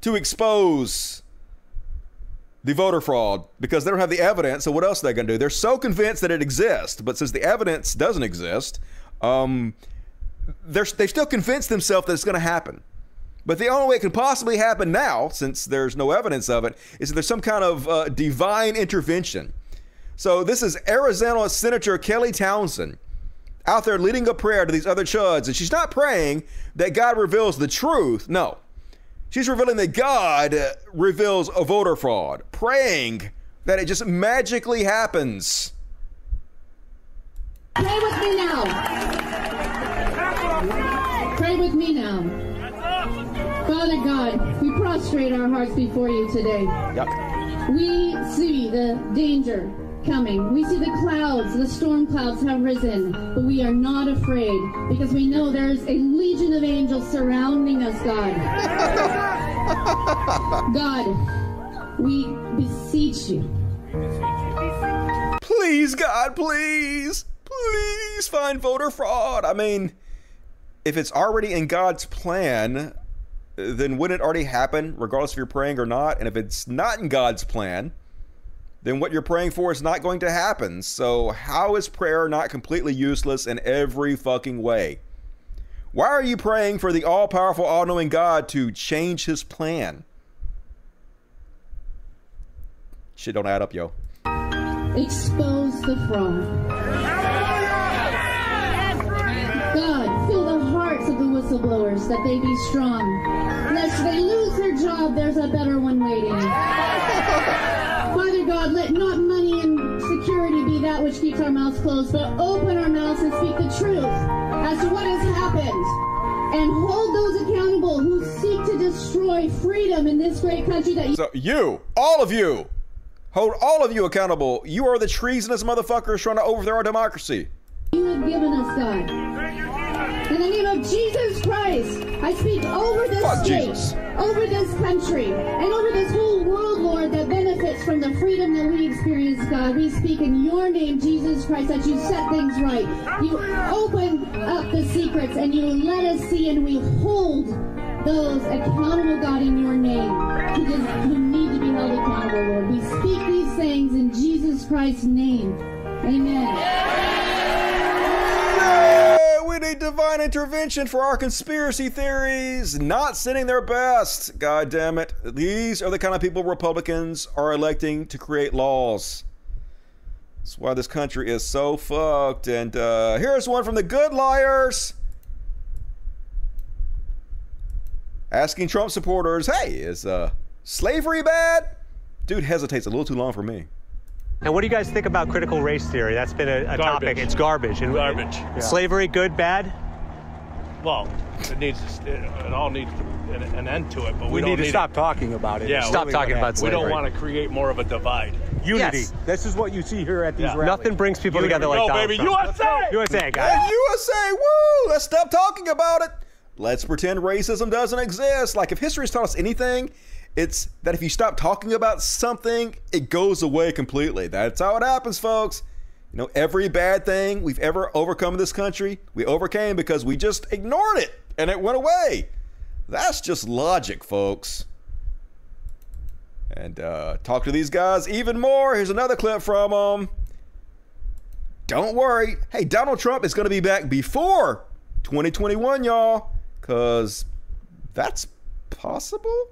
to expose the voter fraud because they don't have the evidence. So what else are they going to do? They're so convinced that it exists, but since the evidence doesn't exist, um, they're, they still convinced themselves that it's going to happen. But the only way it can possibly happen now, since there's no evidence of it, is that there's some kind of uh, divine intervention. So this is Arizona Senator Kelly Townsend out there leading a prayer to these other chuds, and she's not praying that God reveals the truth. No, she's revealing that God reveals a voter fraud, praying that it just magically happens. Pray with me now. Pray with me now. Father God, we prostrate our hearts before you today. Yep. We see the danger coming. We see the clouds, the storm clouds have risen, but we are not afraid because we know there's a legion of angels surrounding us, God. God, we beseech you. Please, God, please, please find voter fraud. I mean, if it's already in God's plan, then wouldn't it already happen, regardless if you're praying or not? And if it's not in God's plan, then what you're praying for is not going to happen. So, how is prayer not completely useless in every fucking way? Why are you praying for the all powerful, all knowing God to change his plan? Shit don't add up, yo. Expose the fraud. That they be strong. Lest they lose their job, there's a better one waiting. Father God, let not money and security be that which keeps our mouths closed, but open our mouths and speak the truth as to what has happened. And hold those accountable who seek to destroy freedom in this great country that you. So, you, all of you, hold all of you accountable. You are the treasonous motherfuckers trying to overthrow our democracy. you have given us, God. In the name of Jesus Christ, I speak over this Fuck state, Jesus. over this country, and over this whole world, Lord, that benefits from the freedom that we experience, God. We speak in your name, Jesus Christ, that you set things right. You open up the secrets and you let us see, and we hold those accountable, God, in your name, who, need to be held accountable, Lord. We speak these things in Jesus Christ's name. Amen. Yeah, divine intervention for our conspiracy theories not sending their best. God damn it. These are the kind of people Republicans are electing to create laws. That's why this country is so fucked. And uh, here's one from the good liars. Asking Trump supporters, hey, is uh, slavery bad? Dude hesitates a little too long for me. And what do you guys think about critical race theory? That's been a, a topic. It's garbage. And Garbage. Slavery, good, bad? Well, it needs to, it, it all needs to, an, an end to it, but we, We need to need stop talking about it. Yeah, It's we- really what happened. We don't want to create more of a divide. Unity. Yes. This is what you see here at these Yeah. rallies. Nothing brings people Unity. together like Go, Donald baby, Trump. USA! USA, guys. Hey, USA, woo! Let's stop talking about it. Let's pretend racism doesn't exist. Like, if history's taught us anything, it's that if you stop talking about something, it goes away completely. That's how it happens, folks. You know, every bad thing we've ever overcome in this country, we overcame because we just ignored it and it went away. That's just logic, folks. And uh, talk to these guys even more. Here's another clip from them. Don't worry. Hey, Donald Trump is going to be back before 2021, y'all, because that's possible.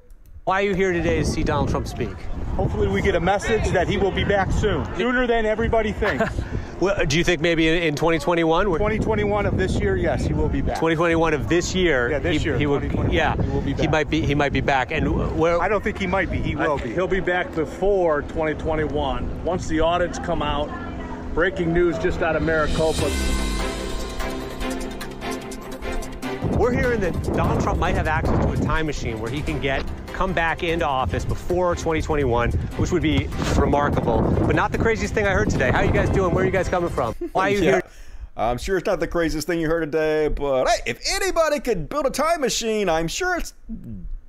Why are you here today to see Donald Trump speak? Hopefully, we get a message that he will be back soon, sooner than everybody thinks. Well, uh, do you think maybe in, in 2021? 2021 of this year, yes, he will be back. 2021 of this year. Yeah, this he, year, He would, 2021, yeah, he will be back. might be. He might be back. And where? I don't think he might be. He will be. He'll be back before 2021. Once the audits come out, breaking news just out of Maricopa. We're hearing that Donald Trump might have access to a time machine where he can get come back into office before 2021, which would be remarkable. But not the craziest thing I heard today. How are you guys doing? Where are you guys coming from? Why are you Yeah. here? I'm sure it's not the craziest thing you heard today, but hey, if anybody could build a time machine, I'm sure it's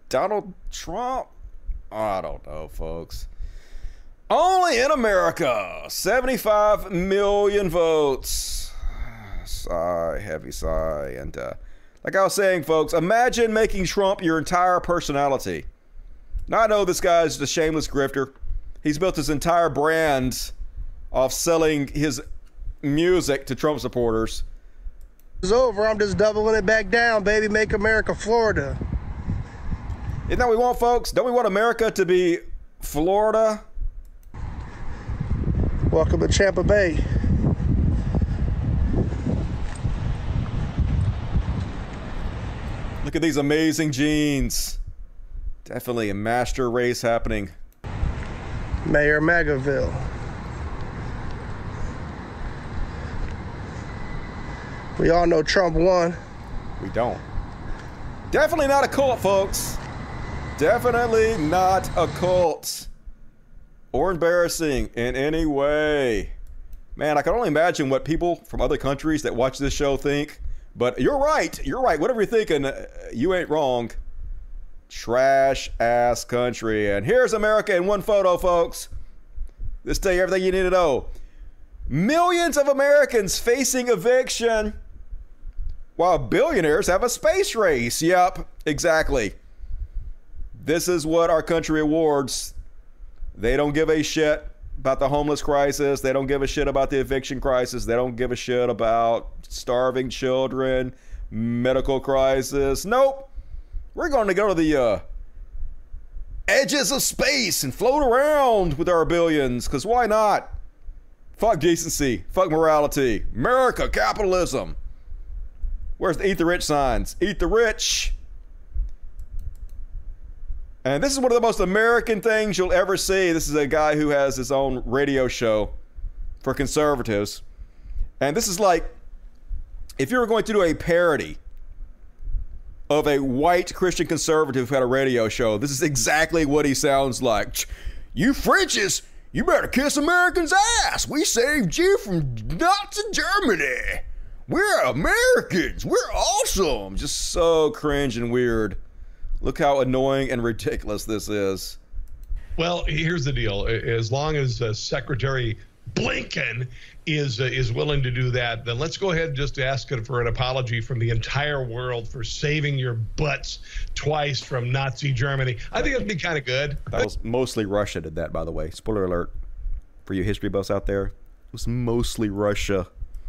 Donald Trump. I don't know, folks. Only in America, 75 million votes. Sigh, heavy sigh. And uh, like I was saying, folks, imagine making Trump your entire personality. Now, I know this guy's the shameless grifter. He's built his entire brand off selling his music to Trump supporters. It's over. I'm just doubling it back down, baby. Make America Florida. Isn't that what we want, folks? Don't we want America to be Florida? Welcome to Tampa Bay. Look at these amazing jeans. Definitely a master race happening. Mayor Magaville. We all know Trump won. We don't. Definitely not a cult, folks. Definitely not a cult. or embarrassing in any way. Man, I can only imagine what people from other countries that watch this show think. But you're right. You're right. Whatever you're thinking, uh, you ain't wrong. Trash ass country. And here's America in one photo, folks. This tell you everything you need to know. Millions of Americans facing eviction while billionaires have a space race. Yep, exactly. This is what our country awards. They don't give a shit about the homeless crisis. They don't give a shit about the eviction crisis. They don't give a shit about starving children, medical crisis. Nope. We're going to go to the uh, edges of space and float around with our billions, because why not? Fuck decency. Fuck morality. America, capitalism. Where's the eat the rich signs? Eat the rich. And this is one of the most American things you'll ever see. This is a guy who has his own radio show for conservatives. And this is like if you were going to do a parody of a white Christian conservative who had a radio show, this is exactly what he sounds like. You Frenches, you better kiss Americans' ass. We saved you from Nazi Germany. We're Americans. We're awesome. Just so cringe and weird. Look how annoying and ridiculous this is. Well, here's the deal. As long as uh, Secretary Blinken is uh, is willing to do that, then let's go ahead and just ask for an apology from the entire world for saving your butts twice from Nazi Germany. I think it'd be kind of good. That was mostly Russia did that, by the way. Spoiler alert for you history buffs out there. It was mostly Russia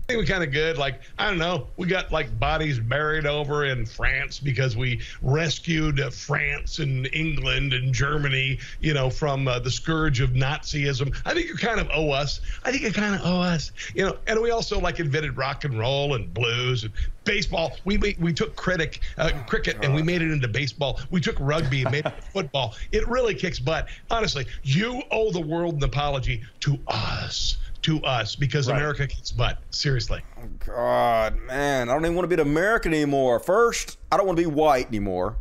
think we kind of good. Like, I don't know, we got like bodies buried over in France because we rescued uh, France and England and Germany, you know, from uh, the scourge of Nazism. I think you kind of owe us. I think you kind of owe us, you know. And we also like invented rock and roll and blues and baseball. We we, we took critic uh, cricket and we made it into baseball. We took rugby and made it football. It really kicks butt. Honestly, you owe the world an apology to us to us because right. America kicks butt. Seriously. Oh, God, man, I don't even want to be an American anymore. First, I don't want to be white anymore.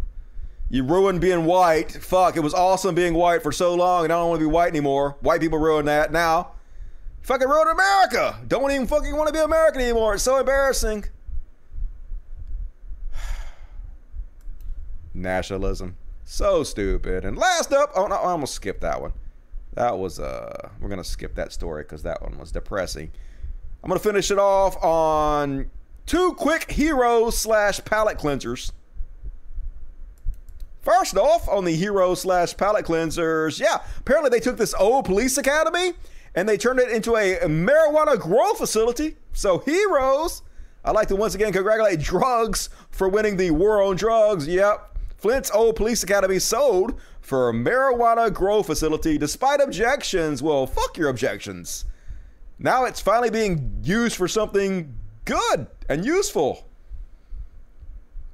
You ruined being white. Fuck, it was awesome being white for so long, and I don't want to be white anymore. White people ruined that. Now, fucking ruined America. Don't even fucking want to be American anymore. It's so embarrassing. Nationalism. So stupid. And last up, oh no, I almost skipped that one. That was uh we're gonna skip that story because that one was depressing. I'm gonna finish it off on two quick heroes slash palate cleansers. First off, on the hero slash palate cleansers, yeah, apparently they took this old police academy and they turned it into a marijuana grow facility. So heroes, I'd like to once again congratulate drugs for winning the war on drugs. Yep. Flint's old police academy sold for a marijuana grow facility despite objections. Well, fuck your objections. Now it's finally being used for something good and useful.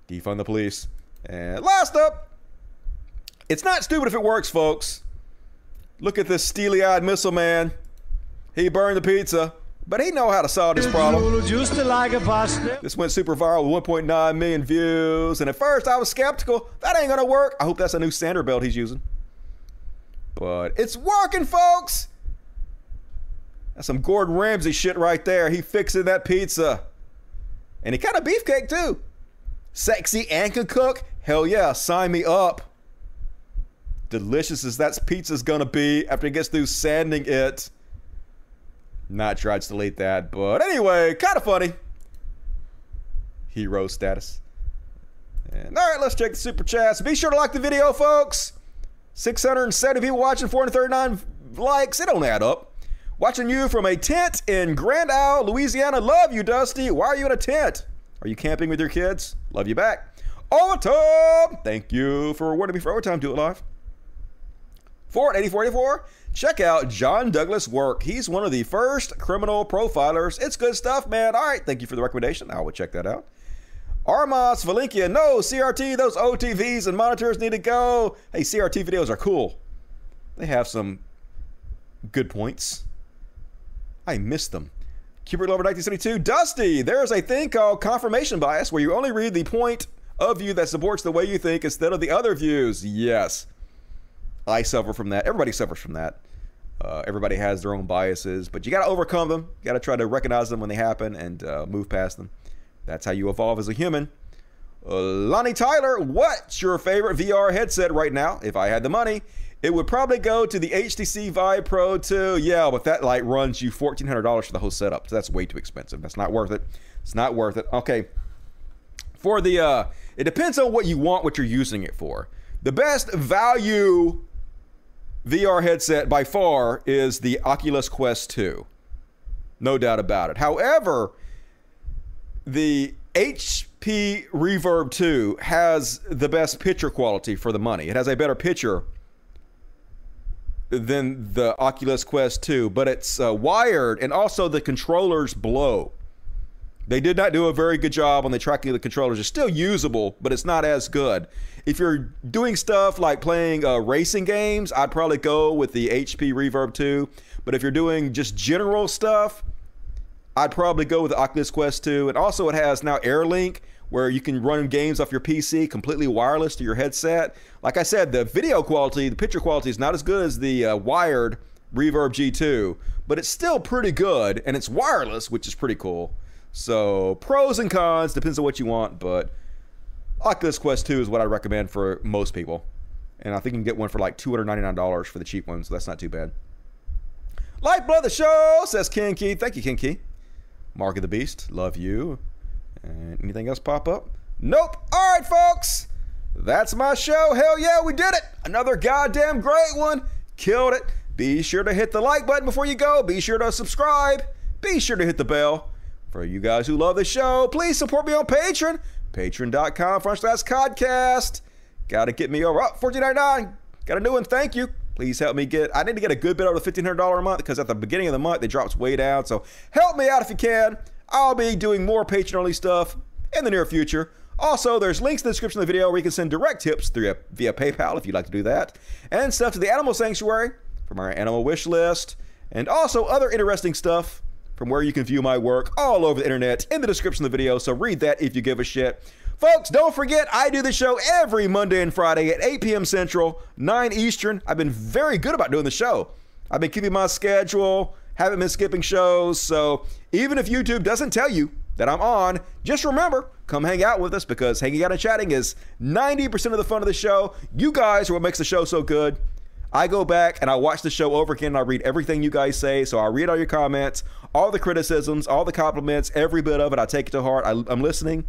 Defund the police. And last up, it's not stupid if it works, folks. Look at this steely eyed missile man. He burned the pizza. But he know how to solve this problem. This went super viral with 1.9 million views. And at first I was skeptical. That ain't gonna work. I hope that's a new sander belt he's using. But it's working, folks. That's some Gordon Ramsay shit right there. He fixing that pizza. And he kind of beefcake too. Sexy and can cook? Hell yeah, sign me up. Delicious as that pizza's gonna be after he gets through sanding it. Not tried to delete that, but anyway, kind of funny. Hero status. And all right, let's check the super chats. Be sure to like the video, folks. 670 people watching, 439 likes. It don't add up. Watching you from a tent in Grand Isle, Louisiana. Love you, Dusty. Why are you in a tent? Are you camping with your kids? Love you back. Overtime. Thank you for rewarding me for overtime. Do it live. Fort 8484. Check out John Douglas' work. He's one of the first criminal profilers. It's good stuff, man. All right, thank you for the recommendation. I will check that out. Armas Valenkia, no, CRT, those OTVs and monitors need to go. Hey, CRT videos are cool. They have some good points. I missed them. Cupid Lover 1972, Dusty, there's a thing called confirmation bias where you only read the point of view that supports the way you think instead of the other views. Yes. I suffer from that. Everybody suffers from that. Uh, everybody has their own biases, but you got to overcome them. You got to try to recognize them when they happen and uh, move past them. That's how you evolve as a human. Uh, Lonnie Tyler, what's your favorite VR headset right now? If I had the money, it would probably go to the HTC Vive Pro 2. Yeah, but that like runs you $1,400 for the whole setup. So that's way too expensive. That's not worth it. It's not worth it. Okay. For the, uh, it depends on what you want, what you're using it for. The best value VR headset by far is the Oculus Quest 2. No doubt about it. However, the HP Reverb 2 has the best picture quality for the money. It has a better picture than the Oculus Quest 2, but it's uh, wired and also the controllers blow. They did not do a very good job on the tracking of the controllers. It's still usable, but it's not as good. If you're doing stuff like playing uh, racing games, I'd probably go with the HP Reverb 2. But if you're doing just general stuff, I'd probably go with the Oculus Quest 2. And also, it has now AirLink, where you can run games off your PC completely wireless to your headset. Like I said, the video quality, the picture quality is not as good as the uh, wired Reverb G2, but it's still pretty good, and it's wireless, which is pretty cool. So pros and cons depends on what you want, but Oculus Quest 2 is what I recommend for most people. And I think you can get one for like $299 for the cheap one, so that's not too bad. Lifeblood the show, says King Key. Thank you, King Key. Mark of the Beast, love you. And anything else pop up? Nope. All right, folks. That's my show. Hell yeah, we did it. Another goddamn great one. Killed it. Be sure to hit the like button before you go. Be sure to subscribe. Be sure to hit the bell. For you guys who love the show, please support me on Patreon. Patreon.com front slash podcast. Gotta get me over. Oh, 1499 Got a new one. Thank you. Please help me get. I need to get a good bit over the $1,500 a month because at the beginning of the month, it drops way down. So help me out if you can. I'll be doing more Patreon only stuff in the near future. Also, there's links in the description of the video where you can send direct tips through via PayPal if you'd like to do that, and stuff to the Animal Sanctuary from our animal wish list, and also other interesting stuff from where you can view my work all over the internet in the description of the video. So read that if you give a shit. Folks, don't forget I do the show every Monday and Friday at 8 p.m. Central, 9 Eastern. I've been very good about doing the show. I've been keeping my schedule, haven't been skipping shows. So even if YouTube doesn't tell you that I'm on, just remember, come hang out with us because hanging out and chatting is 90% of the fun of the show. You guys are what makes the show so good. I go back and I watch the show over again and I read everything you guys say. So I read all your comments, all the criticisms, all the compliments, every bit of it. I take it to heart. I, am listening.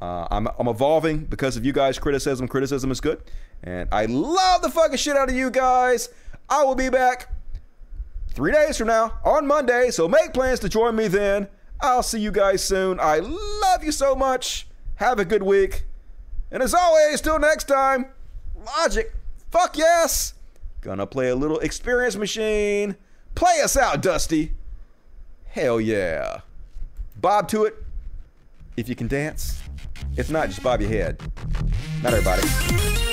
Uh, I'm, I'm evolving because of you guys' criticism. Criticism is good. And I love the fucking shit out of you guys. I will be back three days from now on Monday. So make plans to join me then. I'll see you guys soon. I love you so much. Have a good week. And as always, till next time, logic. Fuck yes. Gonna play a little experience machine. Play us out, Dusty. Hell yeah. Bob to it if you can dance. If not, just bob your head. Not everybody.